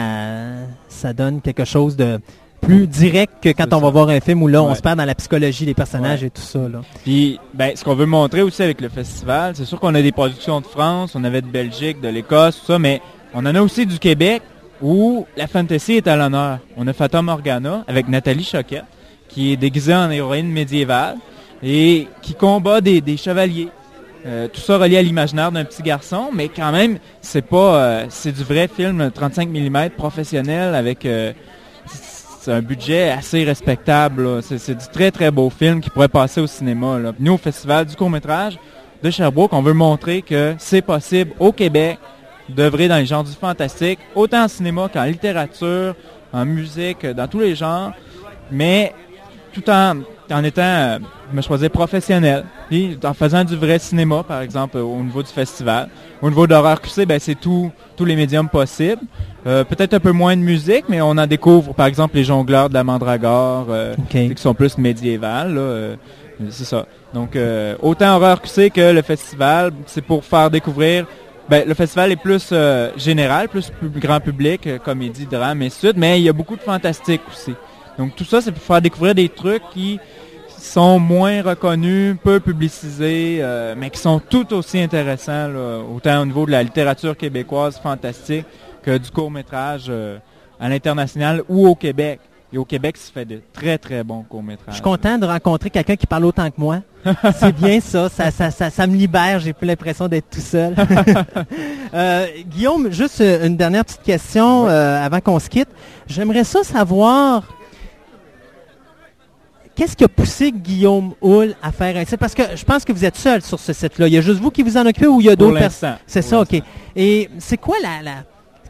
ça donne quelque chose de plus direct que quand on va voir un film où là, on se perd dans la psychologie des personnages Ouais. et tout ça. Là. Puis, ben, ce qu'on veut montrer aussi avec le festival, c'est sûr qu'on a des productions de France, on avait de Belgique, de l'Écosse, tout ça, mais on en a aussi du Québec où la fantasy est à l'honneur. On a Fata Morgana avec Nathalie Choquette, qui est déguisée en héroïne médiévale et qui combat des, chevaliers. Euh, tout ça relié à l'imaginaire d'un petit garçon, mais quand même, c'est pas, euh, c'est du vrai film 35 mm professionnel avec euh, un budget assez respectable. C'est, du très très beau film qui pourrait passer au cinéma. Nous, au Festival du court-métrage de Sherbrooke, on veut montrer que c'est possible au Québec d'œuvrer dans les genres du fantastique, autant en cinéma qu'en littérature, en musique, dans tous les genres, mais tout en, en étant, euh, je me choisir professionnel, puis en faisant du vrai cinéma, par exemple, au niveau du festival. Au niveau d'horreur QC, ben, c'est tous les médiums possibles. Euh, Peut-être un peu moins de musique, mais on en découvre, par exemple, les jongleurs de la Mandragore, euh, qui sont plus médiévales. euh, c'est ça. Donc, euh, autant horreur QC que le festival, c'est pour faire découvrir ben, le festival est plus euh, général, plus grand public, euh, comédie, drame et mais il y a beaucoup de fantastique aussi. Donc tout ça, c'est pour faire découvrir des trucs qui sont moins reconnus, peu publicisés, euh, mais qui sont tout aussi intéressants, là, autant au niveau de la littérature québécoise fantastique que du court-métrage euh, à l'international ou au Québec. Et au Québec, ça fait de très, très bons Je courts-métrages. suis content de rencontrer quelqu'un qui parle autant que moi. [LAUGHS] C'est bien ça. Ça, ça, ça, ça me libère. J'ai plus l'impression d'être tout seul. [LAUGHS] Euh, Guillaume, juste une dernière petite question euh, avant qu'on se quitte. J'aimerais ça savoir. Qu'est-ce qui a poussé Guillaume Hull à faire un site? Parce que je pense que vous êtes seul sur ce site-là. Il y a juste vous qui vous en occupez ou il y a d'autres personnes? C'est ça, OK. Et c'est quoi la... la...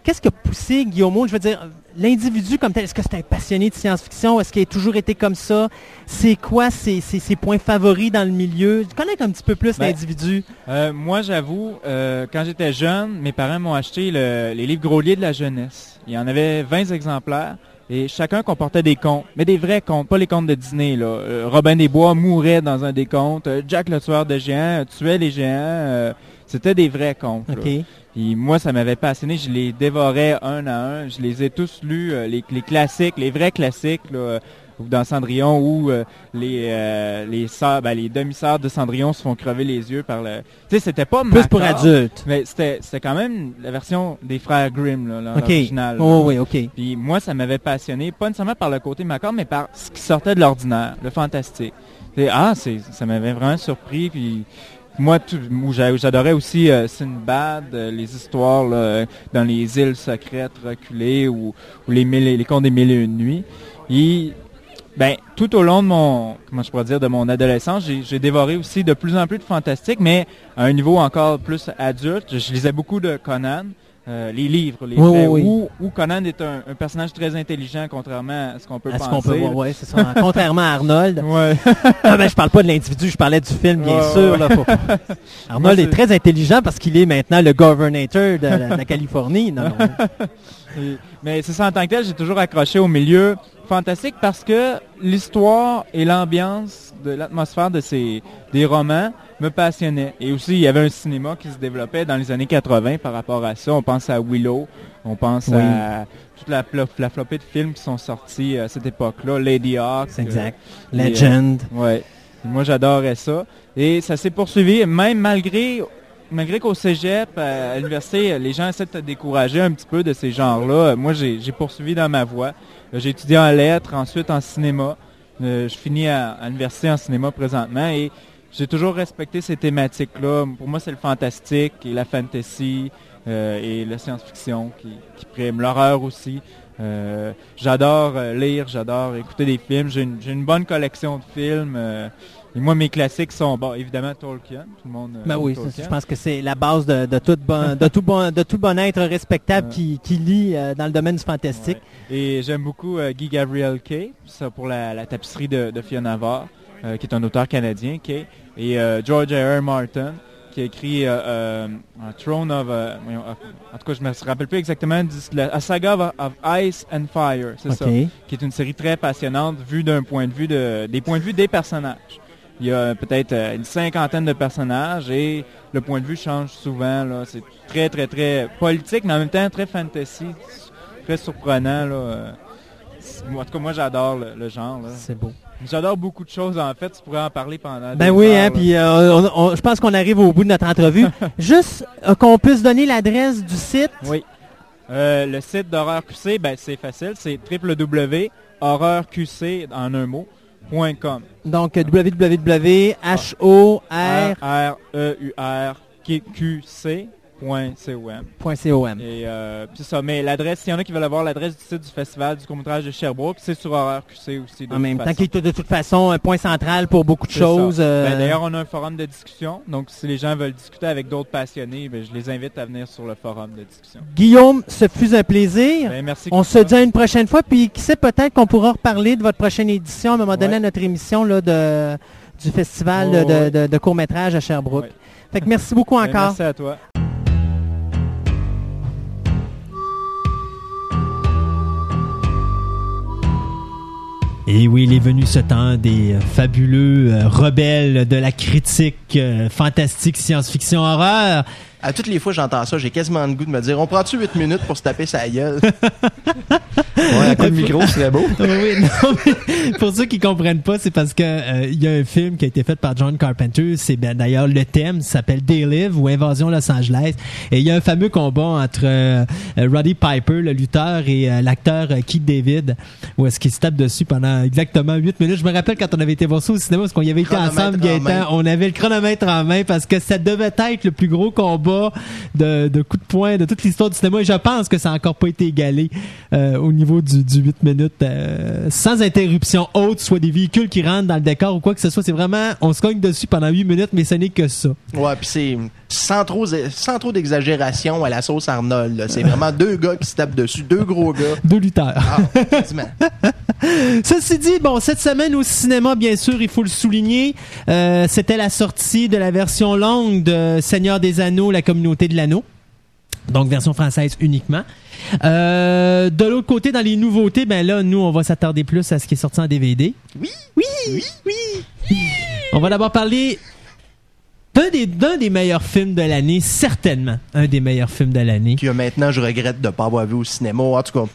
Qu'est-ce qui a poussé Guillaume Hull? Je veux dire, l'individu comme tel, est-ce que c'est un passionné de science-fiction? Est-ce qu'il a toujours été comme ça? C'est quoi ses, ses- ses points favoris dans le milieu? Connaître un petit peu plus Ben, l'individu. Euh, moi, j'avoue, euh, quand j'étais jeune, mes parents m'ont acheté le- les livres Grolier de la jeunesse. Il y en avait 20 exemplaires et chacun comportait des contes, mais des vrais contes, pas les contes de Disney. Là. Euh, Robin des Bois mourait dans un des contes, euh, Jack le tueur de géants euh, tuait les géants. C'était des vrais contes. là. OK. Puis moi, ça m'avait passionné. Je les dévorais un à un. Je les ai tous lus, les, les classiques, les vrais classiques, là, ou dans Cendrillon, où euh, les euh, les sœurs, ben, les demi-sœurs de Cendrillon se font crever les yeux par le. Tu sais, c'était pas Plus pour adultes. mais c'était c'était quand même la version des frères Grimm, là. Oh, oui, OK. Puis moi, ça m'avait passionné, pas nécessairement par le côté macabre, mais par ce qui sortait de l'ordinaire, le fantastique. Et, ah, c'est, ça m'avait vraiment surpris. Puis moi, j'adorais aussi euh, Sinbad, euh, les histoires là, dans les îles secrètes reculées ou, ou les, mille les contes des mille et une nuits. Et Ben, tout au long de mon, comment je pourrais dire, de mon adolescence, j'ai dévoré aussi de plus en plus de fantastique, mais à un niveau encore plus adulte. Je, je lisais beaucoup de Conan, euh, les livres, les Oui, vrais, oui, oui. Où, où Conan est un, un personnage très intelligent, contrairement à ce qu'on peut Est-ce penser. qu'on peut là. voir? Ouais, c'est ça. [LAUGHS] Contrairement à Arnold. Ouais. [LAUGHS] Ah, ben, je parle pas de l'individu, je parlais du film, bien Ouais, sûr. là, [LAUGHS] Arnold Moi, est très intelligent parce qu'il est maintenant le governator de, la- de la Californie. Non, non. Mais c'est ça en tant que tel, j'ai toujours accroché au milieu fantastique parce que l'histoire et l'ambiance de l'atmosphère de ces des romans me passionnaient. Et aussi, il y avait un cinéma qui se développait dans les années 80 par rapport à ça. On pense à Willow, on pense Oui. à toute la, la flopée de films qui sont sortis à cette époque-là, Lady Hawk. C'est exact. euh, et, Legend. Ouais. Moi, j'adorais ça. Et ça s'est poursuivi, même malgré, malgré qu'au cégep, à l'université, les gens essaient de te décourager un petit peu de ces genres-là. Moi, j'ai poursuivi dans ma voie. J'ai étudié en lettres, ensuite en cinéma. Euh, je finis à, l'université en cinéma présentement et j'ai toujours respecté ces thématiques-là. Pour moi, c'est le fantastique et la fantasy euh, et la science-fiction qui, qui. L'horreur aussi. Euh, j'adore lire, j'adore écouter des films. J'ai une bonne collection de films. Et moi, mes classiques sont, bon, évidemment, Tolkien. Tout le monde. euh, Ben oui, je pense que c'est la base de, de tout bon, de tout bon, de tout bon être respectable Ouais. qui, qui lit euh, dans le domaine du fantastique. Ouais. Et j'aime beaucoup euh, Guy Gabriel Kay, ça pour la, la tapisserie de, de Fiona Var, euh, qui est un auteur canadien, Kay. Et George R. R. Martin, qui a écrit Throne of... en tout cas, je me rappelle plus exactement, la, A Saga of, of Ice and Fire, c'est ça. Qui est une série très passionnante, vue d'un point de vue de, des points de vue des personnages. Il y a peut-être euh, une cinquantaine de personnages et le point de vue change souvent. C'est très, très, très politique, mais en même temps très fantasy, très surprenant. Là. euh. En tout cas, moi, j'adore le, le genre. C'est beau. J'adore beaucoup de choses, en fait. Tu pourrais en parler pendant Ben oui, heures, hein, puis euh, je pense qu'on arrive au bout de notre entrevue. [LAUGHS] Juste euh, qu'on puisse donner l'adresse du site. Oui. Euh, le site d'Horreur QC, ben, c'est facile. C'est www.horreurqc, en un mot, .com. Donc www.hor R-E-U-R-Q-C.com. .com. Et euh, c'est ça. Mais l'adresse, s'il y en a qui veulent avoir l'adresse du site du festival du court-métrage de Sherbrooke, c'est sur Horreur QC aussi. de En même temps, façon. est de toute façon un point central pour beaucoup de choses. euh, Ben, D'ailleurs, on a un forum de discussion. Donc, si les gens veulent discuter avec d'autres passionnés, ben, je les invite à venir sur le forum de discussion. Guillaume, ce fut un plaisir. Ben, merci. On se dit à une prochaine fois, puis qui sait peut-être qu'on pourra reparler de votre prochaine édition à un moment donné Ouais. à notre émission là, de, du festival de, de- de court-métrage à Sherbrooke. Ouais. Fait que merci beaucoup Ben, encore. Merci à toi. Et oui, il est venu ce temps des euh, fabuleux euh, rebelles de la critique euh, fantastique, science-fiction, horreur. À toutes les fois que j'entends ça, j'ai quasiment le goût de me dire on prend-tu 8 minutes pour se taper sa gueule? [LAUGHS] Ouais, un coup de micro, serait beau. [LAUGHS] Oui, oui, non, mais pour ceux qui comprennent pas, c'est parce que euh, il y a un film qui a été fait par John Carpenter. C'est ben, d'ailleurs le thème s'appelle Day Live ou Invasion Los Angeles. Et il y a un fameux combat entre euh, euh, Roddy Piper, le lutteur, et euh, l'acteur euh, Keith David, où est-ce qu'il se tape dessus pendant exactement 8 minutes. Je me rappelle quand on avait été voir ça au cinéma, parce qu'on y avait été ensemble, en Gaëtan, on avait le chronomètre en main parce que ça devait être le plus gros combat de, coups de poing de toute l'histoire du cinéma. Et je pense que ça n'a encore pas été égalé euh, au niveau du, du 8 minutes euh, sans interruption haute, soit des véhicules qui rentrent dans le décor ou quoi que ce soit. C'est vraiment, on se cogne dessus pendant 8 minutes, mais ce n'est que ça. Ouais, puis c'est sans trop, sans trop d'exagération à la sauce Arnold. C'est vraiment deux gars qui se tapent dessus, deux gros gars. Deux lutteurs. Ah. [LAUGHS] Ceci dit, bon, cette semaine au cinéma, bien sûr, il faut le souligner, euh, c'était la sortie de la version longue de Seigneur des Anneaux, la communauté de l'anneau. Donc, version française uniquement. Euh, de l'autre côté, dans les nouveautés, ben là, nous, on va s'attarder plus à ce qui est sorti en DVD. Oui. Oui, oui, oui. On va d'abord parler d'un des, d'un des meilleurs films de l'année, certainement un des meilleurs films de l'année. Que maintenant, je regrette de ne pas avoir vu au cinéma. En tout cas,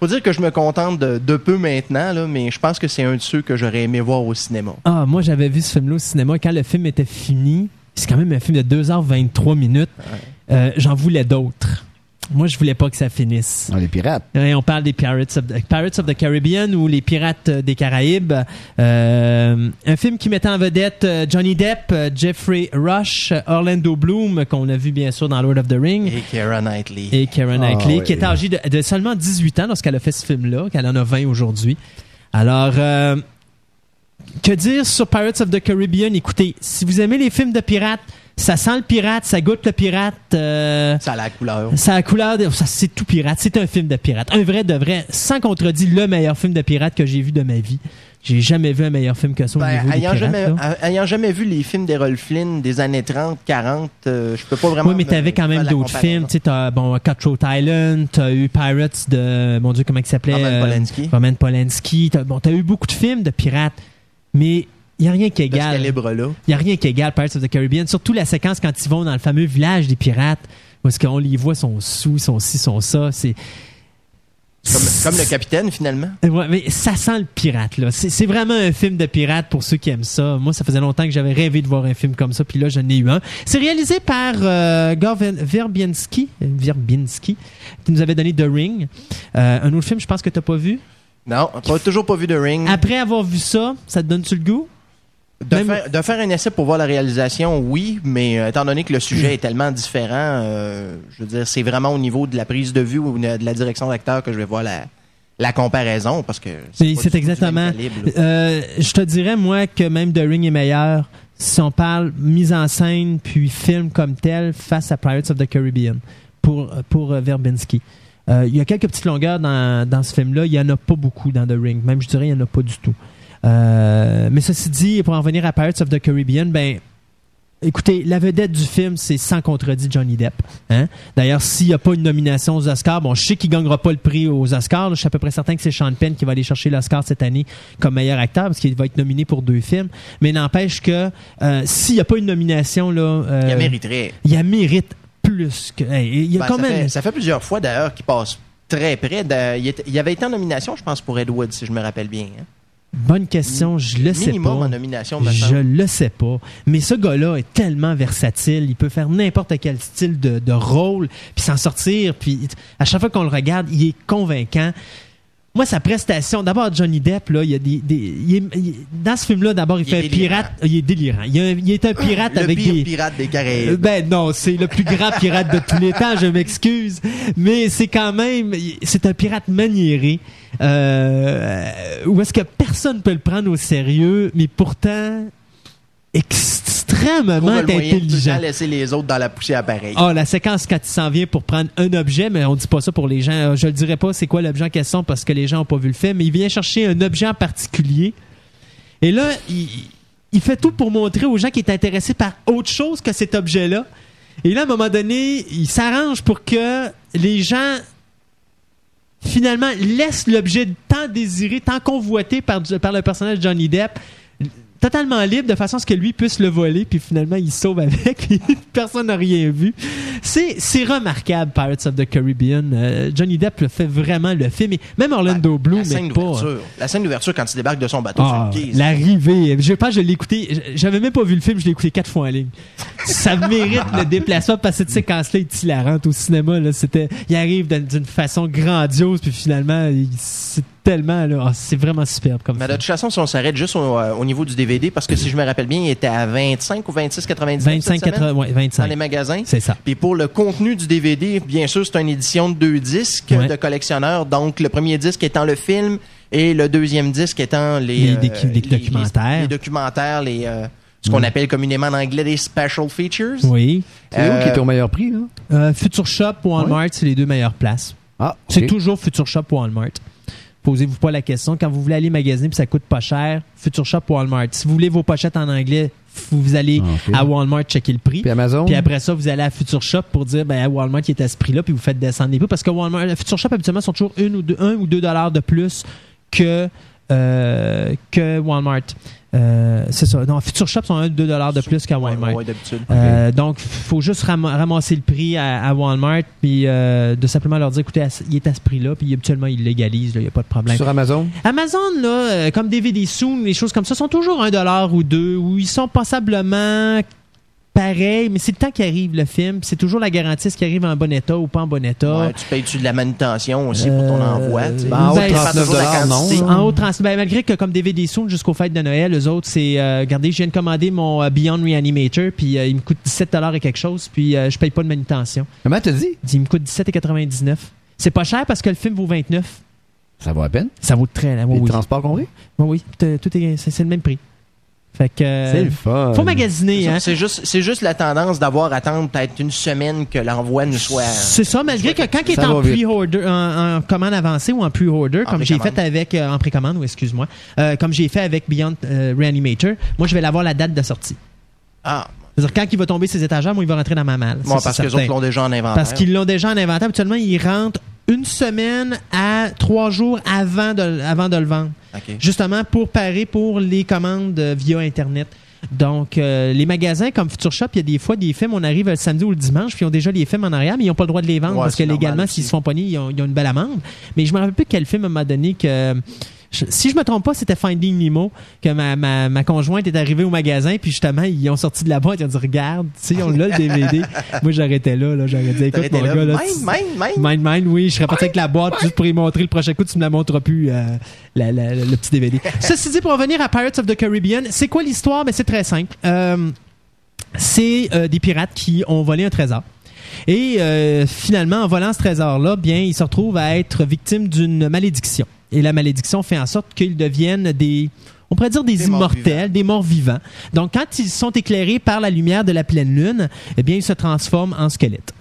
faut dire que je me contente de, de peu maintenant, là, mais je pense que c'est un de ceux que j'aurais aimé voir au cinéma. Ah, moi, j'avais vu ce film-là au cinéma. Quand le film était fini, c'est quand même un film de 2h23 minutes. Euh, J'en voulais d'autres. Moi, je voulais pas que ça finisse. Ah, les pirates. Et on parle des Pirates of, the, Pirates of the Caribbean ou les Pirates euh, des Caraïbes. Euh, un film qui mettait en vedette euh, Johnny Depp, Jeffrey Rush, Orlando Bloom, qu'on a vu bien sûr dans Lord of the Rings, Et Keira Knightley. et Keira Ah, Knightley, oui. qui était âgée de, de seulement 18 ans lorsqu'elle a fait ce film-là, qu'elle en a 20 aujourd'hui. Alors, euh, que dire sur Pirates of the Caribbean? Écoutez, si vous aimez les films de pirates, ça sent le pirate, ça goûte le pirate. euh, Ça a la couleur. ça a la couleur de. ça, c'est tout pirate. C'est un film de pirate. Un vrai de vrai, sans contredit, le meilleur film de pirate que j'ai vu de ma vie. J'ai jamais vu un meilleur film que ça au Ben, niveau des ayant, pirates. jamais, ayant vu les films d'Errol Flynn des années 30, 40, euh, je peux pas vraiment. Oui, mais t'avais quand même d'autres films. Tu sais, t'as, bon, Cutthroat Island, t'as eu Pirates de, mon Dieu, comment il s'appelait? Roman euh, Polanski. Roman Polanski. T'as, bon, t'as eu beaucoup de films de pirates, mais il y a rien qui égale. Il y a rien qui égale Pirates of the Caribbean. Surtout la séquence quand ils vont dans le fameux village des pirates, est-ce qu'on les voit, sont sous, sont ci, sont ça. C'est, Comme, comme le capitaine, finalement. Ouais, mais ça sent le pirate, là. C'est vraiment un film de pirate pour ceux qui aiment ça. Moi, ça faisait longtemps que j'avais rêvé de voir un film comme ça, puis là, j'en ai eu un. C'est réalisé par euh, Gore Ver- Verbinski, euh, Verbinski, qui nous avait donné The Ring. Euh, un autre film, je pense que t'as pas vu. Non, pas, toujours pas vu de Ring. Après avoir vu ça, ça te donne-tu le goût? De, même- faire, de faire un essai pour voir la réalisation, oui, mais euh, étant donné que le sujet est tellement différent, euh, je veux dire, c'est vraiment au niveau de la prise de vue ou de la direction d'acteur que je vais voir la, la comparaison, parce que C'est exactement. calibre, là. Euh, je te dirais, moi, que même The Ring est meilleur si on parle mise en scène puis film comme tel face à Pirates of the Caribbean pour, pour Verbinski. Euh, Il y a quelques petites longueurs dans, dans ce film-là. Il n'y en a pas beaucoup dans The Ring. Même, je dirais, il n'y en a pas du tout. Euh, mais ceci dit, pour en revenir à Pirates of the Caribbean, ben, écoutez, la vedette du film, c'est sans contredit Johnny Depp. Hein? D'ailleurs, s'il n'y a pas une nomination aux Oscars, bon, je sais qu'il ne gagnera pas le prix aux Oscars. je suis à peu près certain que c'est Sean Penn qui va aller chercher l'Oscar cette année comme meilleur acteur parce qu'il va être nominé pour deux films. Mais n'empêche que euh, s'il n'y a pas une nomination, là, euh, Il la mériterait. il la mérite plus que. hey, il y a Ben, quand ça, même. fait, ça fait plusieurs fois d'ailleurs qu'il passe très près. de- il avait été en nomination, je pense, pour Ed Wood, si je me rappelle bien. hein. Bonne question, je le sais pas. en nomination, Je le sais pas. Mais ce gars-là est tellement versatile. Il peut faire n'importe quel style de, de rôle, puis s'en sortir. Puis à chaque fois qu'on le regarde, il est convaincant. Moi, sa prestation, d'abord Johnny Depp, là, il y a des, des- il est- il- dans ce film-là, d'abord, il, fait délirant. pirate. Il est délirant. Il, un- est un pirate Le avec pire des. pirate des Euh, Caraïbes. Ben non, c'est le plus grand pirate de tous les temps, je m'excuse. Mais c'est quand même, c'est un pirate maniéré. Euh, où est-ce que personne peut le prendre au sérieux, mais pourtant extrêmement de intelligent. laisser les autres dans la poussière pareil. Ah, la séquence quand il s'en vient pour prendre un objet, mais on dit pas ça pour les gens. Euh, Je le dirais pas c'est quoi l'objet en question parce que les gens ont pas vu le film, mais il vient chercher un objet en particulier. Et là, il, il fait tout pour montrer aux gens qui est intéressés par autre chose que cet objet-là. Et là, à un moment donné, il s'arrange pour que les gens finalement laissent l'objet tant désiré, tant convoité par, par le personnage de Johnny Depp totalement libre de façon à ce que lui puisse le voler puis finalement il sauve avec. [LAUGHS] Puis personne n'a rien vu. C'est c'est remarquable Pirates of the Caribbean. Euh, Johnny Depp le fait vraiment le film. Et même Orlando Bloom la mais pas d'ouverture. La scène d'ouverture quand il débarque de son bateau ah, sur une quille. l'arrivée. Je pense que je l'ai écouté. J'avais même pas vu le film je l'ai écouté quatre fois en ligne. Ça mérite le déplacement parce que cette séquence là est hilarante au cinéma là. C'était il arrive d'une- façon grandiose puis finalement c'est tellement là ah, c'est vraiment superbe comme Mais de toute façon, si on s'arrête juste au, euh, au niveau du DVD, parce que si je me rappelle bien, il était à 25 ou 26,99 cette 25 semaine? 80 ouais, dans 25 les magasins? c'est ça Puis pour le contenu du DVD, bien sûr, c'est une édition de deux disques Ouais. de collectionneur. Donc, le premier disque étant le film et le deuxième disque étant les, Les euh, les documentaires. Les, documentaires, les, euh, ce qu'on appelle communément en anglais des special features. oui C'est où qui est au meilleur prix, là? Euh, Future Shop ou Walmart, c'est les deux meilleures places. Ah, C'est toujours Future Shop ou Walmart. Posez-vous pas la question. Quand vous voulez aller magasiner puis ça coûte pas cher, Future Shop ou Walmart. Si vous voulez vos pochettes en anglais, vous allez Ah, à Walmart checker le prix. Puis Amazon? Puis après ça, vous allez à Future Shop pour dire, ben, à Walmart, il est à ce prix-là, puis vous faites descendre les prix. Parce que Walmart, Future Shop, habituellement, sont toujours une ou deux, un ou deux dollars de plus que, euh, que Walmart. Euh, c'est ça. Non, Future Shop sont un ou deux dollars de plus qu'à Walmart. Ouais, d'habitude. Euh, donc, faut juste ram- ramasser le prix à, à Walmart, puis euh, de simplement leur dire, écoutez, il est à ce prix-là, puis habituellement, ils léganisent, il n'y a pas de problème. Sur Amazon? Amazon, là, euh, comme DVD Soon, les choses comme ça, sont toujours un dollar ou deux, ou ils sont passablement pareils, mais c'est le temps qui arrive, le film. C'est toujours la garantie, est-ce qu'il arrive en bon état ou pas en bon état. Ouais, tu payes-tu de la manutention aussi pour ton Euh, envoi? tu sais? ben, en haut de Ça dépend 39 toujours de la dollars, non, quantité? là. En haut, trans- ben, malgré que comme DVD Soon jusqu'aux fêtes de Noël, les autres, c'est, euh, regardez, je viens de commander mon euh, Beyond Reanimator, puis euh, il me coûte 17 et quelque chose, puis euh, je paye pas de manutention. Comment t'as dit? Il me coûte 17,99. C'est pas cher parce que le film vaut 29. Ça vaut la peine? Ça vaut très la Les oui. transports compris? Oui, oui, tout, tout est, c'est, c'est le même prix. Fait que. euh, C'est le fun. Faut magasiner, hein. C'est juste, c'est juste la tendance d'avoir à attendre peut-être une semaine que l'envoi nous soit. C'est ça, malgré que quand il est en pre-order, en, en commande avancée ou en pre-order, En comme j'ai fait avec, euh, en précommande, ou excuse-moi, euh, comme j'ai fait avec Beyond euh, Reanimator, moi je vais l'avoir la date de sortie. Ah, C'est-à-dire quand il va tomber ses étagères, moi il va rentrer dans ma malle. moi, Ça, parce autres l'ont déjà en inventaire. Parce qu'ils l'ont déjà en inventaire. Habituellement, ils rentrent une semaine à trois jours avant de, avant de le vendre. Justement pour parer pour les commandes euh, via Internet. Donc, euh, les magasins comme Future Shop, il y a des fois des films, on arrive le samedi ou le dimanche, puis ils ont déjà les films en arrière, mais ils n'ont pas le droit de les vendre Ouais, parce que légalement, s'ils se font pogner, ils ont, ils ont une belle amende. Mais je me rappelle plus quel film m'a donné que. Je- si je me trompe pas, c'était Finding Nemo, que ma, ma, ma conjointe est arrivée au magasin, puis justement, ils ont sorti de la boîte, ils ont dit Regarde, tu sais, on l'a le DVD. [LAUGHS] Moi, j'arrêtais là, là j'aurais dit Écoute, mon là, gars, là, Mine, mine, mine. Mind Mind, oui, je serais parti avec la boîte juste pour y montrer le prochain coup, tu me la montres plus, euh, la- la- le petit DVD. [LAUGHS] Ceci dit, pour revenir à Pirates of the Caribbean, c'est quoi l'histoire? Ben, c'est très simple. Euh, c'est euh, des pirates qui ont volé un trésor. Et euh, finalement, en volant ce trésor-là, bien, ils se retrouvent à être victimes d'une malédiction. Et la malédiction fait en sorte qu'ils deviennent des, on pourrait dire des, immortels, des morts vivants. Donc, quand ils sont éclairés par la lumière de la pleine lune, eh bien, ils se transforment en squelettes.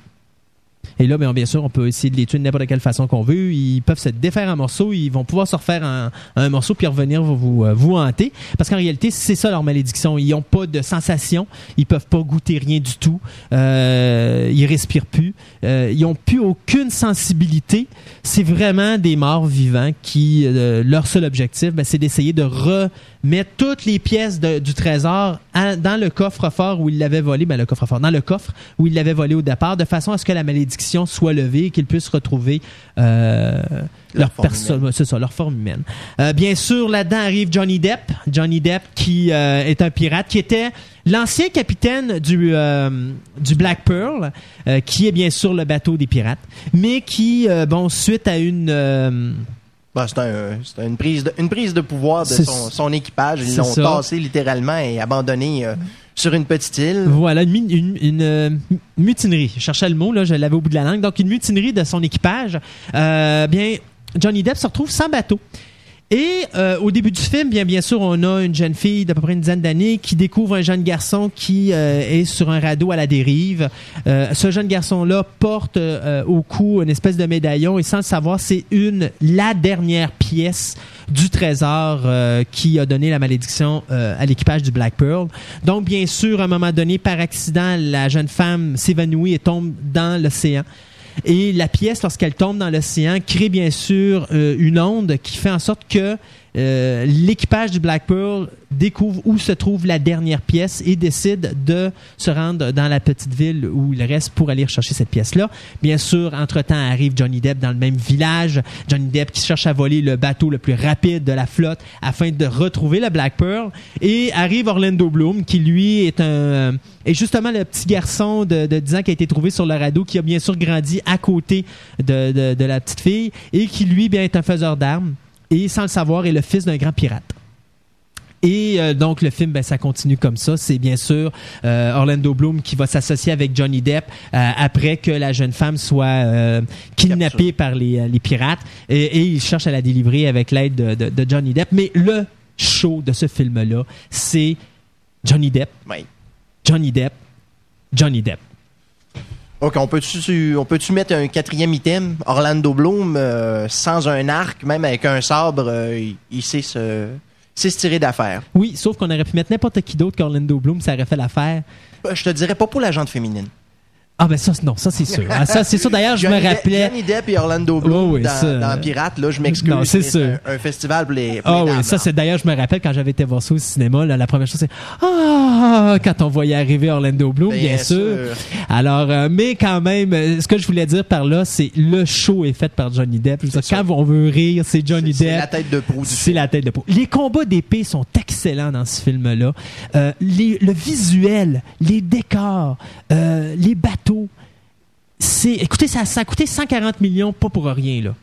Et là, bien, bien sûr, on peut essayer de les tuer de n'importe quelle façon qu'on veut. Ils peuvent se défaire en morceaux. Ils vont pouvoir se refaire un morceau puis revenir euh, vous hanter. Parce qu'en réalité, c'est ça leur malédiction. Ils n'ont pas de sensation. Ils peuvent pas goûter rien du tout. Euh, ils respirent plus. Euh, ils ont plus aucune sensibilité. C'est vraiment des morts vivants qui, euh, leur seul objectif, ben, c'est d'essayer de remettre toutes les pièces du trésor dans le coffre-fort où ils l'avaient volé. Ben, le coffre-fort, dans le coffre où ils l'avaient volé au départ, de façon à ce que la malédiction soit levée et qu'ils puissent retrouver euh, leur, forme personne, humaine. c'est ça, leur forme humaine. Euh, bien sûr, là-dedans arrive Johnny Depp. Johnny Depp qui euh, est un pirate, qui était l'ancien capitaine du, du Black Pearl, qui est bien sûr le bateau des pirates, mais qui, bon, suite à une... Bah, c'est un- c'est une, prise de, une prise de pouvoir de son, son équipage. Ils l'ont tassé littéralement et abandonné euh, sur une petite île. Voilà, une, mi- une- euh, mutinerie. Je cherchais le mot, là, je l'avais au bout de la langue. Donc, une mutinerie de son équipage. Euh, bien, Johnny Depp se retrouve sans bateau. Et euh, au début du film, bien bien sûr, on a une jeune fille d'à peu près une dizaine d'années qui découvre un jeune garçon qui euh, est sur un radeau à la dérive. Euh, ce jeune garçon-là porte euh, au cou une espèce de médaillon et sans le savoir, c'est une la dernière pièce du trésor euh, qui a donné la malédiction euh, à l'équipage du Black Pearl. Donc, bien sûr, à un moment donné, par accident, la jeune femme s'évanouit et tombe dans l'océan. Et la pièce, lorsqu'elle tombe dans l'océan, crée bien sûr euh, une onde qui fait en sorte que euh, l'équipage du Black Pearl découvre où se trouve la dernière pièce et décide de se rendre dans la petite ville où il reste pour aller chercher cette pièce-là. Bien sûr, entre-temps arrive Johnny Depp dans le même village. Johnny Depp qui cherche à voler le bateau le plus rapide de la flotte afin de retrouver le Black Pearl. Et arrive Orlando Bloom qui lui est un est justement le petit garçon de, de 10 ans qui a été trouvé sur le radeau qui a bien sûr grandi à côté de, de, de la petite fille et qui lui bien est un faiseur d'armes et sans le savoir est le fils d'un grand pirate. Et euh, donc le film, ben, ça continue comme ça. C'est bien sûr euh, Orlando Bloom qui va s'associer avec Johnny Depp euh, après que la jeune femme soit kidnappée par les, les pirates et, et il cherche à la délivrer avec l'aide de, de- de Johnny Depp. Mais le show de ce film-là, c'est Johnny Depp. Johnny Depp, Johnny Depp. OK, on peut-tu on mettre un quatrième item? Orlando Bloom, euh, sans un arc, même avec un sabre, euh, il, sait se, il sait se tirer d'affaire. Oui, sauf qu'on aurait pu mettre n'importe qui d'autre qu'Orlando Bloom, ça aurait fait l'affaire. Euh, Je te dirais pas pour la jante féminine. Ah ben ça, non, ça c'est sûr. Ah, ça c'est sûr. D'ailleurs, je me Johnny rappelais. Johnny Depp et Orlando Bloom Oh oui, dans, ça, dans euh, Pirate, là, je m'excuse. non, c'est sûr. Un, un festival pour les, Ah les oui, ça là. c'est d'ailleurs, je me rappelle quand j'avais été voir ça au cinéma, là, la première chose c'est ah quand on voyait arriver Orlando Bloom, bien, Bien sûr. sûr. Alors, euh, mais quand même, euh, ce que je voulais dire par là, c'est le show est fait par Johnny Depp. Je veux dire, C'est ça. quand on veut rire, c'est Johnny C'est Depp. la tête de proue du C'est film. la tête de peau. Les combats d'épée sont excellents dans ce film-là. Euh, les- le visuel, les décors, euh, les bateaux. C'est, écoutez, ça, ça a coûté 140 millions, pas pour rien, là.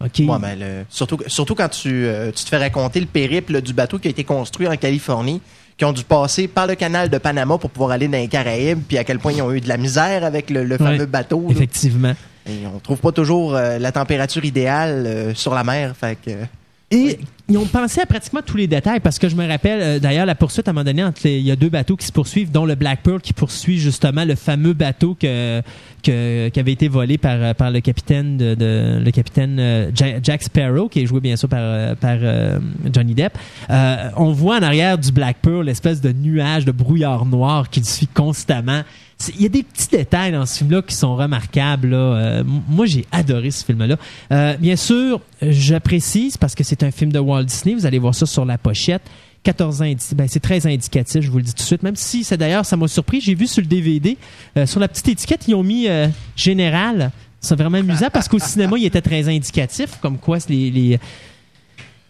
Ouais, le- surtout, surtout quand tu, euh, tu te fais raconter le périple du bateau qui a été construit en Californie, qui ont dû passer par le canal de Panama pour pouvoir aller dans les Caraïbes, puis à quel point ils ont eu de la misère avec le, le fameux Ouais, bateau. là. Effectivement. Et on trouve pas toujours euh, la température idéale euh, sur la mer. Fait que, Et ils ont pensé à pratiquement tous les détails parce que je me rappelle euh, d'ailleurs la poursuite à un moment donné entre les- il y a deux bateaux qui se poursuivent dont le Black Pearl qui poursuit justement le fameux bateau que, que- qui avait été volé par, euh, par le capitaine de, de- le capitaine euh, Ja- Jack Sparrow qui est joué bien sûr par, par Johnny Depp. On voit en arrière du Black Pearl l'espèce de nuage de brouillard noir qui le suit constamment. Il y a des petits détails dans ce film-là qui sont remarquables. là. Euh, moi, j'ai adoré ce film-là. Euh, bien sûr, je précise parce que c'est un film de Walt Disney. Vous allez voir ça sur la pochette. 14 ans, indi- ben, c'est très indicatif, je vous le dis tout de suite. Même si, c'est d'ailleurs, ça m'a surpris. J'ai vu sur le DVD, euh, sur la petite étiquette, ils ont mis général. C'est vraiment amusant parce qu'au cinéma, il était très indicatif, comme quoi les, les,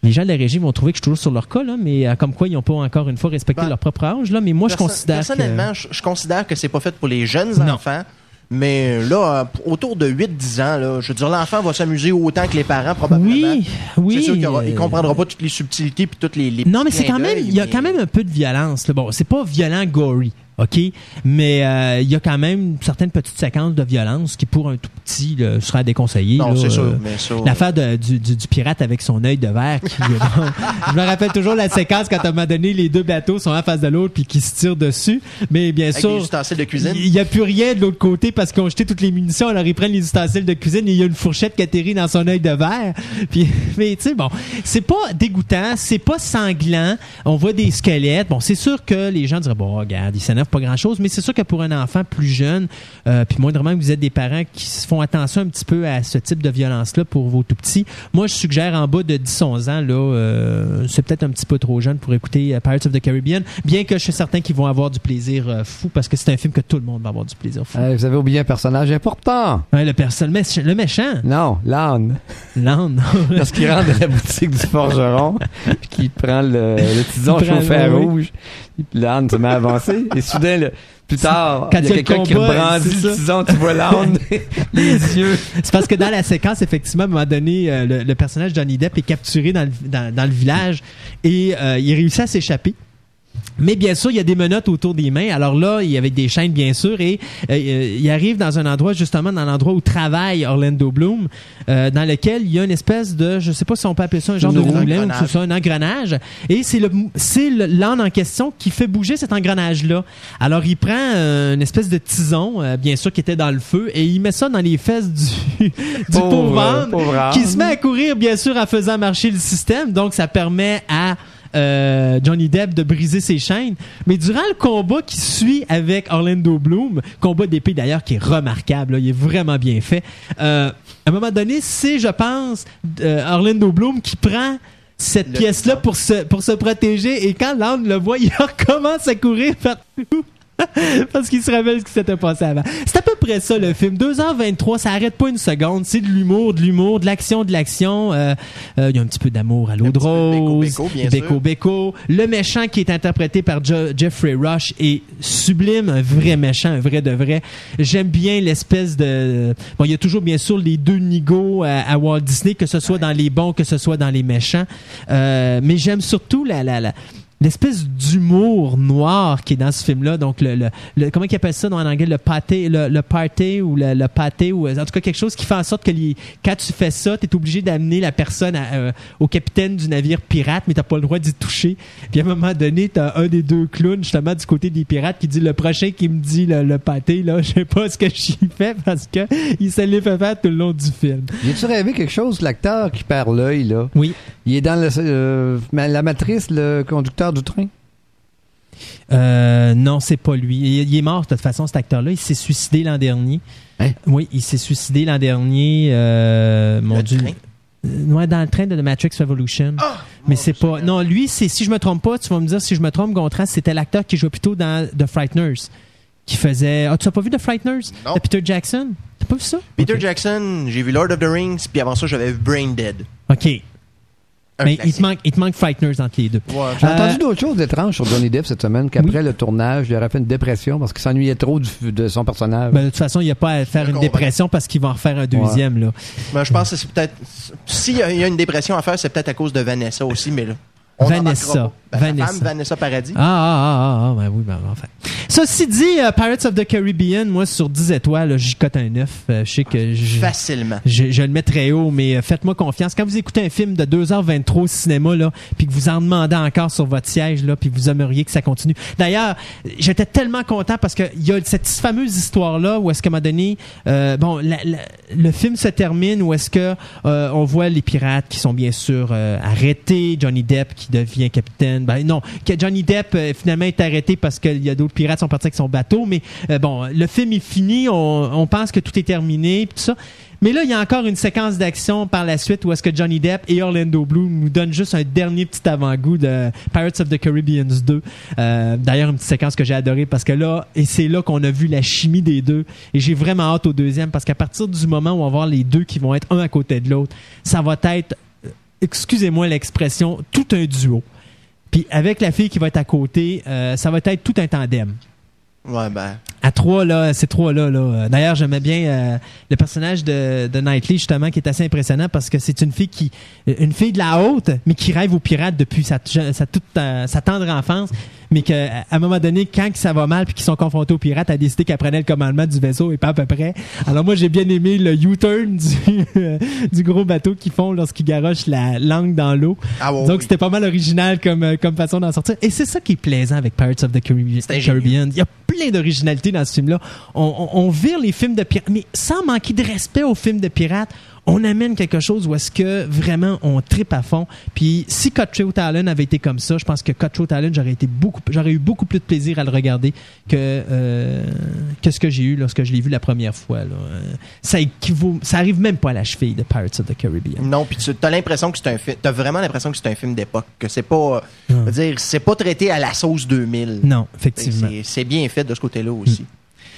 les gens de la régie vont trouver que je suis toujours sur leur cas, là, mais euh, comme quoi ils n'ont pas encore une fois respecté Ben, leur propre âge. Là, mais moi, je considère que... Personnellement, je, je considère que c'est pas fait pour les jeunes Non. enfants. Mais là, euh, autour de 8-10 ans, là, je veux dire, l'enfant va s'amuser autant que les parents, probablement. Oui, oui. C'est sûr qu'il euh, comprendra pas toutes les subtilités puis toutes les, les Non, mais c'est quand même, il y a quand même un peu de violence. là. Bon, c'est pas violent gory, ok, mais euh, il y a quand même certaines petites séquences de violence qui, pour un tout petit, là, seraient à déconseiller. Non, c'est sûr, euh, ça... L'affaire du, du- du pirate avec son œil de verre. Qui, [LAUGHS] je me rappelle toujours la séquence quand à un moment donné, les deux bateaux sont en face de l'autre puis qui se tirent dessus. Mais bien Avec sûr, des ustensiles de cuisine. il n'y a plus rien de l'autre côté parce qu'ils ont jeté toutes les munitions. Alors ils prennent les ustensiles de cuisine et il y a une fourchette qui atterrit dans son œil de verre. Puis, [LAUGHS] mais tu sais, bon, c'est pas dégoûtant, c'est pas sanglant. On voit des squelettes. Bon, c'est sûr que les gens diraient, bon, regarde, ils s'énervent pas grand chose, mais c'est sûr que pour un enfant plus jeune, euh, puis moindrement que vous êtes des parents qui se font attention un petit peu à ce type de violence-là pour vos tout petits, moi, je suggère en bas de 10-11 ans, là, euh, c'est peut-être un petit peu trop jeune pour écouter euh, Pirates of the Caribbean, bien que je suis certain qu'ils vont avoir du plaisir euh, fou parce que c'est un film que tout le monde va avoir du plaisir fou. Vous avez oublié un personnage important. Ouais, le, perso- le, méch- le méchant, Non, l'âne. l'âne. Parce [LAUGHS] qu'il rentre dans la boutique du forgeron, puis qu'il prend le, le tison oui. rouge. L'âne se met à avancer. Et soudain, le- plus tard, Quand il y a quelqu'un qui brandit le tison, tu vois l'âne, les [LAUGHS] yeux. C'est parce que dans la séquence, effectivement, à un moment donné, euh, le, le personnage de Johnny Depp est capturé dans le, dans, dans le village et euh, il réussit à s'échapper. Mais bien sûr, il y a des menottes autour des mains. Alors là, il y avait des chaînes, bien sûr, et euh, il arrive dans un endroit, justement, dans l'endroit où travaille Orlando Bloom, euh, dans lequel il y a une espèce de, je sais pas si on peut appeler ça un genre de moulin ou ça, un engrenage. Et c'est le, c'est l'âne en question qui fait bouger cet engrenage-là. Alors, il prend euh, une espèce de tison, euh, bien sûr, qui était dans le feu, et il met ça dans les fesses du, [LAUGHS] du pauvre, âne pauvre âne. qui se met à courir, bien sûr, en faisant marcher le système. Donc, ça permet à euh, Johnny Depp de briser ses chaînes. Mais durant le combat qui suit avec Orlando Bloom, combat d'épée d'ailleurs qui est remarquable, là, il est vraiment bien fait. euh, à un moment donné, c'est, je pense, euh, Orlando Bloom qui prend cette pièce-là pour se, pour se protéger et quand l'âne le voit, [LAUGHS] il recommence à courir partout. [LAUGHS] Parce qu'il se rappelle ce qui s'était passé avant. C'est à peu près ça le film. 2h23, ça arrête pas une seconde. C'est de l'humour, de l'humour, de l'action, de l'action. Euh, euh, Il y a un petit peu d'amour à l'eau de rose. sûr. béco. Le méchant qui est interprété par Jo- Jeffrey Rush est sublime, un vrai méchant, un vrai de vrai. J'aime bien l'espèce de... Bon, il y a toujours bien sûr les deux nigauds à, à Walt Disney, que ce soit dans les bons, que ce soit dans les méchants. Euh, mais j'aime surtout la... la, la l'espèce d'humour noir qui est dans ce film-là. Donc, le, le, le- comment ils appellent ça dans en anglais, le pâté, le, le party ou le, le pâté, ou en tout cas quelque chose qui fait en sorte que les- quand tu fais ça, tu es obligé d'amener la personne à, euh, au capitaine du navire pirate, mais t'as pas le droit d'y toucher. Puis à un moment donné, t'as un des deux clowns, justement, du côté des pirates, qui dit le prochain qui me dit le, le pâté, là, je sais pas ce que j'y fais parce que il se l'est fait faire tout le long du film. J'ai-tu rêvé quelque chose, l'acteur qui perd l'œil, là? Oui. Il est dans le, euh, la matrice, le conducteur du train? Euh, non, c'est pas lui. Il, il est mort de toute façon, cet acteur-là. Il s'est suicidé l'an dernier. Hein? Oui, il s'est suicidé l'an dernier. euh, mon Le Dieu. train? Ouais, dans le train de The Matrix Revolution. mais c'est pas. Non, lui, c'est si je me trompe pas, tu vas me dire si je me trompe, Gontran, c'était l'acteur qui jouait plutôt dans The Frighteners. Qui faisait. Ah, tu as pas vu The Frighteners? Non. De Peter Jackson? T'as pas vu ça? Peter. Jackson, j'ai vu Lord of the Rings, puis avant ça, j'avais vu Brain Dead. OK. Mais il te, manque, il te manque Frighteners entre les deux. Ouais, J'ai Euh, entendu d'autres choses étranges sur Johnny Depp cette semaine, qu'après le tournage, il aurait fait une dépression parce qu'il s'ennuyait trop du- de son personnage. Ben, de toute façon, il n'y a pas à faire une comprends. dépression parce qu'il va en refaire un deuxième. Là. Mais je pense que c'est peut-être. S'il y, a- il y a une dépression à faire, c'est peut-être à cause de Vanessa aussi, mais là. on Vanessa. Ben, sa Vanessa. femme, Vanessa Paradis. Ah, ah, ah, ah, ah, ben oui, ben enfin. Ceci dit, euh, Pirates of the Caribbean, moi, sur 10 étoiles, j'y cote un 9. Euh, je sais que je, Facilement. je, je le mets très haut, mais euh, faites-moi confiance. Quand vous écoutez un film de 2h23 au cinéma, là, puis que vous en demandez encore sur votre siège, là, puis vous aimeriez que ça continue. D'ailleurs, j'étais tellement content parce que il y a cette fameuse histoire-là où est-ce qu'à un moment donné, euh, bon, la- la- le film se termine où est-ce que euh, on voit les pirates qui sont bien sûr arrêtés, Johnny Depp qui devient capitaine. Ben non, que Johnny Depp euh, finalement est arrêté parce qu'il y a d'autres pirates qui sont partis avec son bateau, mais euh, bon, le film est fini, on, pense que tout est terminé, tout ça. Mais là, il y a encore une séquence d'action par la suite où est-ce que Johnny Depp et Orlando Bloom nous donnent juste un dernier petit avant-goût de Pirates of the Caribbean 2. Euh, D'ailleurs, une petite séquence que j'ai adorée parce que là, et c'est là qu'on a vu la chimie des deux. Et j'ai vraiment hâte au deuxième parce qu'à partir du moment où on va voir les deux qui vont être un à côté de l'autre, ça va être, euh, excusez-moi l'expression, tout un duo. Puis avec la fille qui va être à côté, euh, ça va être tout un tandem. Ouais, ben. À trois, là, ces trois-là, là. Euh, D'ailleurs, j'aimais bien euh, le personnage de, de Knightley, justement, qui est assez impressionnant parce que c'est une fille qui, une fille de la haute, mais qui rêve aux pirates depuis sa, sa, toute, euh, sa tendre enfance, mais qu'à un moment donné, quand que ça va mal puis qu'ils sont confrontés aux pirates, elle a décidé qu'elle prenait le commandement du vaisseau et pas à peu près. Alors moi, j'ai bien aimé le U-turn du, [LAUGHS] du gros bateau qu'ils font lorsqu'ils garochent la langue dans l'eau. Ah, ouais, Donc, oui. c'était pas mal original comme, euh, comme façon d'en sortir. Et c'est ça qui est plaisant avec Pirates of the. Caribbean. Il y a plein d'originalité dans ce film-là. On, on, on vire les films de pirates, mais sans manquer de respect aux films de pirates. On amène quelque chose où est-ce que vraiment on tripe à fond. Puis si Cutthroat Island avait été comme ça, je pense que Cutthroat Island j'aurais été beaucoup, j'aurais eu beaucoup plus de plaisir à le regarder que euh, que ce que j'ai eu lorsque je l'ai vu la première fois. Là. Ça équivaut, ça arrive même pas à la cheville de Pirates of the Caribbean. Non, puis tu as l'impression que c'est un film. T'as vraiment l'impression que c'est un film d'époque. Que c'est pas. euh, veux dire, c'est pas traité à la sauce 2000. Non, effectivement. C'est c'est bien fait de ce côté-là aussi.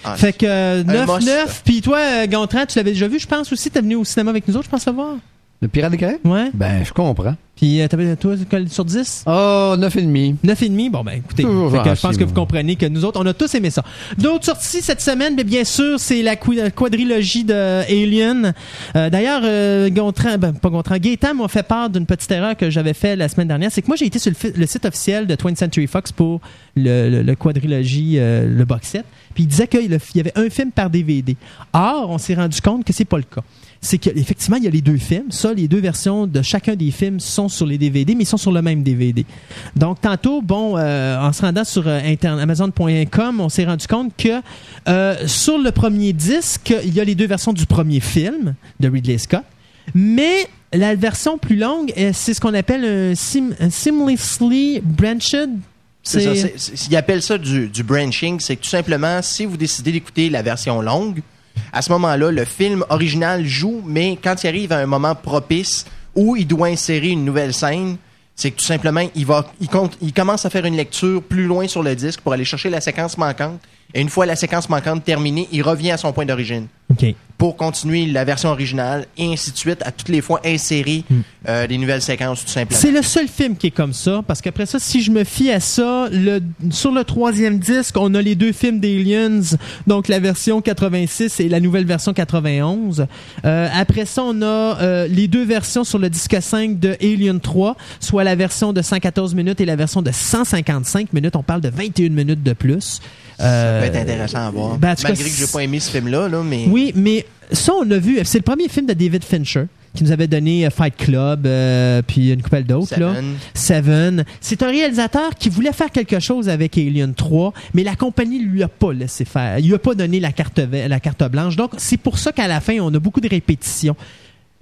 Ah, Fait que euh, Un must. 9-9. Puis toi, euh, Gontran, tu l'avais déjà vu, je pense aussi. T'es venu au cinéma avec nous autres, je pense savoir. Le Pirate des Caraïbes? Ouais. Ben, je comprends. Puis euh, t'avais, toi, sur 10? Oh, 9,5. 9,5. Bon, ben écoutez, je pense que vous comprenez que nous autres, on a tous aimé ça. D'autres sorties cette semaine, mais bien sûr, c'est la qu- quadrilogie de Alien. Euh, D'ailleurs, euh, Gontran, ben, pas Gontran, Gaëtan m'a fait part d'une petite erreur que j'avais fait la semaine dernière. C'est que moi, j'ai été sur le, site officiel de 20th Century Fox pour le, le- le quadrilogie, euh, le box set. Puis il disait qu'il y avait un film par DVD. Or, on s'est rendu compte que c'est pas le cas. C'est qu'effectivement, il y a les deux films. Ça, les deux versions de chacun des films sont sur les DVD, mais ils sont sur le même DVD. Donc, tantôt, bon, euh, en se rendant sur euh, Amazon.com, on s'est rendu compte que euh, sur le premier disque, il y a les deux versions du premier film de Ridley Scott, mais la version plus longue, c'est ce qu'on appelle un, sim, un seamlessly branched. C'est ça. Ils appellent ça du, du branching. C'est que tout simplement, si vous décidez d'écouter la version longue, à ce moment-là, le film original joue, mais quand il arrive à un moment propice où il doit insérer une nouvelle scène, c'est que tout simplement, il, va, il, compte, il commence à faire une lecture plus loin sur le disque pour aller chercher la séquence manquante. Et une fois la séquence manquante terminée, il revient à son point d'origine OK. pour continuer la version originale et ainsi de suite, à toutes les fois insérer euh, des nouvelles séquences, tout simplement. C'est le seul film qui est comme ça, parce qu'après ça, si je me fie à ça, le, sur le troisième disque, on a les deux films d'Aliens, donc la version 86 et la nouvelle version 91. Euh, après ça, on a euh, les deux versions sur le disque 5 de Alien 3, soit la version de 114 minutes et la version de 155 minutes. On parle de 21 minutes de plus. Ça Euh, peut être intéressant à voir. ben, en tout cas, Malgré que j'ai pas aimé ce film-là, là, mais... oui, mais ça, on a vu. C'est le premier film de David Fincher qui nous avait donné euh, Fight Club, euh, puis une couple d'autres. Seven. Seven. C'est un réalisateur qui voulait faire quelque chose avec Alien 3, mais la compagnie lui a pas laissé faire. Il lui a pas donné la carte, la carte blanche. Donc, c'est pour ça qu'à la fin, on a beaucoup de répétitions.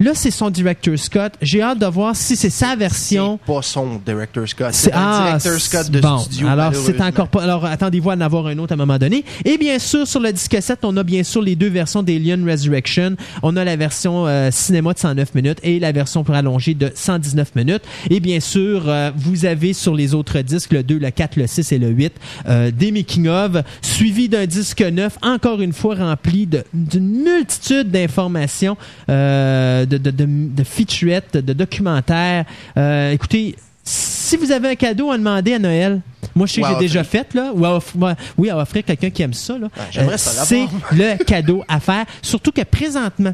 Là, c'est son director Scott. J'ai hâte de voir si c'est sa version. C'est pas son director Scott. C'est C'est un ah, director Scott de bon, studio. Alors, c'est encore pas. Alors, attendez-vous à en avoir un autre à un moment donné. Et bien sûr, sur le disque 7, on a bien sûr les deux versions d'Alien Resurrection. On a la version euh, cinéma de 109 minutes et la version prolongée de 119 minutes. Et bien sûr, euh, vous avez sur les autres disques, le 2, le 4, le 6 et le 8, euh, des making-of, suivi d'un disque neuf, encore une fois rempli d'une multitude d'informations, euh, de, de, de, de featurettes, de documentaires. Euh, écoutez, si vous avez un cadeau à demander à Noël, moi je sais que j'ai déjà offrir. fait, là, ou à off- ouais, oui, à offrir quelqu'un qui aime ça, là, euh, ça c'est [LAUGHS] le cadeau à faire. Surtout que présentement,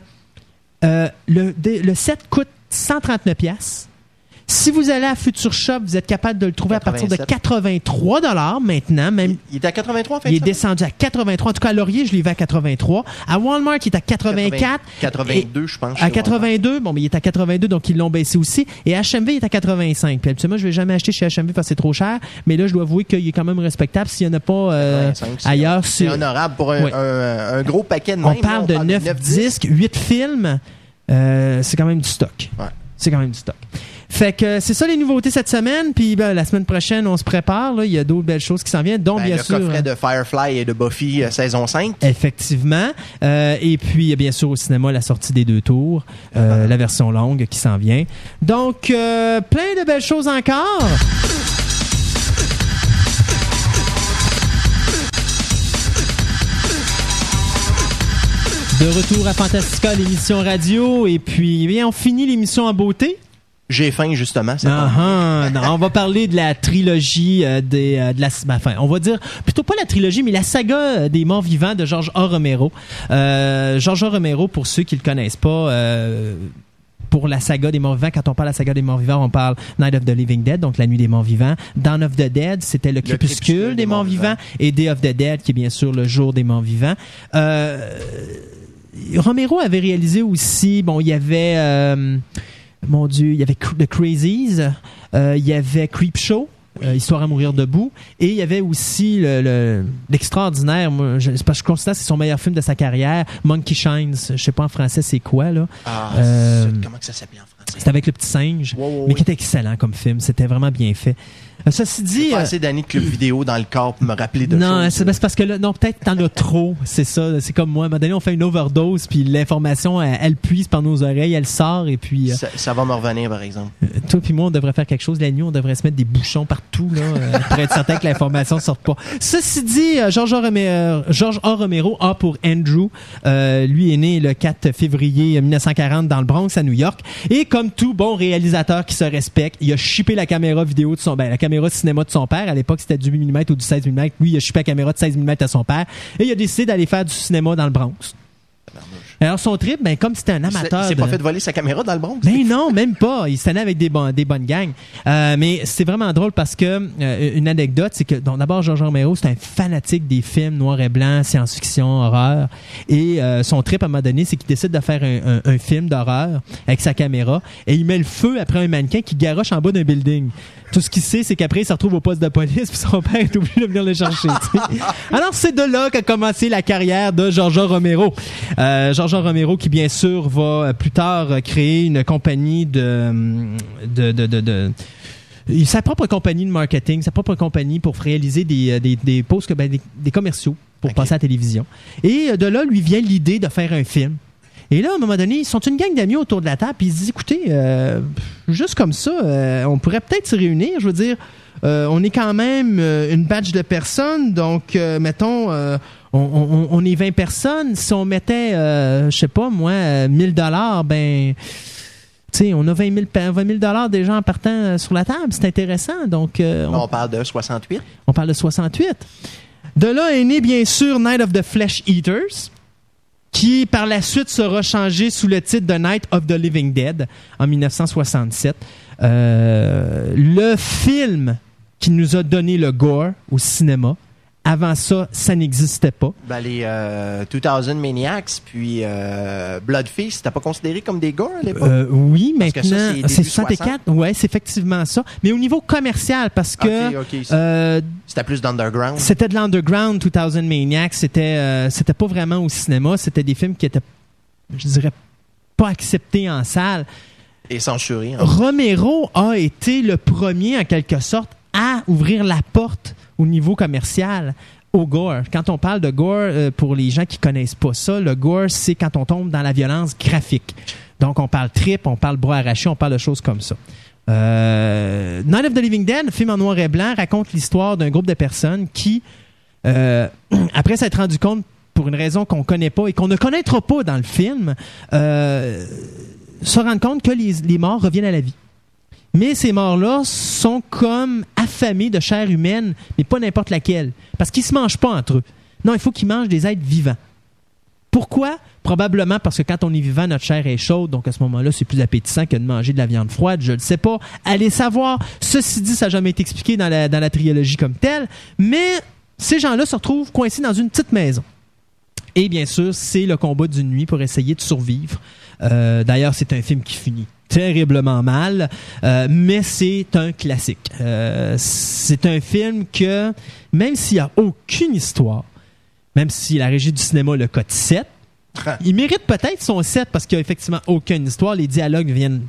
euh, le, le set coûte 139 pièces. Si vous allez à Future Shop, vous êtes capable de le trouver à partir de 87. 83 dollars maintenant, même Il est à 83 en fait. il est descendu à 83. En tout cas, à Laurier, je l'ai vu à 83. À Walmart, il est à 84. 82, je pense. À chez Walmart. 82, bon, mais il est à 82, donc ils l'ont baissé aussi. Et HMV il est à 85. Puis habituellement, je vais jamais acheter chez HMV parce que c'est trop cher. Mais là, je dois avouer qu'il est quand même respectable s'il n'y en a pas euh, 85, c'est- ailleurs. C'est sur- honorable pour un, Ouais. un- un gros paquet de On même, parle là, de 9 disques, 8 films. Euh, c'est quand même du stock. Ouais. C'est quand même du stock. Fait que c'est ça les nouveautés cette semaine. Puis ben, la semaine prochaine, on se prépare. là. Il y a d'autres belles choses qui s'en viennent. Donc, Ben, bien le sûr. hein. coffret de Firefly et de Buffy euh, saison 5. Effectivement. Euh, et puis, bien sûr, au cinéma, la sortie des deux tours, euh, la version longue qui s'en vient. Donc, euh, plein de belles choses encore. De retour à Fantastica, l'émission radio. Et puis, eh bien, on finit l'émission en beauté. J'ai faim, justement. c'est Ah, ah, non, on va parler de la trilogie euh, des, euh, de la, enfin, on va dire plutôt pas la trilogie, mais la saga euh, des morts vivants de George A. Romero. Euh, George A. Romero, pour ceux qui le connaissent pas. euh, pour la saga des morts vivants, quand on parle de la saga des morts vivants, on parle Night of the Living Dead, donc la nuit des morts vivants. Dawn of the Dead, c'était le, crépuscule des morts vivants. Et Day of the Dead, qui est bien sûr le jour des morts vivants. Euh, Romero avait réalisé aussi, bon, il y avait, euh, mon Dieu, il y avait The Crazies, euh, il y avait Creepshow. euh, Histoire à mourir debout. Et il y avait aussi le- le- l'extraordinaire, je, parce que je considère que c'est son meilleur film de sa carrière, Monkey Shines. Je sais pas en français c'est quoi, là. Ah, Euh, comment que ça s'appelait en français? C'était avec le petit singe, mais qui était excellent comme film. C'était vraiment bien fait. Euh, ceci dit... Pas euh, assez d'années de club vidéo dans le corps pour me rappeler de non, c'est c'est parce que là, non, peut-être t'en as trop, c'est ça. C'est comme moi. À un moment donné, on fait une overdose, puis l'information, elle, elle puise par nos oreilles, elle sort, et puis euh, ça, ça va me revenir, par exemple. toi puis moi, on devrait faire quelque chose. La nuit, on devrait se mettre des bouchons partout, là, euh, pour être certain que l'information ne sorte pas. Ceci dit, euh, George A. Romero, George A. Pour Andrew. Euh, lui est né le 4 février 1940 dans le Bronx, à New York. Et comme tout bon réalisateur qui se respecte, il a chippé la caméra vidéo de son, ben, la caméra de cinéma de son père. À l'époque, c'était du 8 mm ou du 16 mm. Lui, il a chippé la caméra de 16 mm à son père. Et il a décidé d'aller faire du cinéma dans le Bronx. Alors, son trip, ben, comme c'était un amateur. Il s'est de- pas fait voler sa caméra dans le Bronx? ben non, même pas. Il se tenait avec des, bon- des bonnes gangs. Euh, mais c'est vraiment drôle parce que euh, une anecdote, c'est que d'abord Georges Romero, c'est un fanatique des films noir et blanc, science-fiction, horreur. Et euh, son trip à un moment donné, c'est qu'il décide de faire un, un- un film d'horreur avec sa caméra et il met le feu après un mannequin qui garoche en bas d'un building. Tout ce qu'il sait, c'est qu'après, il se retrouve au poste de police, [LAUGHS] puis son père est obligé de venir le chercher. [LAUGHS] Alors, c'est de là qu'a commencé la carrière de Georges Romero. Euh, Georges Romero, qui bien sûr va euh, plus tard euh, créer une compagnie de, hum, de, de, de, sa propre compagnie de marketing, sa propre compagnie pour réaliser des, euh, des, des posts, ben, des, des commerciaux pour passer à la télévision. Et de là, lui vient l'idée de faire un film. Et là, à un moment donné, ils sont une gang d'amis autour de la table, puis ils se disent, écoutez, euh, juste comme ça, euh, on pourrait peut-être se réunir. Je veux dire, euh, on est quand même euh, une batch de personnes, donc, euh, mettons, euh, on, on- on est 20 personnes. Si on mettait, euh, je sais pas, moi, euh, 1000 dollars, ben... Tu sais, on a 20 000, pa- 20 000 dollars déjà en partant sur la table. C'est intéressant. Donc, euh, on, On parle de 68. on parle de 68. De là est né, bien sûr, Night of the Flesh Eaters, qui par la suite sera changé sous le titre de Night of the Living Dead en 1967. Euh, le film qui nous a donné le gore au cinéma. Avant ça, ça n'existait pas. Ben, les euh, 2000 Maniacs, puis euh, Blood Feast, c'était pas considéré comme des gore à l'époque? Euh, oui, Parce maintenant, c'est début c'est 64. Ouais, c'est effectivement ça. Mais au niveau commercial, parce que Ok, ok, c'est- euh, C'était plus d'underground. C'était de l'underground 2000 Maniacs. C'était euh, c'était pas vraiment au cinéma. C'était des films qui étaient, je dirais, pas acceptés en salle. Et censuré. hein. Romero a été le premier, en quelque sorte, à ouvrir la porte au niveau commercial au gore. Quand on parle de gore, euh, pour les gens qui connaissent pas ça, le gore, c'est quand on tombe dans la violence graphique. Donc, on parle trip, on parle bras arraché, on parle de choses comme ça. Euh, Night of the Living Dead, film en noir et blanc, raconte l'histoire d'un groupe de personnes qui, euh, [CLEARS THROAT] après s'être rendu compte pour une raison qu'on connaît pas et qu'on ne connaîtra pas dans le film, euh, se rendent compte que les, les morts reviennent à la vie. Mais ces morts-là sont comme affamés de chair humaine, mais pas n'importe laquelle. Parce qu'ils se mangent pas entre eux. Non, il faut qu'ils mangent des êtres vivants. Pourquoi? Probablement parce que quand on est vivant, notre chair est chaude, donc à ce moment-là, c'est plus appétissant que de manger de la viande froide. Je ne sais pas. Allez savoir. Ceci dit, ça n'a jamais été expliqué dans la, dans la trilogie comme telle. Mais ces gens-là se retrouvent coincés dans une petite maison. Et bien sûr, c'est le combat d'une nuit pour essayer de survivre. Euh, D'ailleurs, c'est un film qui finit terriblement mal, euh, mais c'est un classique. Euh, c'est un film que, même s'il n'y a aucune histoire, même si la régie du cinéma le cote 7, il mérite peut-être son 7 parce qu'il n'y a effectivement aucune histoire. Les dialogues viennent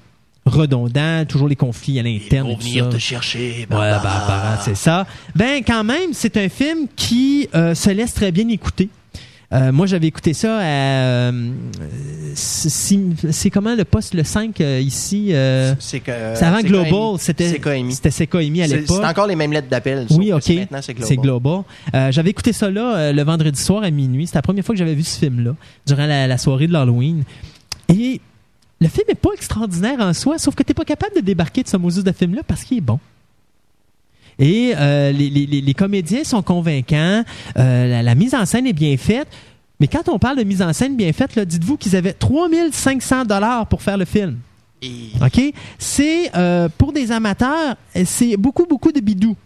redondants, toujours les conflits à l'interne. et tout ça. chercher, Ouais, Barbara, c'est ça. Ben, quand même, c'est un film qui euh, se laisse très bien écouter. Euh, moi, j'avais écouté ça à. euh, c'est comment le poste, le 5 euh, ici euh, C'est que. C'est avant Global. C'était CKMI à l'époque. c'est encore les mêmes lettres d'appel. Oui, ok. Maintenant, c'est Global. C'est Global. Euh, j'avais écouté ça là euh, le vendredi soir à minuit. C'était la première fois que j'avais vu ce film-là, durant la, la soirée de l'Halloween. Et le film est pas extraordinaire en soi, sauf que t'es pas capable de débarquer de ce Moses de film-là parce qu'il est bon. Et euh, les, les- les- comédiens sont convaincants, euh, la, la mise en scène est bien faite. Mais quand on parle de mise en scène bien faite, dites-vous qu'ils avaient 3500 dollars pour faire le film. OK? C'est, euh, pour des amateurs, c'est beaucoup, beaucoup de bidou.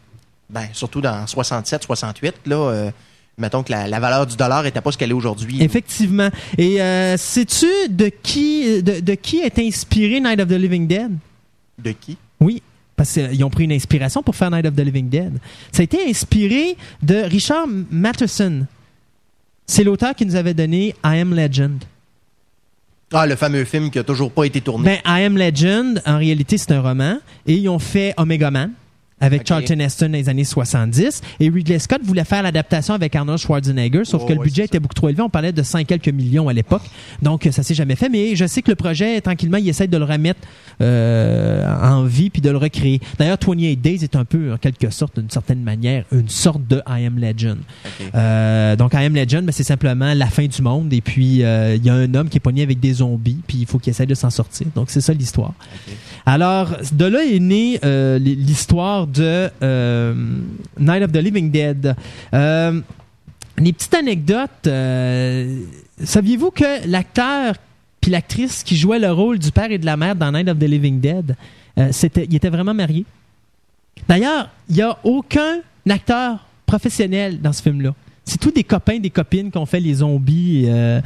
Ben, surtout dans 67, 68, là, mettons que la, la valeur du dollar était pas ce qu'elle est aujourd'hui. Effectivement. Et euh, sais-tu de qui, de, de qui est inspiré Night of the Living Dead? De qui? Oui. Parce qu'ils ont pris une inspiration pour faire Night of the Living Dead. Ça a été inspiré de Richard Matheson. C'est l'auteur qui nous avait donné I Am Legend. Ah, le fameux film qui a toujours pas été tourné. Ben, I Am Legend, en réalité, c'est un roman. Et ils ont fait Omega Man avec. Charlton Heston dans les années 70. Et Ridley Scott voulait faire l'adaptation avec Arnold Schwarzenegger, sauf Oh, que le ouais, budget était beaucoup trop élevé. On parlait de 5 quelques millions à l'époque. Donc, ça s'est jamais fait. Mais je sais que le projet, tranquillement, il essaie de le remettre euh, en vie puis de le recréer. D'ailleurs, 28 Days est un peu, en quelque sorte, d'une certaine manière, une sorte de I Am Legend. Euh, donc, I Am Legend, ben, c'est simplement la fin du monde. Et puis, euh, il y a un homme qui est pogné avec des zombies, puis il faut qu'il essaie de s'en sortir. Donc, c'est ça l'histoire. Alors, de là est née euh, de euh, Night of the Living Dead. Euh, les petites anecdotes. euh, Saviez-vous que l'acteur puis l'actrice qui jouait le rôle du père et de la mère dans Night of the Living Dead, c'était, il était vraiment marié. D'ailleurs, il n'y a aucun acteur professionnel dans ce film-là. C'est tous des copains, des copines qui ont fait les zombies. euh,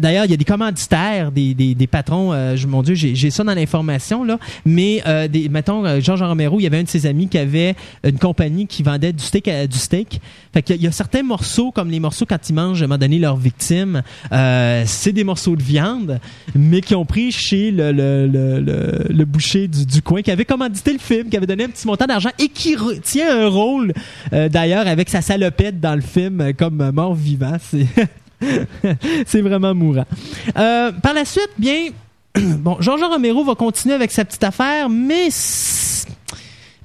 d'ailleurs il y a des commanditaires, des, des, des patrons. euh, je, mon Dieu, j'ai ça dans l'information là. Mais euh, des, mettons euh, Georges Romero, il y avait un de ses amis qui avait une compagnie qui vendait du steak, à, du steak. Fait qu'il y a- il y a certains morceaux comme les morceaux quand ils mangent à un moment donné leurs victimes, euh, c'est des morceaux de viande, mais qui ont pris chez le le, le, le, boucher du, du coin qui avait commandité le film, qui avait donné un petit montant d'argent et qui tient un rôle euh, d'ailleurs avec sa salopette dans le film euh, comme mort vivant. C'est [LAUGHS] c'est vraiment mourant. Euh, par la suite, bien, [CLEARS THROAT] bon, Georges Romero va continuer avec sa petite affaire, mais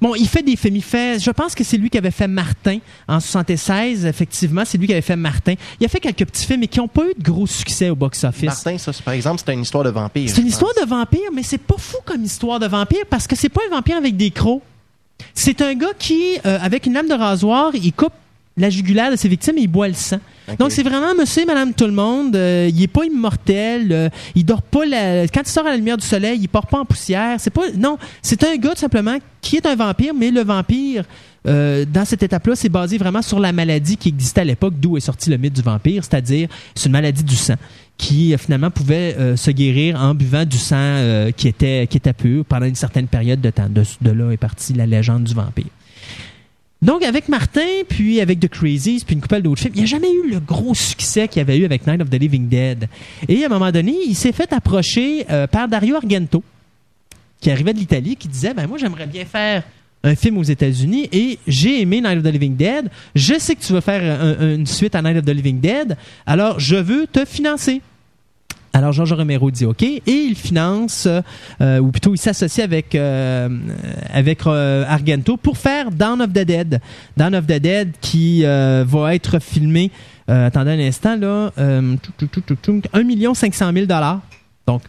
bon, il fait des fait, je pense que c'est lui qui avait fait Martin en 76. Effectivement, c'est lui qui avait fait Martin. Il a fait quelques petits films, mais qui n'ont pas eu de gros succès au box-office. Martin, ça, par exemple, c'était une histoire de vampire. C'est une histoire de vampire, mais c'est pas fou comme histoire de vampire parce que c'est pas un vampire avec des crocs. C'est un gars qui, euh, avec une lame de rasoir, il coupe la jugulaire de ses victimes et il boit le sang. Donc c'est vraiment monsieur et madame tout le monde. euh, il est pas immortel. euh, il dort pas la... Quand il sort à la lumière du soleil, il part pas en poussière. C'est pas... Non, c'est un gars tout simplement qui est un vampire, mais le vampire... euh, dans cette étape-là, c'est basé vraiment sur la maladie qui existait à l'époque, d'où est sorti le mythe du vampire, c'est-à-dire c'est une maladie du sang qui finalement pouvait euh, se guérir en buvant du sang euh, qui était qui était pur pendant une certaine période de temps. De, de là est partie la légende du vampire. Donc avec Martin, puis avec The Crazies, puis une couple d'autres films, il n'y a jamais eu le gros succès qu'il y avait eu avec Night of the Living Dead. Et à un moment donné, il s'est fait approcher euh, par Dario Argento, qui arrivait de l'Italie, qui disait ben moi j'aimerais bien faire un film aux États-Unis et j'ai aimé Night of the Living Dead. Je sais que tu veux faire un- une suite à Night of the Living Dead, alors je veux te financer. Alors Georges Romero dit OK et il finance, euh, ou plutôt il s'associe avec euh, avec euh, Argento pour faire Dawn of the Dead. Dawn of the Dead qui va être filmé. attendez un instant là, euh, tout, tout, tout, tout, tout, 1 500 000 dollars. Donc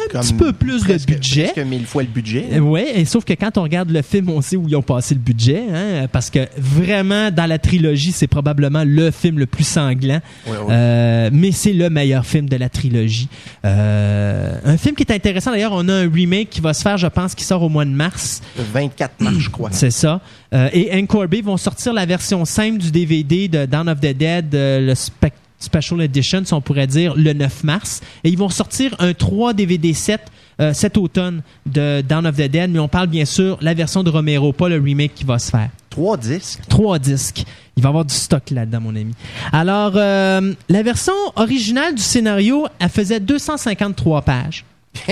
un Comme petit peu plus presque- de budget. Presque mille fois le budget. Oui, et sauf que quand on regarde le film, on sait où ils ont passé le budget, hein, parce que vraiment, dans la trilogie, c'est probablement le film le plus sanglant, Ouais, ouais. Euh, mais c'est le meilleur film de la trilogie. Euh, un film qui est intéressant, d'ailleurs, on a un remake qui va se faire, je pense, qui sort au mois de mars. Le 24 mars, je crois. C'est ça. Euh, et Encore Bay vont sortir la version simple du DVD de Dawn of the Dead, euh, le spec- Special Edition, si on pourrait dire, le 9 mars. Et ils vont sortir un 3 DVD set euh, cet automne de Dawn of the Dead, mais on parle bien sûr la version de Romero, pas le remake qui va se faire. Trois disques? Trois disques. Il va y avoir du stock là-dedans, mon ami. Alors, euh, la version originale du scénario, elle faisait 253 pages. [LAUGHS]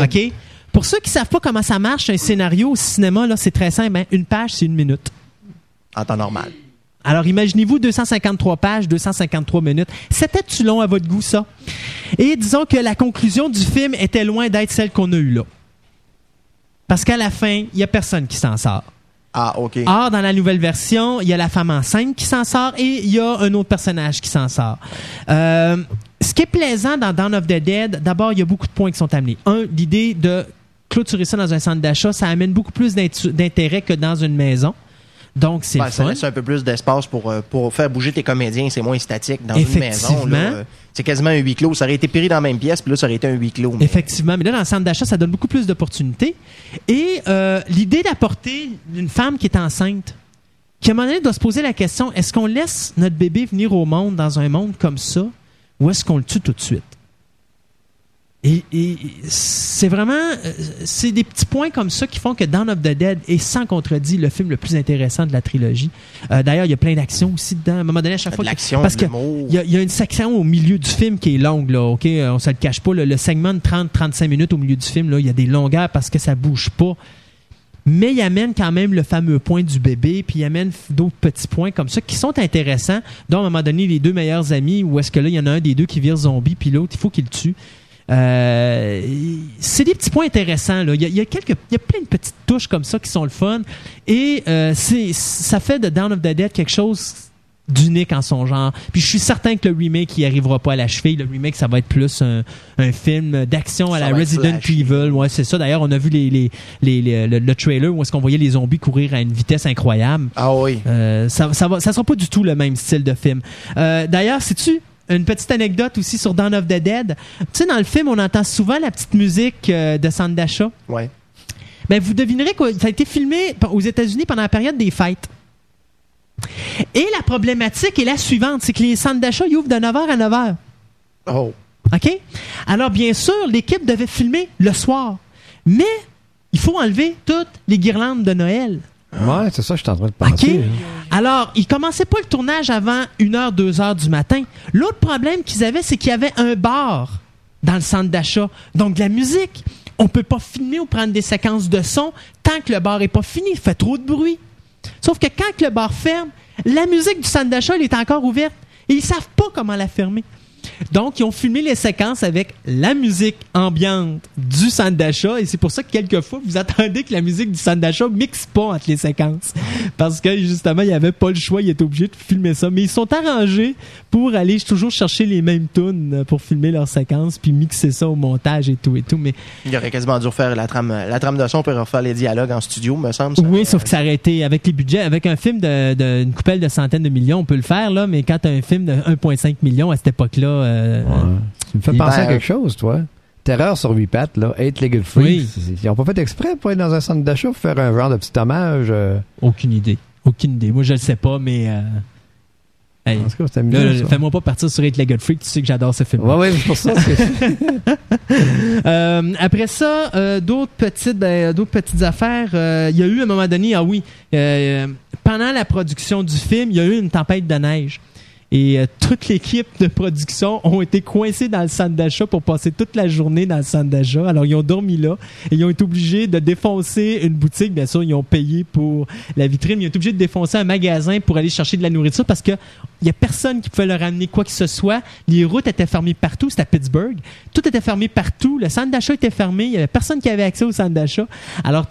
OK? Pour ceux qui savent pas comment ça marche, un scénario au cinéma, là, c'est très simple. hein? Une page, c'est une minute. En temps normal. Alors, imaginez-vous 253 pages, 253 minutes. C'était-tu long à votre goût, ça? Et disons que la conclusion du film était loin d'être celle qu'on a eue là. Parce qu'à la fin, il y a personne qui s'en sort. Ah, OK. Or, dans la nouvelle version, il y a la femme enceinte qui s'en sort et il y a un autre personnage qui s'en sort. Euh, ce qui est plaisant dans Dawn of the Dead, d'abord, il y a beaucoup de points qui sont amenés. Un, l'idée de clôturer ça dans un centre d'achat, ça amène beaucoup plus d'intérêt que dans une maison. Donc, c'est Ben, ça laisse un peu plus d'espace pour, euh, pour faire bouger tes comédiens. C'est moins statique. Dans une maison, c'est quasiment un huis clos. Ça aurait été pris dans la même pièce, puis là, ça aurait été un huis clos. mais- Effectivement, mais là, dans le centre d'achat, ça donne beaucoup plus d'opportunités. Et euh, l'idée d'apporter une femme qui est enceinte, qui à un moment donné doit se poser la question est-ce qu'on laisse notre bébé venir au monde dans un monde comme ça, ou est-ce qu'on le tue tout de suite? Et, et c'est vraiment, euh, c'est des petits points comme ça qui font que Dawn of the Dead est sans contredit le film le plus intéressant de la trilogie. Euh, D'ailleurs, il y a plein d'actions aussi dedans. À un moment donné, à chaque fois, que- parce y, y a une section au milieu du film qui est longue, là, OK? Euh, On se le cache pas. là. le segment de 30-35 minutes au milieu du film, là, il y a des longueurs parce que ça bouge pas. Mais il amène quand même le fameux point du bébé, puis il amène d'autres petits points comme ça qui sont intéressants, dont à un moment donné, les deux meilleurs amis, où est-ce que là, il y en a un des deux qui vire zombie, puis l'autre, il faut qu'il le tue. Euh, c'est des petits points intéressants. Là. Il, y a, il y a quelques, il y a plein de petites touches comme ça qui sont le fun. Et euh, c'est, ça fait de Down of the Dead quelque chose d'unique en son genre. Puis je suis certain que le remake, il arrivera pas à la cheville. Le remake, ça va être plus un, un film d'action à Ça la Resident. Evil. Ouais, c'est ça. D'ailleurs, on a vu les, les, les- les- le, le trailer où est-ce qu'on voyait les zombies courir à une vitesse incroyable. Ah oui. Euh, ça, ça, va, ça sera pas du tout le même style de film. Euh, D'ailleurs, sais-tu une petite anecdote aussi sur Dawn of the Dead. Tu sais, dans le film, on entend souvent la petite musique euh, de d'achat. Ouais. Ben, vous devinerez que ça a été filmé aux États-Unis pendant la période des fêtes. Et la problématique est la suivante, c'est que les centres d'achat ils ouvrent de 9h à 9h. Oh. OK? Alors, bien sûr, l'équipe devait filmer le soir. Mais il faut enlever toutes les guirlandes de Noël. Ouais, c'est ça, je suis en train de OK? penser. Alors, ils commençaient pas le tournage avant 1h, 2h du matin. L'autre problème qu'ils avaient, c'est qu'il y avait un bar dans le centre d'achat. Donc, de la musique. On peut pas filmer ou prendre des séquences de son tant que le bar est pas fini. Il fait trop de bruit. Sauf que quand le bar ferme, la musique du centre d'achat elle est encore ouverte. Et ils savent pas comment la fermer. Donc, ils ont filmé les séquences avec la musique ambiante du centre d'achat. Et c'est pour ça que quelquefois, vous attendez que la musique du centre d'achat mixe pas entre les séquences. Parce que, justement, il n'y avait pas le choix. Ils étaient obligés de filmer ça. Mais ils sont arrangés pour aller toujours chercher les mêmes tunes pour filmer leurs séquences puis mixer ça au montage et tout et tout. Mais Il aurait quasiment dû refaire la trame, la trame de son pour refaire les dialogues en studio, me semble. ça. Oui, sauf que ça aurait été avec les budgets, avec un film de, de- une coupelle de centaines de millions, on peut le faire là, mais quand t'as un film de 1,5 million à cette époque-là, euh, Ouais. Tu me fais penser à quelque chose, toi. Terreur sur huit pattes, là. Eight Legged Freak. Oui. C'est- Ils n'ont pas fait exprès pour être dans un centre d'achat pour faire un genre de petit hommage. euh, aucune idée, aucune idée. Moi, je le sais pas, mais euh, hey, En tout cas, là, amusant, fais-moi pas partir sur Eight Legged Freak, tu sais que j'adore ce film. Ouais, ouais, c'est pour [LAUGHS] ça. Euh, après ça, euh, d'autres petites, ben, d'autres petites affaires. euh, Il y a eu à un moment donné, ah oui, pendant la production du film, il y a eu une tempête de neige. Et euh, toute l'équipe de production ont été coincés dans le centre d'achat pour passer toute la journée dans le centre d'achat. Alors, ils ont dormi là et ils ont été obligés de défoncer une boutique. Bien sûr, ils ont payé pour la vitrine. Ils ont été obligés de défoncer un magasin pour aller chercher de la nourriture parce que il y a personne qui pouvait leur amener quoi que ce soit. Les routes étaient fermées partout. C'était à Pittsburgh. Tout était fermé partout. Le centre d'achat était fermé. Il y avait personne qui avait accès au centre d'achat. Alors,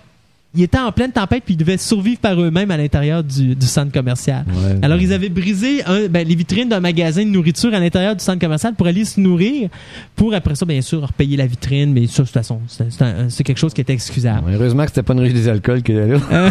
ils étaient en pleine tempête puis ils devaient survivre par eux-mêmes à l'intérieur du, du centre commercial. Ouais. Alors, ils avaient brisé un- ben, les vitrines d'un magasin de nourriture à l'intérieur du centre commercial pour aller se nourrir, pour après ça, bien sûr, repayer la vitrine, mais ça, de toute façon, c'est quelque chose qui était excusable. Heureusement que c'était pas une rue des alcools qui était là. [LAUGHS]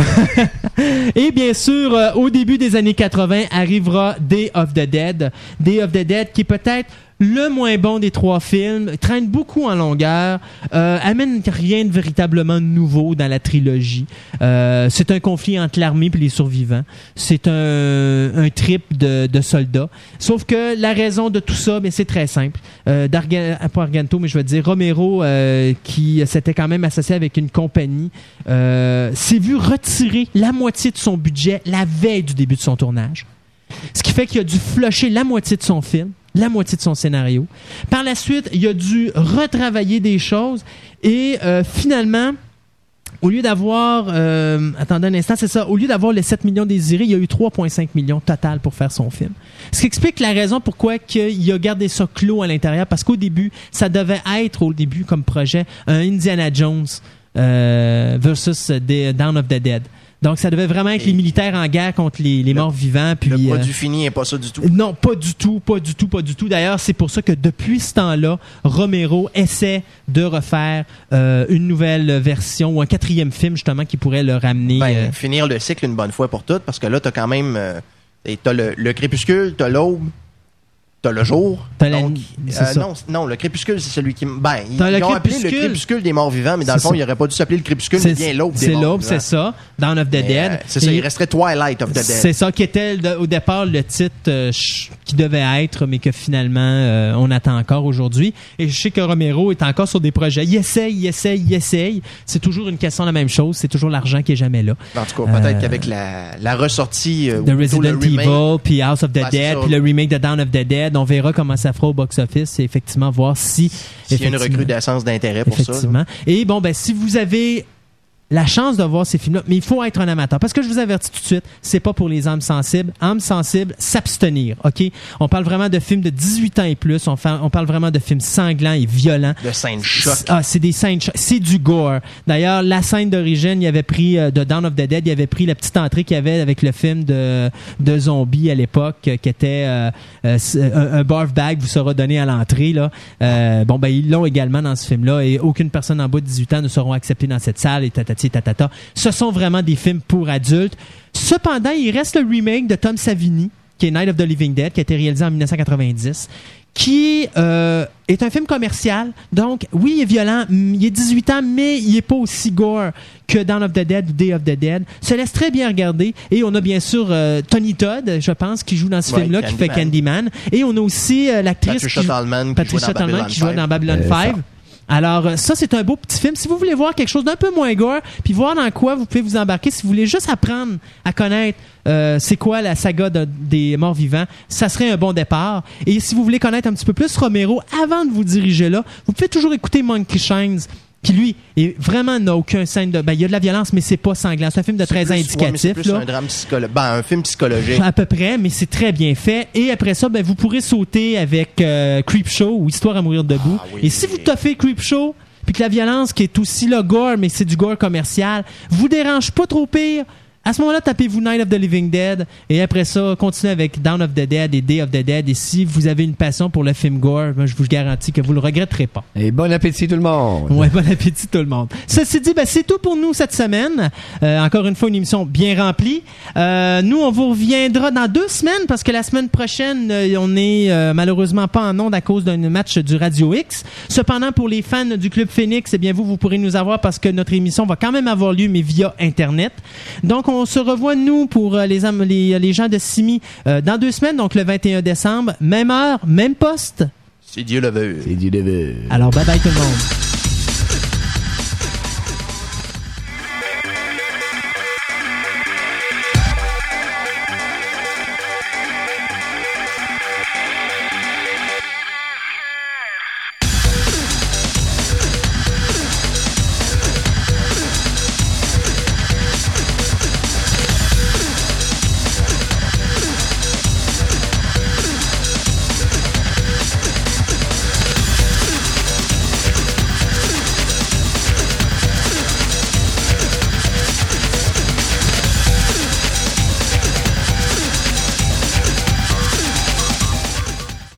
Et bien sûr, euh, au début des années 80, arrivera Day of the Dead. Day of the Dead, qui est peut-être le moins bon des trois films, traîne beaucoup en longueur, euh, amène rien de véritablement nouveau dans la trilogie. Euh, c'est un conflit entre l'armée et les survivants. C'est un, un trip de, de soldats. Sauf que la raison de tout ça, ben, c'est très simple. Euh, Argento, mais je veux dire Romero, euh, qui s'était quand même associé avec une compagnie, euh, s'est vu retirer la moitié de son budget la veille du début de son tournage. Ce qui fait qu'il a dû flusher la moitié de son film, la moitié de son scénario. Par la suite, il a dû retravailler des choses et euh, finalement, au lieu d'avoir, euh, attendez un instant, c'est ça, au lieu d'avoir les 7 millions désirés, il y a eu 3,5 millions total pour faire son film. Ce qui explique la raison pourquoi il a gardé ça clos à l'intérieur, parce qu'au début, ça devait être au début comme projet un Indiana Jones euh, versus Down of the Dead. Donc ça devait vraiment être Et- les militaires en guerre contre les, les morts vivants. Puis, Le euh, produit fini n'est pas ça du tout? non, pas du tout, pas du tout, pas du tout. D'ailleurs, c'est pour ça que depuis ce temps-là, Romero essaie de refaire euh, une nouvelle version ou un quatrième film justement qui pourrait le ramener. Ben, euh, finir le cycle une bonne fois pour toutes, parce que là, t'as quand même. t'as le, le crépuscule, t'as l'aube, t'as le jour. La- Donc, c'est euh, non, non, le crépuscule, c'est celui qui. Ben, ils, le ils ont appelé le crépuscule. des morts vivants, mais dans le C'est fond, ça. il aurait pas dû s'appeler le crépuscule, mais bien l'aube des C'est morts l'aube, vivants. c'est ça. Dawn of the Mais, Dead. euh, c'est ça, il resterait Twilight of the Dead. C'est ça qui était au départ le titre euh, qui devait être, mais que finalement on attend encore aujourd'hui. Et je sais que Romero est encore sur des projets. Il essaye, il essaye, il essaye. C'est toujours une question de la même chose. C'est toujours l'argent qui est jamais là. En tout cas, peut-être qu'avec la, la ressortie. de Resident Evil, puis House of the c'est Dead, puis le remake de Dawn of the Dead. On verra comment ça fera au box-office et effectivement voir si... S'il y a une effectivement- recrudescence d'intérêt pour ça. là. Effectivement. Et bon, ben, si vous avez la chance de voir ces films-là, mais il faut être un amateur. Parce que je vous avertis tout de suite, c'est pas pour les âmes sensibles. Âmes sensibles, s'abstenir, OK? On parle vraiment de films de 18 ans et plus. On, parle vraiment de films sanglants et violents. De scène choc. Ah, c'est des scènes, cho- c'est du gore. D'ailleurs, la scène d'origine, il avait pris euh, de Dawn of the Dead, il avait pris la petite entrée qu'il y avait avec le film de, de zombies à l'époque, euh, qui était euh, euh, c- un, un barf bag vous sera donné à l'entrée là. Euh, bon ben ils l'ont également dans ce film-là et aucune personne en bas de 18 ans ne seront acceptées dans cette salle et tatati tatata. Ce sont vraiment des films pour adultes. Cependant, il reste le remake de Tom Savini qui est Night of the Living Dead, qui a été réalisé en 1990, qui euh, est un film commercial. Donc, oui, il est violent, il est 18 ans, mais il est pas aussi gore que Dawn of the Dead ou Day of the Dead. Se laisse très bien regarder. Et on a bien sûr euh, Tony Todd, je pense, qui joue dans ce Ouais, film-là, qui fait Candyman. Et on a aussi euh, l'actrice Patricia qui joue- Tallman qui Patricia jouait dans Babylon qui jouait 5. dans Babylon Euh, 5. Alors, euh, ça, c'est un beau petit film. Si vous voulez voir quelque chose d'un peu moins gore, puis voir dans quoi vous pouvez vous embarquer, si vous voulez juste apprendre à connaître euh, c'est quoi la saga de- des morts vivants, ça serait un bon départ. Et si vous voulez connaître un petit peu plus Romero, avant de vous diriger là, vous pouvez toujours écouter Monkey Shines, qui lui, est vraiment n'a aucun scène de... Ben, il y a de la violence, mais c'est pas sanglant. C'est un film de 13 ans C'est plus- ouais, indicatif. plus là. un drame psychologique. Ben, un film psychologique. À peu près, mais c'est très bien fait. Et après ça, ben, vous pourrez sauter avec euh, Creepshow ou Histoire à mourir debout. Ah oui. Et si vous toffez Creepshow, puis que la violence qui est aussi le gore, mais c'est du gore commercial, vous dérange pas trop pire. À ce moment-là, tapez-vous Night of the Living Dead et après ça, continuez avec Down of the Dead et Day of the Dead. Et si vous avez une passion pour le film gore, ben, je vous garantis que vous le regretterez pas. Et bon appétit tout le monde. Ouais, bon appétit tout le monde. Ceci dit, ben, c'est tout pour nous cette semaine. Euh, encore une fois, une émission bien remplie. Euh, nous, on vous reviendra dans deux semaines parce que la semaine prochaine, euh, on est euh, malheureusement pas en onde à cause d'un match du Radio X. Cependant, pour les fans du Club Phoenix, eh bien, vous, vous pourrez nous avoir parce que notre émission va quand même avoir lieu, mais via Internet. Donc, on se revoit, nous, pour euh, les, les, les gens de Simi euh, dans deux semaines, donc le 21 décembre. Même heure, même poste. Si Dieu le veut. C'est du début. Alors, bye bye tout le monde.